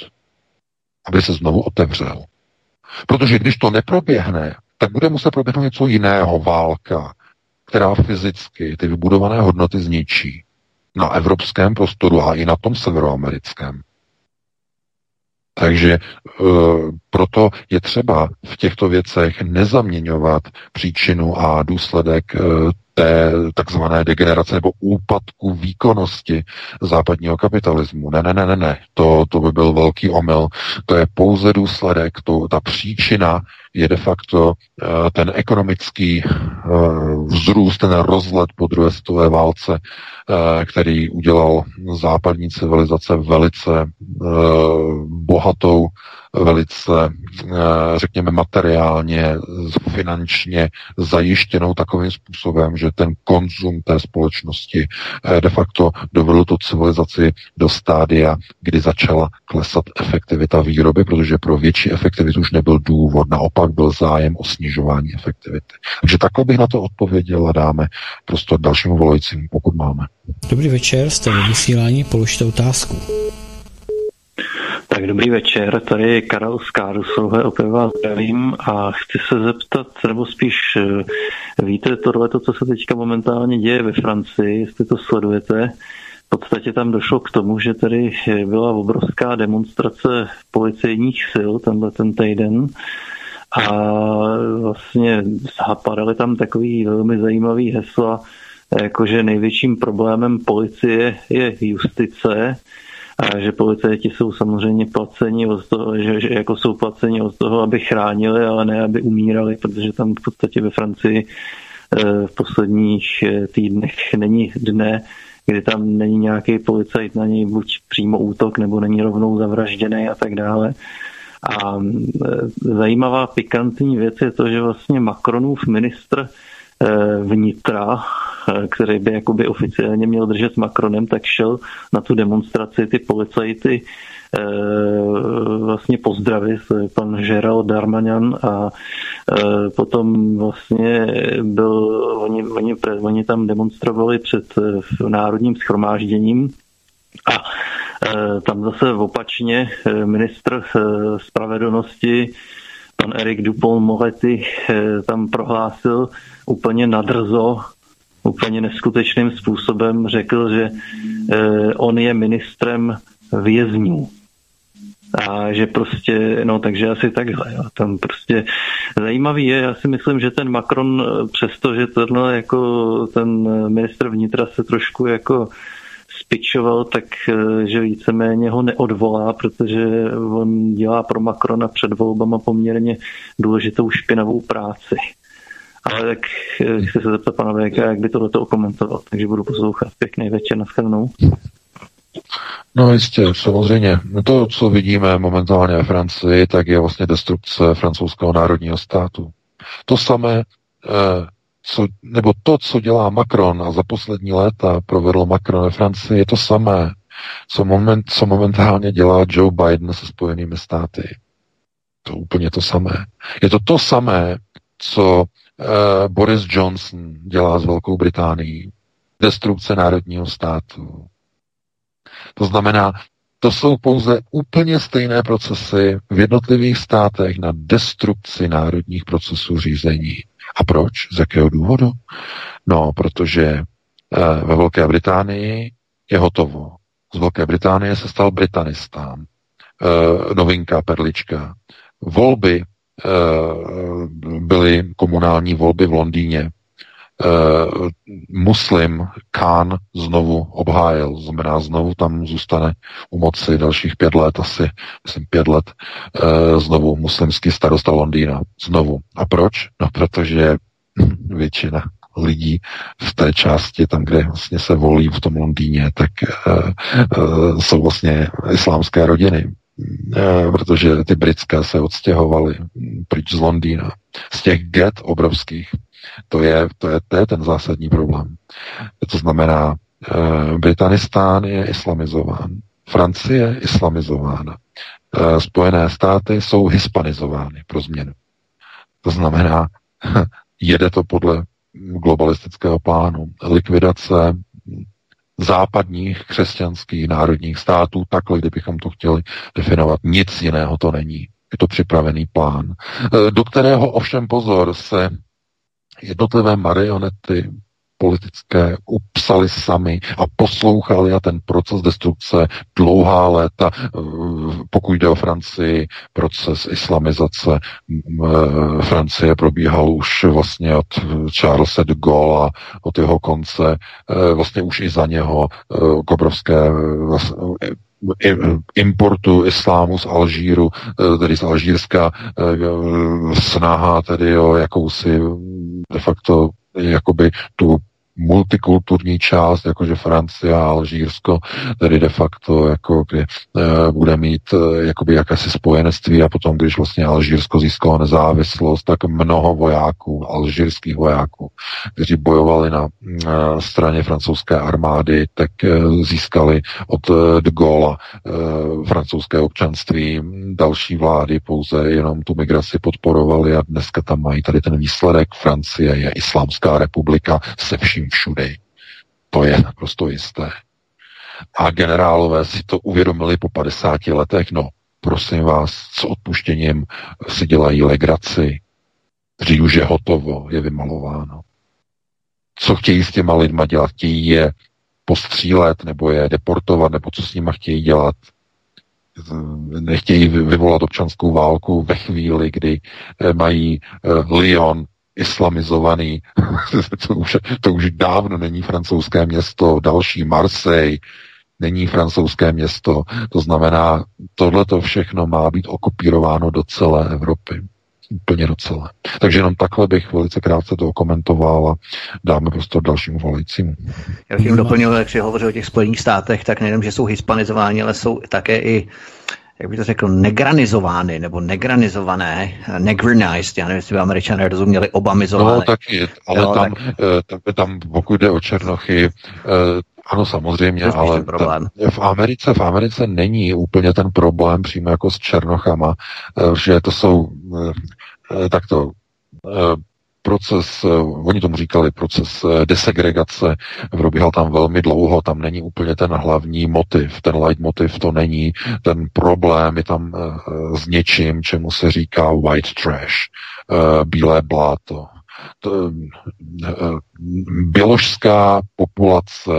Aby se znovu otevřel. Protože když to neproběhne, tak bude muset proběhnout něco jiného, válka, která fyzicky ty vybudované hodnoty zničí na evropském prostoru a i na tom severoamerickém. Takže e, proto je třeba v těchto věcech nezaměňovat příčinu a důsledek e, té takzvané degenerace nebo úpadku výkonnosti západního kapitalismu. Ne, ne, ne, ne, ne. To, to by byl velký omyl. To je pouze důsledek, to, ta příčina je de facto uh, ten ekonomický uh, vzrůst, ten rozlet po druhé světové válce, uh, který udělal západní civilizace velice bohatou velice, eh, řekněme, materiálně, finančně zajištěnou takovým způsobem, že ten konzum té společnosti eh, de facto dovedl tu civilizaci do stádia, kdy začala klesat efektivita výroby, protože pro větší efektivitu už nebyl důvod, naopak byl zájem o snižování efektivity. Takže takhle bych na to odpověděl a dáme prostor dalšímu volajícímu, pokud máme. Dobrý večer, jste vysílání, položte otázku. Tak dobrý večer, tady je Karel z Kárusové, opět vás zdravím a chci se zeptat, nebo spíš eh, víte tohle, to, co se teďka momentálně děje ve Francii, jestli to sledujete, v podstatě tam došlo k tomu, že tady byla obrovská demonstrace policejních sil tenhle ten týden a vlastně padaly tam takový velmi zajímavý hesla, jakože největším problémem policie je justice, a že policajti jsou samozřejmě placeni od toho, že, že jako jsou placeni od toho, aby chránili, ale ne, aby umírali, protože tam v podstatě ve Francii eh, v posledních eh, týdnech není dne, kdy tam není nějaký policajt na něj buď přímo útok, nebo není rovnou zavražděný a tak dále. A eh, zajímavá pikantní věc je to, že vlastně Macronův ministr vnitra [laughs] který by jakoby oficiálně měl držet s Macronem, tak šel na tu demonstraci ty policajty eh, vlastně pozdravit pan Gerald Darmanian a eh, potom vlastně byl, oni, oni, oni tam demonstrovali před národním schromážděním A e, tam zase opačně e, ministr e, spravedlnosti pan Erik Dupont Moretti tam prohlásil úplně nadrzo, úplně neskutečným způsobem řekl, že on je ministrem vězňů. A že prostě, no takže asi takhle, jo. tam prostě zajímavý je, já si myslím, že ten Macron, přestože tohle jako ten ministr vnitra se trošku jako spičoval, tak že víceméně ho neodvolá, protože on dělá pro Macrona před volbama poměrně důležitou špinavou práci. Ale tak chci se zeptat pana VK, jak by tohle okomentoval, takže budu poslouchat. Pěkný večer, nashledanou. No jistě, samozřejmě. To, co vidíme momentálně ve Francii, tak je vlastně destrukce francouzského národního státu. To samé, eh, co, nebo to, co dělá Macron a za poslední léta provedl Macron ve Francii, je to samé, co, moment, co momentálně dělá Joe Biden se Spojenými státy. To úplně to samé. Je to to samé, co Boris Johnson dělá s Velkou Británií. Destrukce národního státu, to znamená, to jsou pouze úplně stejné procesy v jednotlivých státech na destrukci národních procesů řízení. A proč? Z jakého důvodu? No, protože eh, ve Velké Británii je hotovo. Z Velké Británie se stal Britanistán. Eh, novinka, perlička. Volby eh, byly komunální volby v Londýně uh, muslim Khan znovu obhájil. Znamená, znovu tam zůstane u moci dalších pět let, asi, myslím, pět let, uh, znovu muslimský starosta Londýna. Znovu. A proč? No, protože [clears throat] většina lidí v té části, tam, kde vlastně se volí v tom Londýně, tak uh, uh, jsou vlastně islámské rodiny, protože ty britské se odstěhovaly pryč z Londýna. Z těch get obrovských to je, to je, to je ten zásadní problém. To znamená, e, Britanistán je islamizován, Francie je islamizována, e, Spojené státy jsou hispanizovány pro změnu. To znamená, [laughs] jede to podle globalistického plánu. Likvidace západních křesťanských národních států, takhle, kdybychom to chtěli definovat, nic jiného to není. Je to připravený plán, e, do kterého ovšem pozor se jednotlivé marionety politické upsali sami a poslouchali a ten proces destrukce dlouhá léta, eh, pokud jde o Francii, proces islamizace eh, Francie probíhal už vlastně od Charlesa de Gaulle a od jeho konce, eh, vlastně už i za něho k obrovské importu islámu z Alžíru, eh, tedy z Alžírska, eh, snaha tedy o jakousi de facto jakoby tu multikulturní část, jakože Francie a Alžírsko, tedy de facto, jako kdy e, bude mít e, jakoby jakési spojenectví a potom, když vlastně Alžírsko získalo nezávislost, tak mnoho vojáků, alžírských vojáků, kteří bojovali na e, straně francouzské armády, tak získali od e, de Gaulle francouzské občanství, další vlády pouze jenom tu migraci podporovali a dneska tam mají tady ten výsledek. Francie je islámská republika se vším všudy. To je naprosto jisté. A generálové si to uvědomili po 50 letech. No, prosím vás, s odpuštěním si dělají legraci. Dřív už je hotovo, je vymalováno. Co chtějí s těma lidma dělat? Chtějí je postřílet, nebo je deportovat, nebo co s nima chtějí dělat? Nechtějí vyvolat občanskou válku ve chvíli, kdy eh, mají eh, Lyon islamizovaný. [laughs] to, už, to už dávno není francouzské město, další Marseille není francouzské město. To znamená, tohle to všechno má být okopírováno do celé Evropy. Úplně do celé. Takže jenom takhle bych velice krátce to komentoval a dáme prostor dalšímu volajícímu. Já bych doplnil, jak si hovořil o těch Spojených státech, tak nejenom, že jsou hispanizováni, ale jsou také i jak bych to řekl, negranizovány nebo negranizované, negranized, já nevím, jestli by američané rozuměli, obamizované. No taky, ale jo, tam, tak... tam, tam, pokud jde o Černochy, eh, ano, samozřejmě, ale problém. v Americe, v Americe není úplně ten problém přímo jako s Černochama, eh, že to jsou eh, takto proces, eh, oni tomu říkali proces eh, desegregace, probíhal tam velmi dlouho, tam není úplně ten hlavní motiv, ten leitmotiv to není, ten problém je tam s něčím, čemu se říká white trash, bílé bláto, to, běložská populace,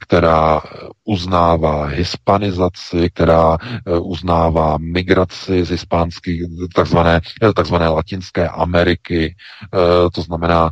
která uznává hispanizaci, která uznává migraci z hispánských, takzvané, takzvané latinské Ameriky, to znamená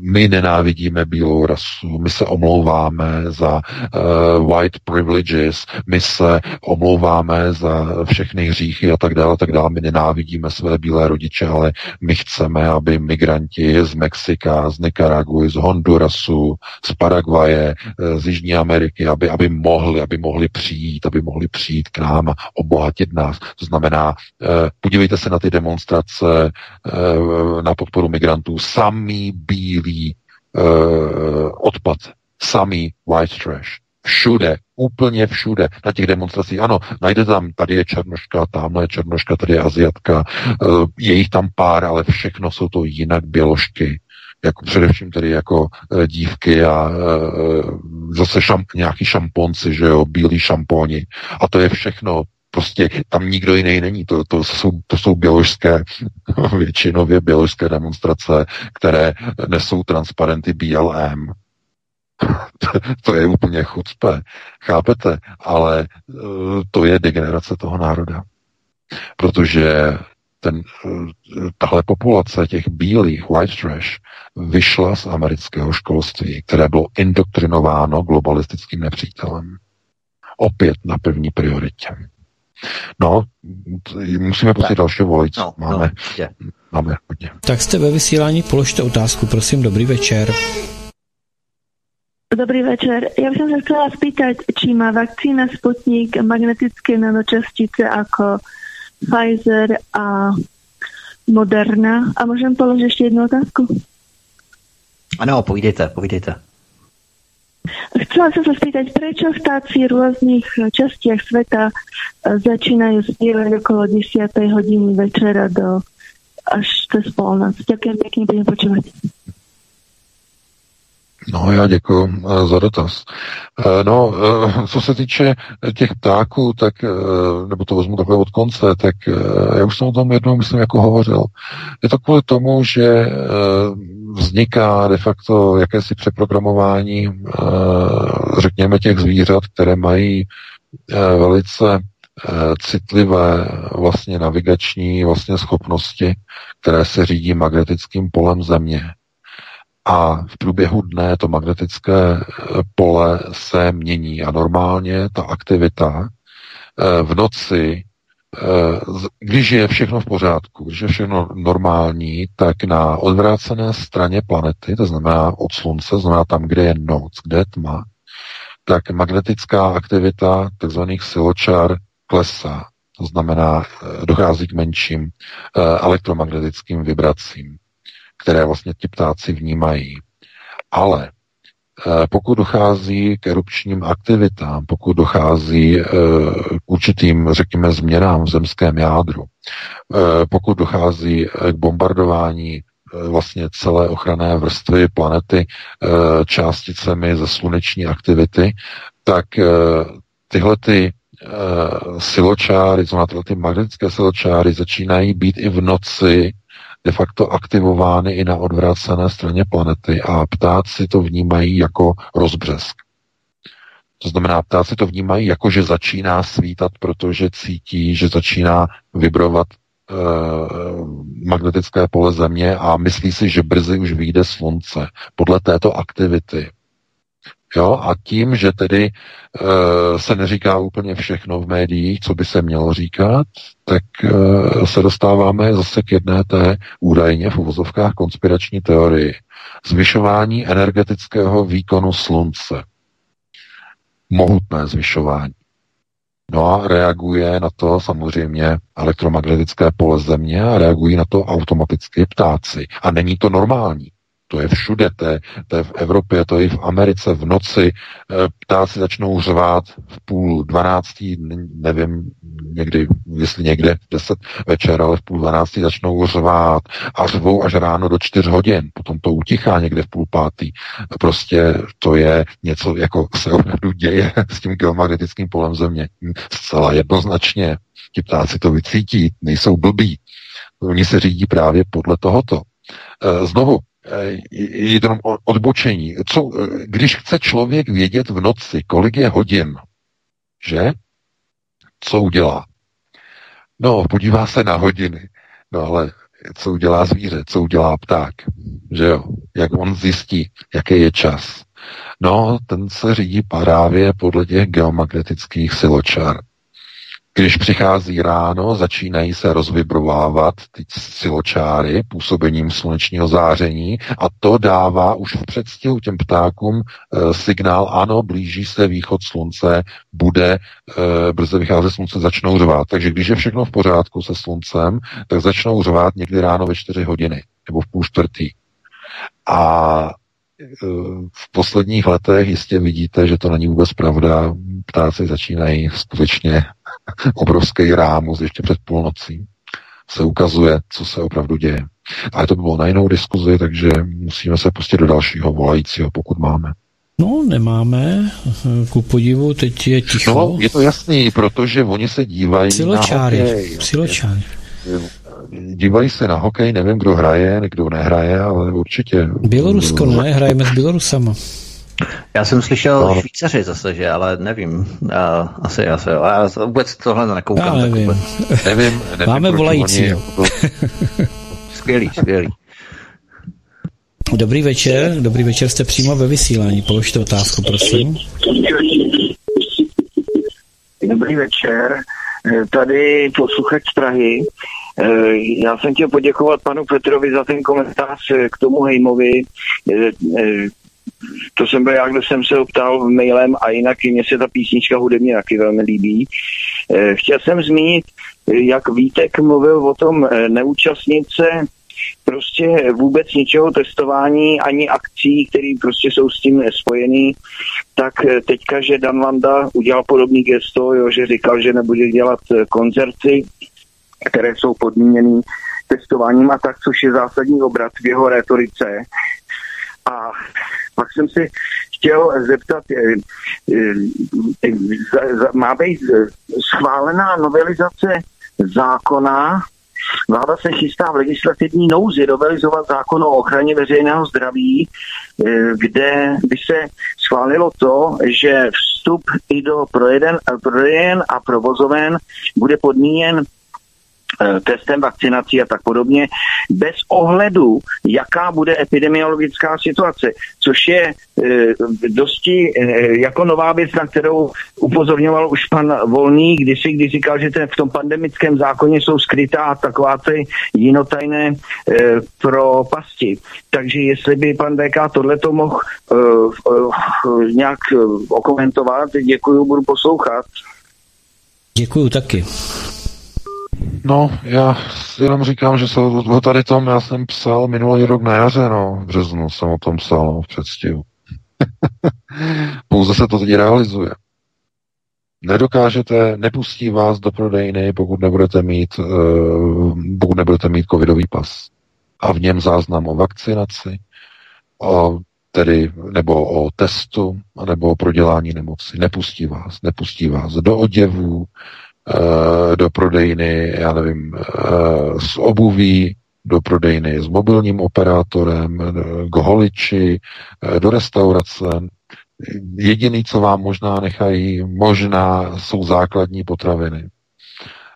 my nenávidíme bílou rasu, my se omlouváme za uh, white privileges, my se omlouváme za všechny hříchy a tak dále, tak dále. My nenávidíme své bílé rodiče, ale my chceme, aby migranti z Mexika, z Nicaraguy, z Hondurasu, z Paraguaje, z Jižní Ameriky, aby, aby mohli, aby mohli přijít, aby mohli přijít k nám a obohatit nás. To znamená, uh, podívejte se na ty demonstrace uh, na podporu migrantů. Sám samý bílý uh, odpad, samý white trash. Všude, úplně všude, na těch demonstracích. Ano, najde tam, tady je černoška, tamhle je černoška, tady je aziatka, uh, je jich tam pár, ale všechno jsou to jinak běložky jako především tedy jako e, dívky a e, zase šamp, nějaký šamponci, že jo, bílí šamponi. A to je všechno Prostě tam nikdo jiný není. To, to, jsou, to jsou běložské, [laughs] většinově běložské demonstrace, které nesou transparenty BLM. [laughs] to je úplně chucpe. Chápete? Ale eh, to je degenerace toho národa. Protože ten, eh, tahle populace těch bílých white trash vyšla z amerického školství, které bylo indoktrinováno globalistickým nepřítelem. Opět na první prioritě. No, musíme pustit další volič. No, máme, no, máme hodně. Tak jste ve vysílání, položte otázku, prosím, dobrý večer. Dobrý večer. Ja by som sa chcela spýtať, či má vakcína Sputnik magnetické nanočastice ako Pfizer a Moderna. A môžem položiť ešte jednu otázku? Ano, povídejte, povídejte. Chcela som sa spýtať, prečo vtáci v rôznych častiach sveta e, začínajú spievať okolo 10. hodiny večera do až cez polnoc. Ďakujem pekne, budem počúvať. No, já děkuji e, za dotaz. E, no, co se týče těch ptáků, tak, nebo to vezmu takhle od konce, tak já už jsem o tom jednou, myslím, jako hovořil. Je to kvůli tomu, že vzniká de facto jakési přeprogramování, eh, řekněme, těch zvířat, které mají eh, velice eh, citlivé vlastně navigační vlastně schopnosti, které se řídí magnetickým polem Země. A v průběhu dne to magnetické pole se mění a normálně ta aktivita v noci když je všechno v pořádku, když je všechno normální, tak na odvrácené straně planety, to znamená od Slunce, to znamená tam, kde je noc, kde je tma, tak magnetická aktivita tzv. siločár klesá. To znamená, eh, dochází k menším eh, elektromagnetickým vibracím, které vlastně ti ptáci vnímají. Ale Eh, pokud dochází k erupčním aktivitám, pokud dochází eh, k určitým, řekněme, změnám v zemském jádru, eh, pokud dochází k bombardování vlastně celé ochranné vrstvy planety částicemi ze sluneční aktivity, tak tyhle ty siločáry, znamená tyhle ty magnetické siločáry začínají být i v noci de facto aktivovány i na odvrácené straně planety a ptáci to vnímají jako rozbřesk. To znamená, ptáci to vnímají jako, že začíná svítat, protože cítí, že začíná vibrovat e, magnetické pole Země a myslí si, že brzy už vyjde slunce. Podle této aktivity Jo? A tím, že tedy e, se neříká úplně všechno v médiích, co by se mělo říkat, tak e, se dostáváme zase k jedné té údajně v uvozovkách konspirační teorii. Zvyšování energetického výkonu slunce. Mohutné zvyšování. No a reaguje na to samozřejmě elektromagnetické pole země a reagují na to automaticky ptáci. A není to normální. To je všude, to je, to je v Evropě, to je i v Americe v noci. Eh, ptáci začnou řvát v půl dvanáctí, nevím, někdy, jestli někde v deset večer, ale v půl dvanáctí začnou řvát a řvou až ráno do čtyř hodin. Potom to utichá někde v půl pátý. Prostě to je něco, jako se opravdu děje s tím geomagnetickým polem země. Zcela jednoznačně. Ti ptáci to vycítí, nejsou blbí. Oni se řídí právě podle tohoto. Eh, znovu, jenom odbočení. Co, eh, když chce člověk vědět v noci, kolik je hodin, že? Co udělá? No, podívá se na hodiny. No ale co udělá zvíře, co udělá pták, že jo? Jak on zjistí, jaký je čas. No, ten se řídí právě podle těch geomagnetických siločar. Když přichází ráno, začínají se rozvibrovávat ty siločáry působením slunečního záření a to dává už v předstihu těm ptákům e, signál, ano, blíží se východ slunce, bude e, brzy vycházet slunce, začnou řvát. Takže když je všechno v pořádku se sluncem, tak začnou řvát někdy ráno ve 4 hodiny nebo v půl čtvrtý. A v posledních letech jistě vidíte, že to není vůbec pravda. Ptáci začínají skutečně obrovský rámus ještě před půlnocí. Se ukazuje, co se opravdu děje. Ale to by bylo na jinou diskuzi, takže musíme se pustit do dalšího volajícího, pokud máme. No, nemáme. Ku podivu, teď je ticho. No, je to jasný, protože oni se dívají Siločáry. na hokej. Siločáry dívají se na hokej, nevím, kdo hraje, kdo nehraje, ale určitě. Bělorusko ne, hrajeme s Bělorusama. Já jsem slyšel no. Švýcaři zase, že, ale nevím. Já, asi, asi, já vůbec tohle nekoukám. Já nevím. Tak [laughs] nevím, nevím Máme volající. Jako [laughs] skvělý, skvělý. Dobrý večer, dobrý večer, jste přímo ve vysílání. Položte otázku, prosím. Dobrý večer, tady posluchač Prahy. Eh, já jsem chtěl poděkovat panu Petrovi za ten komentář eh, k tomu Hejmovi. Eh, to jsem byl já, kdo jsem se optal mailem a jinak i mně se ta písnička hudebně taky velmi líbí. Chtěl jsem zmínit, jak Vítek mluvil o tom neúčastnit se prostě vůbec ničeho testování, ani akcí, které prostě jsou s tím spojený, tak teďka, že Dan Landa udělal podobný gesto, jo, že říkal, že nebude dělat koncerty, které jsou podmíněny testováním a tak, což je zásadní obrat v jeho retorice. A pak jsem si chtěl zeptat, eh, eh, má být schválená novelizace zákona? Vláda se chystá v legislativní nouzi novelizovat zákon o ochraně veřejného zdraví, eh, kde by se schválilo to, že vstup i do prodejen a provozoven bude podmíněn Eh, testem, vakcinací a tak podobně, bez ohledu, jaká bude epidemiologická situace, což je e, dosti e, jako nová věc, na kterou upozorňoval už pan Volný, když si když říkal, že ten, v tom pandemickém zákoně jsou skrytá taková ty jinotajné e, pro pasti. Takže jestli by pan DK tohleto mohl e, e, nějak okomentovat, děkuji, budu poslouchat. Děkuju taky. No, já jenom říkám, že se o tady tom já jsem psal minulý rok na jaře, no, v březnu jsem o tom psal, no, v předstihu. [laughs] Pouze se to teď realizuje. Nedokážete, nepustí vás do prodejny, pokud nebudete mít, uh, pokud nebudete mít covidový pas. A v něm záznam o vakcinaci, o tedy, nebo o testu, nebo o prodělání nemoci. Nepustí vás, nepustí vás do oděvů, Eh, do prodejny, já nevím, eh, s obuví, do prodejny s mobilním operátorem, k holiči, eh, do restaurace. Jediný, co vám možná nechají, možná jsou základní potraviny.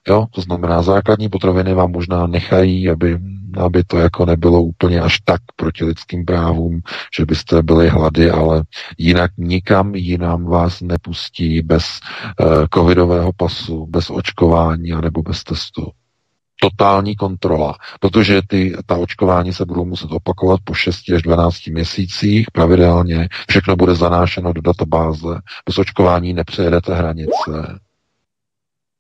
Jo, to znamená, základní potraviny vám možná nechají, aby, aby to jako nebylo úplně až tak proti lidským právům, že byste byli hlady, ale jinak nikam jinam vás nepustí bez uh, covidového pasu, bez očkování anebo bez testu. Totální kontrola, protože ty, ta očkování se budou muset opakovat po 6 až 12 měsících pravidelně, všechno bude zanášeno do databáze, bez očkování nepřejedete hranice,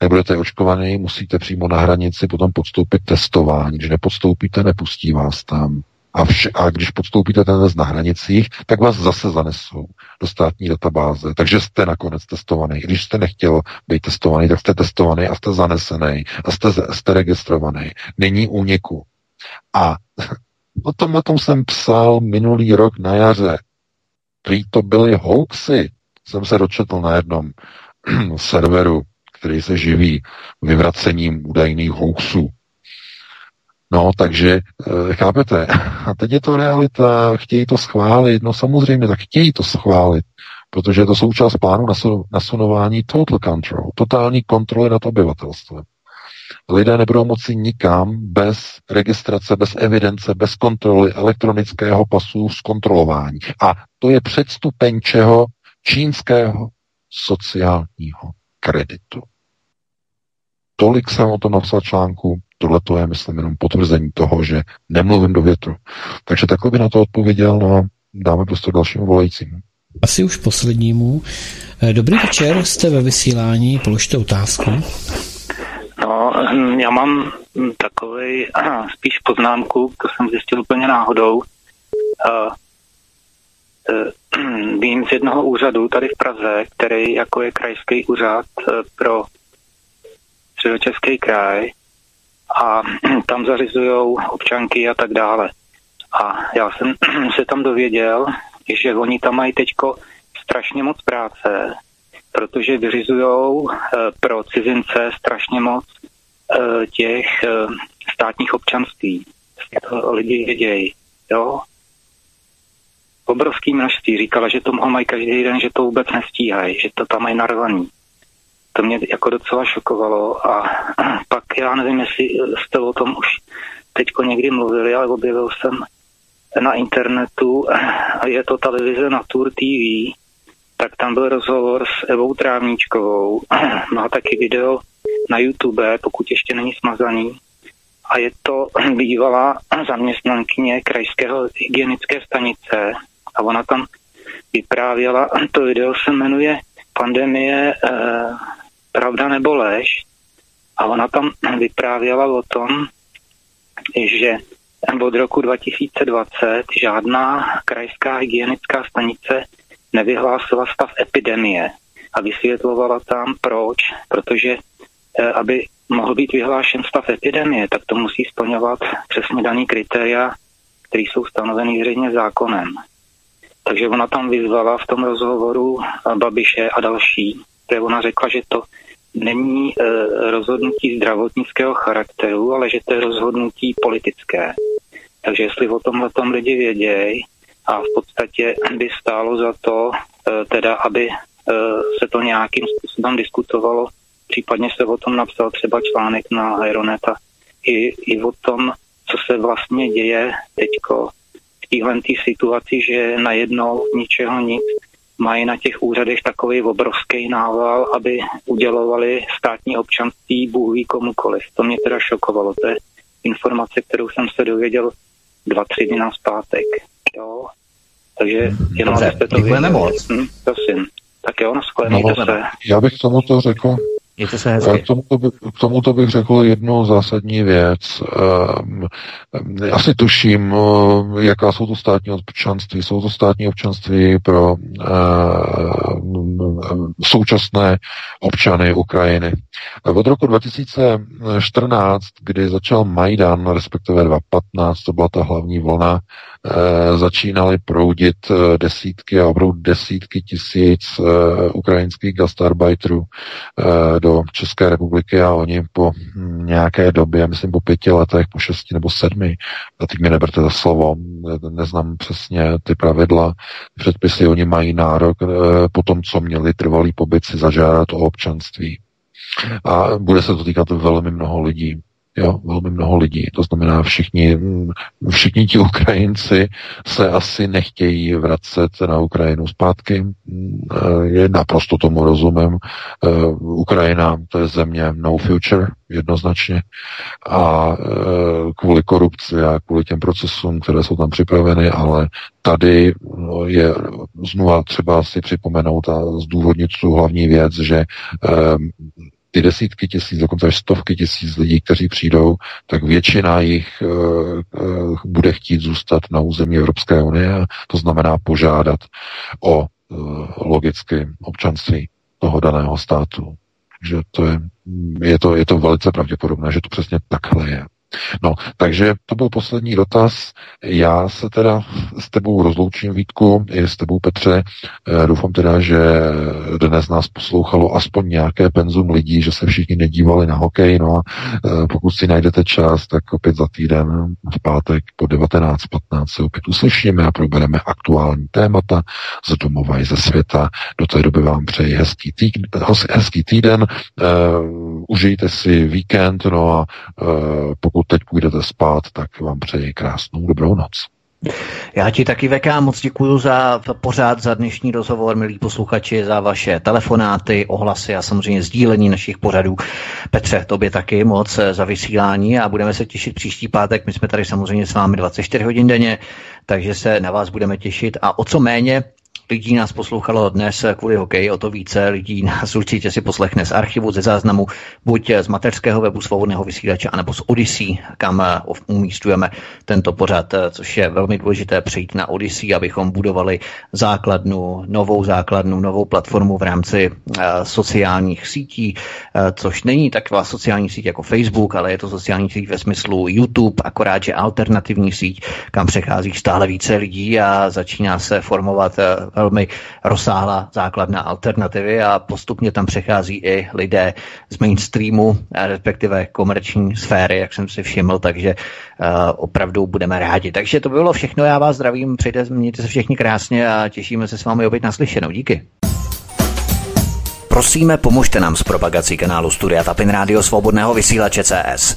nebudete očkovaný, musíte přímo na hranici potom podstoupit testování. Když nepodstoupíte, nepustí vás tam. A, vše, a když podstoupíte ten test na hranicích, tak vás zase zanesou do státní databáze. Takže jste nakonec testovaný. Když jste nechtěl být testovaný, tak jste testovaný a jste zanesený a jste, jste registrovaný. Není úniku. A [laughs] o tom, o tom jsem psal minulý rok na jaře. Prý to byly hoaxy. Jsem se dočetl na jednom [clears throat] serveru, který se živí vyvracením údajných hoaxů. No, takže e, chápete, a teď je to realita, chtějí to schválit, no samozřejmě, tak chtějí to schválit, protože je to součást plánu nasunování total control, totální kontroly nad obyvatelstvem. Lidé nebudou moci nikam bez registrace, bez evidence, bez kontroly elektronického pasu zkontrolování. A to je předstupeň čeho? Čínského sociálního kreditu. Tolik jsem o tom napsal článku, tohle to je, myslím, jenom potvrzení toho, že nemluvím do větru. Takže takhle by na to odpověděl, a dáme prostě dalšímu volajícímu. Asi už poslednímu. Eh, dobrý večer, jste ve vysílání, položte otázku. No, hm, já mám takový [clears throat] spíš poznámku, to jsem zjistil úplně náhodou. Eh, [clears throat] vím z jednoho úřadu tady v Praze, který jako je krajský úřad eh, pro středočeský kraj a [clears throat] tam zařizují občanky a tak dále. A já jsem [clears throat] se tam dověděl, že oni tam mají teďko strašně moc práce, protože vyřizují eh, pro cizince strašně moc těch státních občanství. To lidi vědějí, jo obrovský množství. Říkala, že toho mají každý den, že to vůbec nestíhají, že to tam mají narvaný. To mě jako docela šokovalo a [clears throat] pak já nevím, jestli jste o tom už teďko někdy mluvili, ale objevil jsem na internetu, [clears throat] je to televize Natur TV, tak tam byl rozhovor s Evou Trávníčkovou. [clears throat] Má taky video na YouTube, pokud ještě není smazaný. A je to bývalá zaměstnankyně krajského hygienické stanice, a ona tam vyprávěla, to video se jmenuje Pandemie eh, pravda nebo lež a ona tam [clears throat] vyprávěla o tom, že od roku 2020 žádná krajská hygienická stanice nevyhlásila stav epidemie a vysvětlovala tam proč, protože eh, aby mohl být vyhlášen stav epidemie, tak to musí splňovat přesně daný kritéria, které jsou stanoveny zřejmě zákonem. Takže ona tam vyzvala v tom rozhovoru Babiše a další, kde ona řekla, že to není e, rozhodnutí zdravotnického charakteru, ale že to je rozhodnutí politické. Takže jestli o tomhle tom lidi vědějí a v podstatě by stálo za to, e, teda aby e, se to nějakým způsobem diskutovalo, případně se o tom napsal třeba článek na Aeroneta, i, i o tom, co se vlastně děje teďko téhle situaci, že najednou ničeho nic mají na těch úřadech takový obrovský nával, aby udělovali státní občanství Bůh ví komukoliv. To mě teda šokovalo. To je informace, kterou jsem se dověděl dva, tři dny na zpátek. Jo. Takže jenom Dobře, to děkujeme moc. Hm, prosím. Tak jo, no, se. Já bych tomuto řekl, Mějte se hezky. K tomuto, by, k tomuto bych řekl jednu zásadní věc. Asi tuším, uh, jaká jsou to státní občanství. Jsou to státní občanství pro uh, současné občany Ukrajiny. Od roku 2014, kdy začal Majdan, respektive 2015, to byla ta hlavní vlna, začínaly proudit uh, desítky a opravdu desítky tisíc uh, ukrajinských gastarbeiterů do České republiky a oni po nějaké době, myslím po pěti letech, po šesti nebo sedmi, a teď mi neberte za slovo, neznám přesně ty pravidla, předpisy, oni mají nárok eh, po tom, co měli trvalý pobyt si zažádat o občanství. A bude se to týkat velmi mnoho lidí jo, velmi mnoho lidí. To znamená, všichni, všichni ti Ukrajinci se asi nechtějí vracet na Ukrajinu zpátky. Je naprosto tomu rozumím. Eh, Ukrajina to je země no future, jednoznačně. A eh, kvůli korupci a kvůli těm procesům, které jsou tam připraveny, ale tady no, je znova třeba si připomenout a zdůvodnit tu hlavní věc, že ty desítky tisíc, dokonce až stovky tisíc lidí, kteří přijdou, tak většina jich uh, uh, bude chtít zůstat na území Evropské unie, to znamená požádat o uh, logicky občanství toho daného státu. Takže to je, je, to, je to velice pravděpodobné, že to přesně takhle je. No, takže to byl poslední dotaz. Já se teda s tebou rozloučím, Vítku, i s tebou, Petře. Eh, doufám teda, že dnes nás poslouchalo aspoň nějaké penzum lidí, že se všichni nedívali na hokej. No a eh, pokud si najdete čas, tak opět za týden v pátek po 19.15 se opět uslyšíme a probereme aktuální témata z domova i ze světa. Do té doby vám přeji hezký týden, hezký týden. Uh, užijte si víkend, no a pokud teď půjdete spát, tak vám přeji krásnou dobrou noc. Já ti taky VK moc děkuji za pořád, za dnešní rozhovor, milí posluchači, za vaše telefonáty, ohlasy a samozřejmě sdílení našich pořadů. Petře, tobě taky moc za vysílání a budeme se těšit příští pátek. My jsme tady samozřejmě s vámi 24 hodin denně, takže se na vás budeme těšit a o co méně lidí nás poslouchalo dnes kvůli hokeji, o to více. Lidí nás určitě si poslechne z archivu, ze záznamu, buď z mateřského webu svobodného vysílače, anebo z Odyssey, kam eh, umístujeme tento pořad, eh, což je velmi důležité přejít na Odyssey, abychom budovali základnu, novou základnu, novou platformu v rámci uh, sociálních sítí, což není taková sociální síť jako Facebook, ale je to sociální síť ve smyslu YouTube, akorát, že alternativní síť, kam přechází stále více lidí a začíná se formovat velmi rozsáhlá základna alternativy a postupně tam přechází i lidé z mainstreamu, respektive komerční sféry, jak jsem si všiml, takže uh, opravdu budeme rádi. Takže to by bylo všechno, já vás zdravím, přejte, mějte se všichni krásně a těšíme se s vámi opět naslyšenou. Díky. Prosíme, pomožte nám s propagací kanálu Studia Tapin Rádio Svobodného vysílače CS.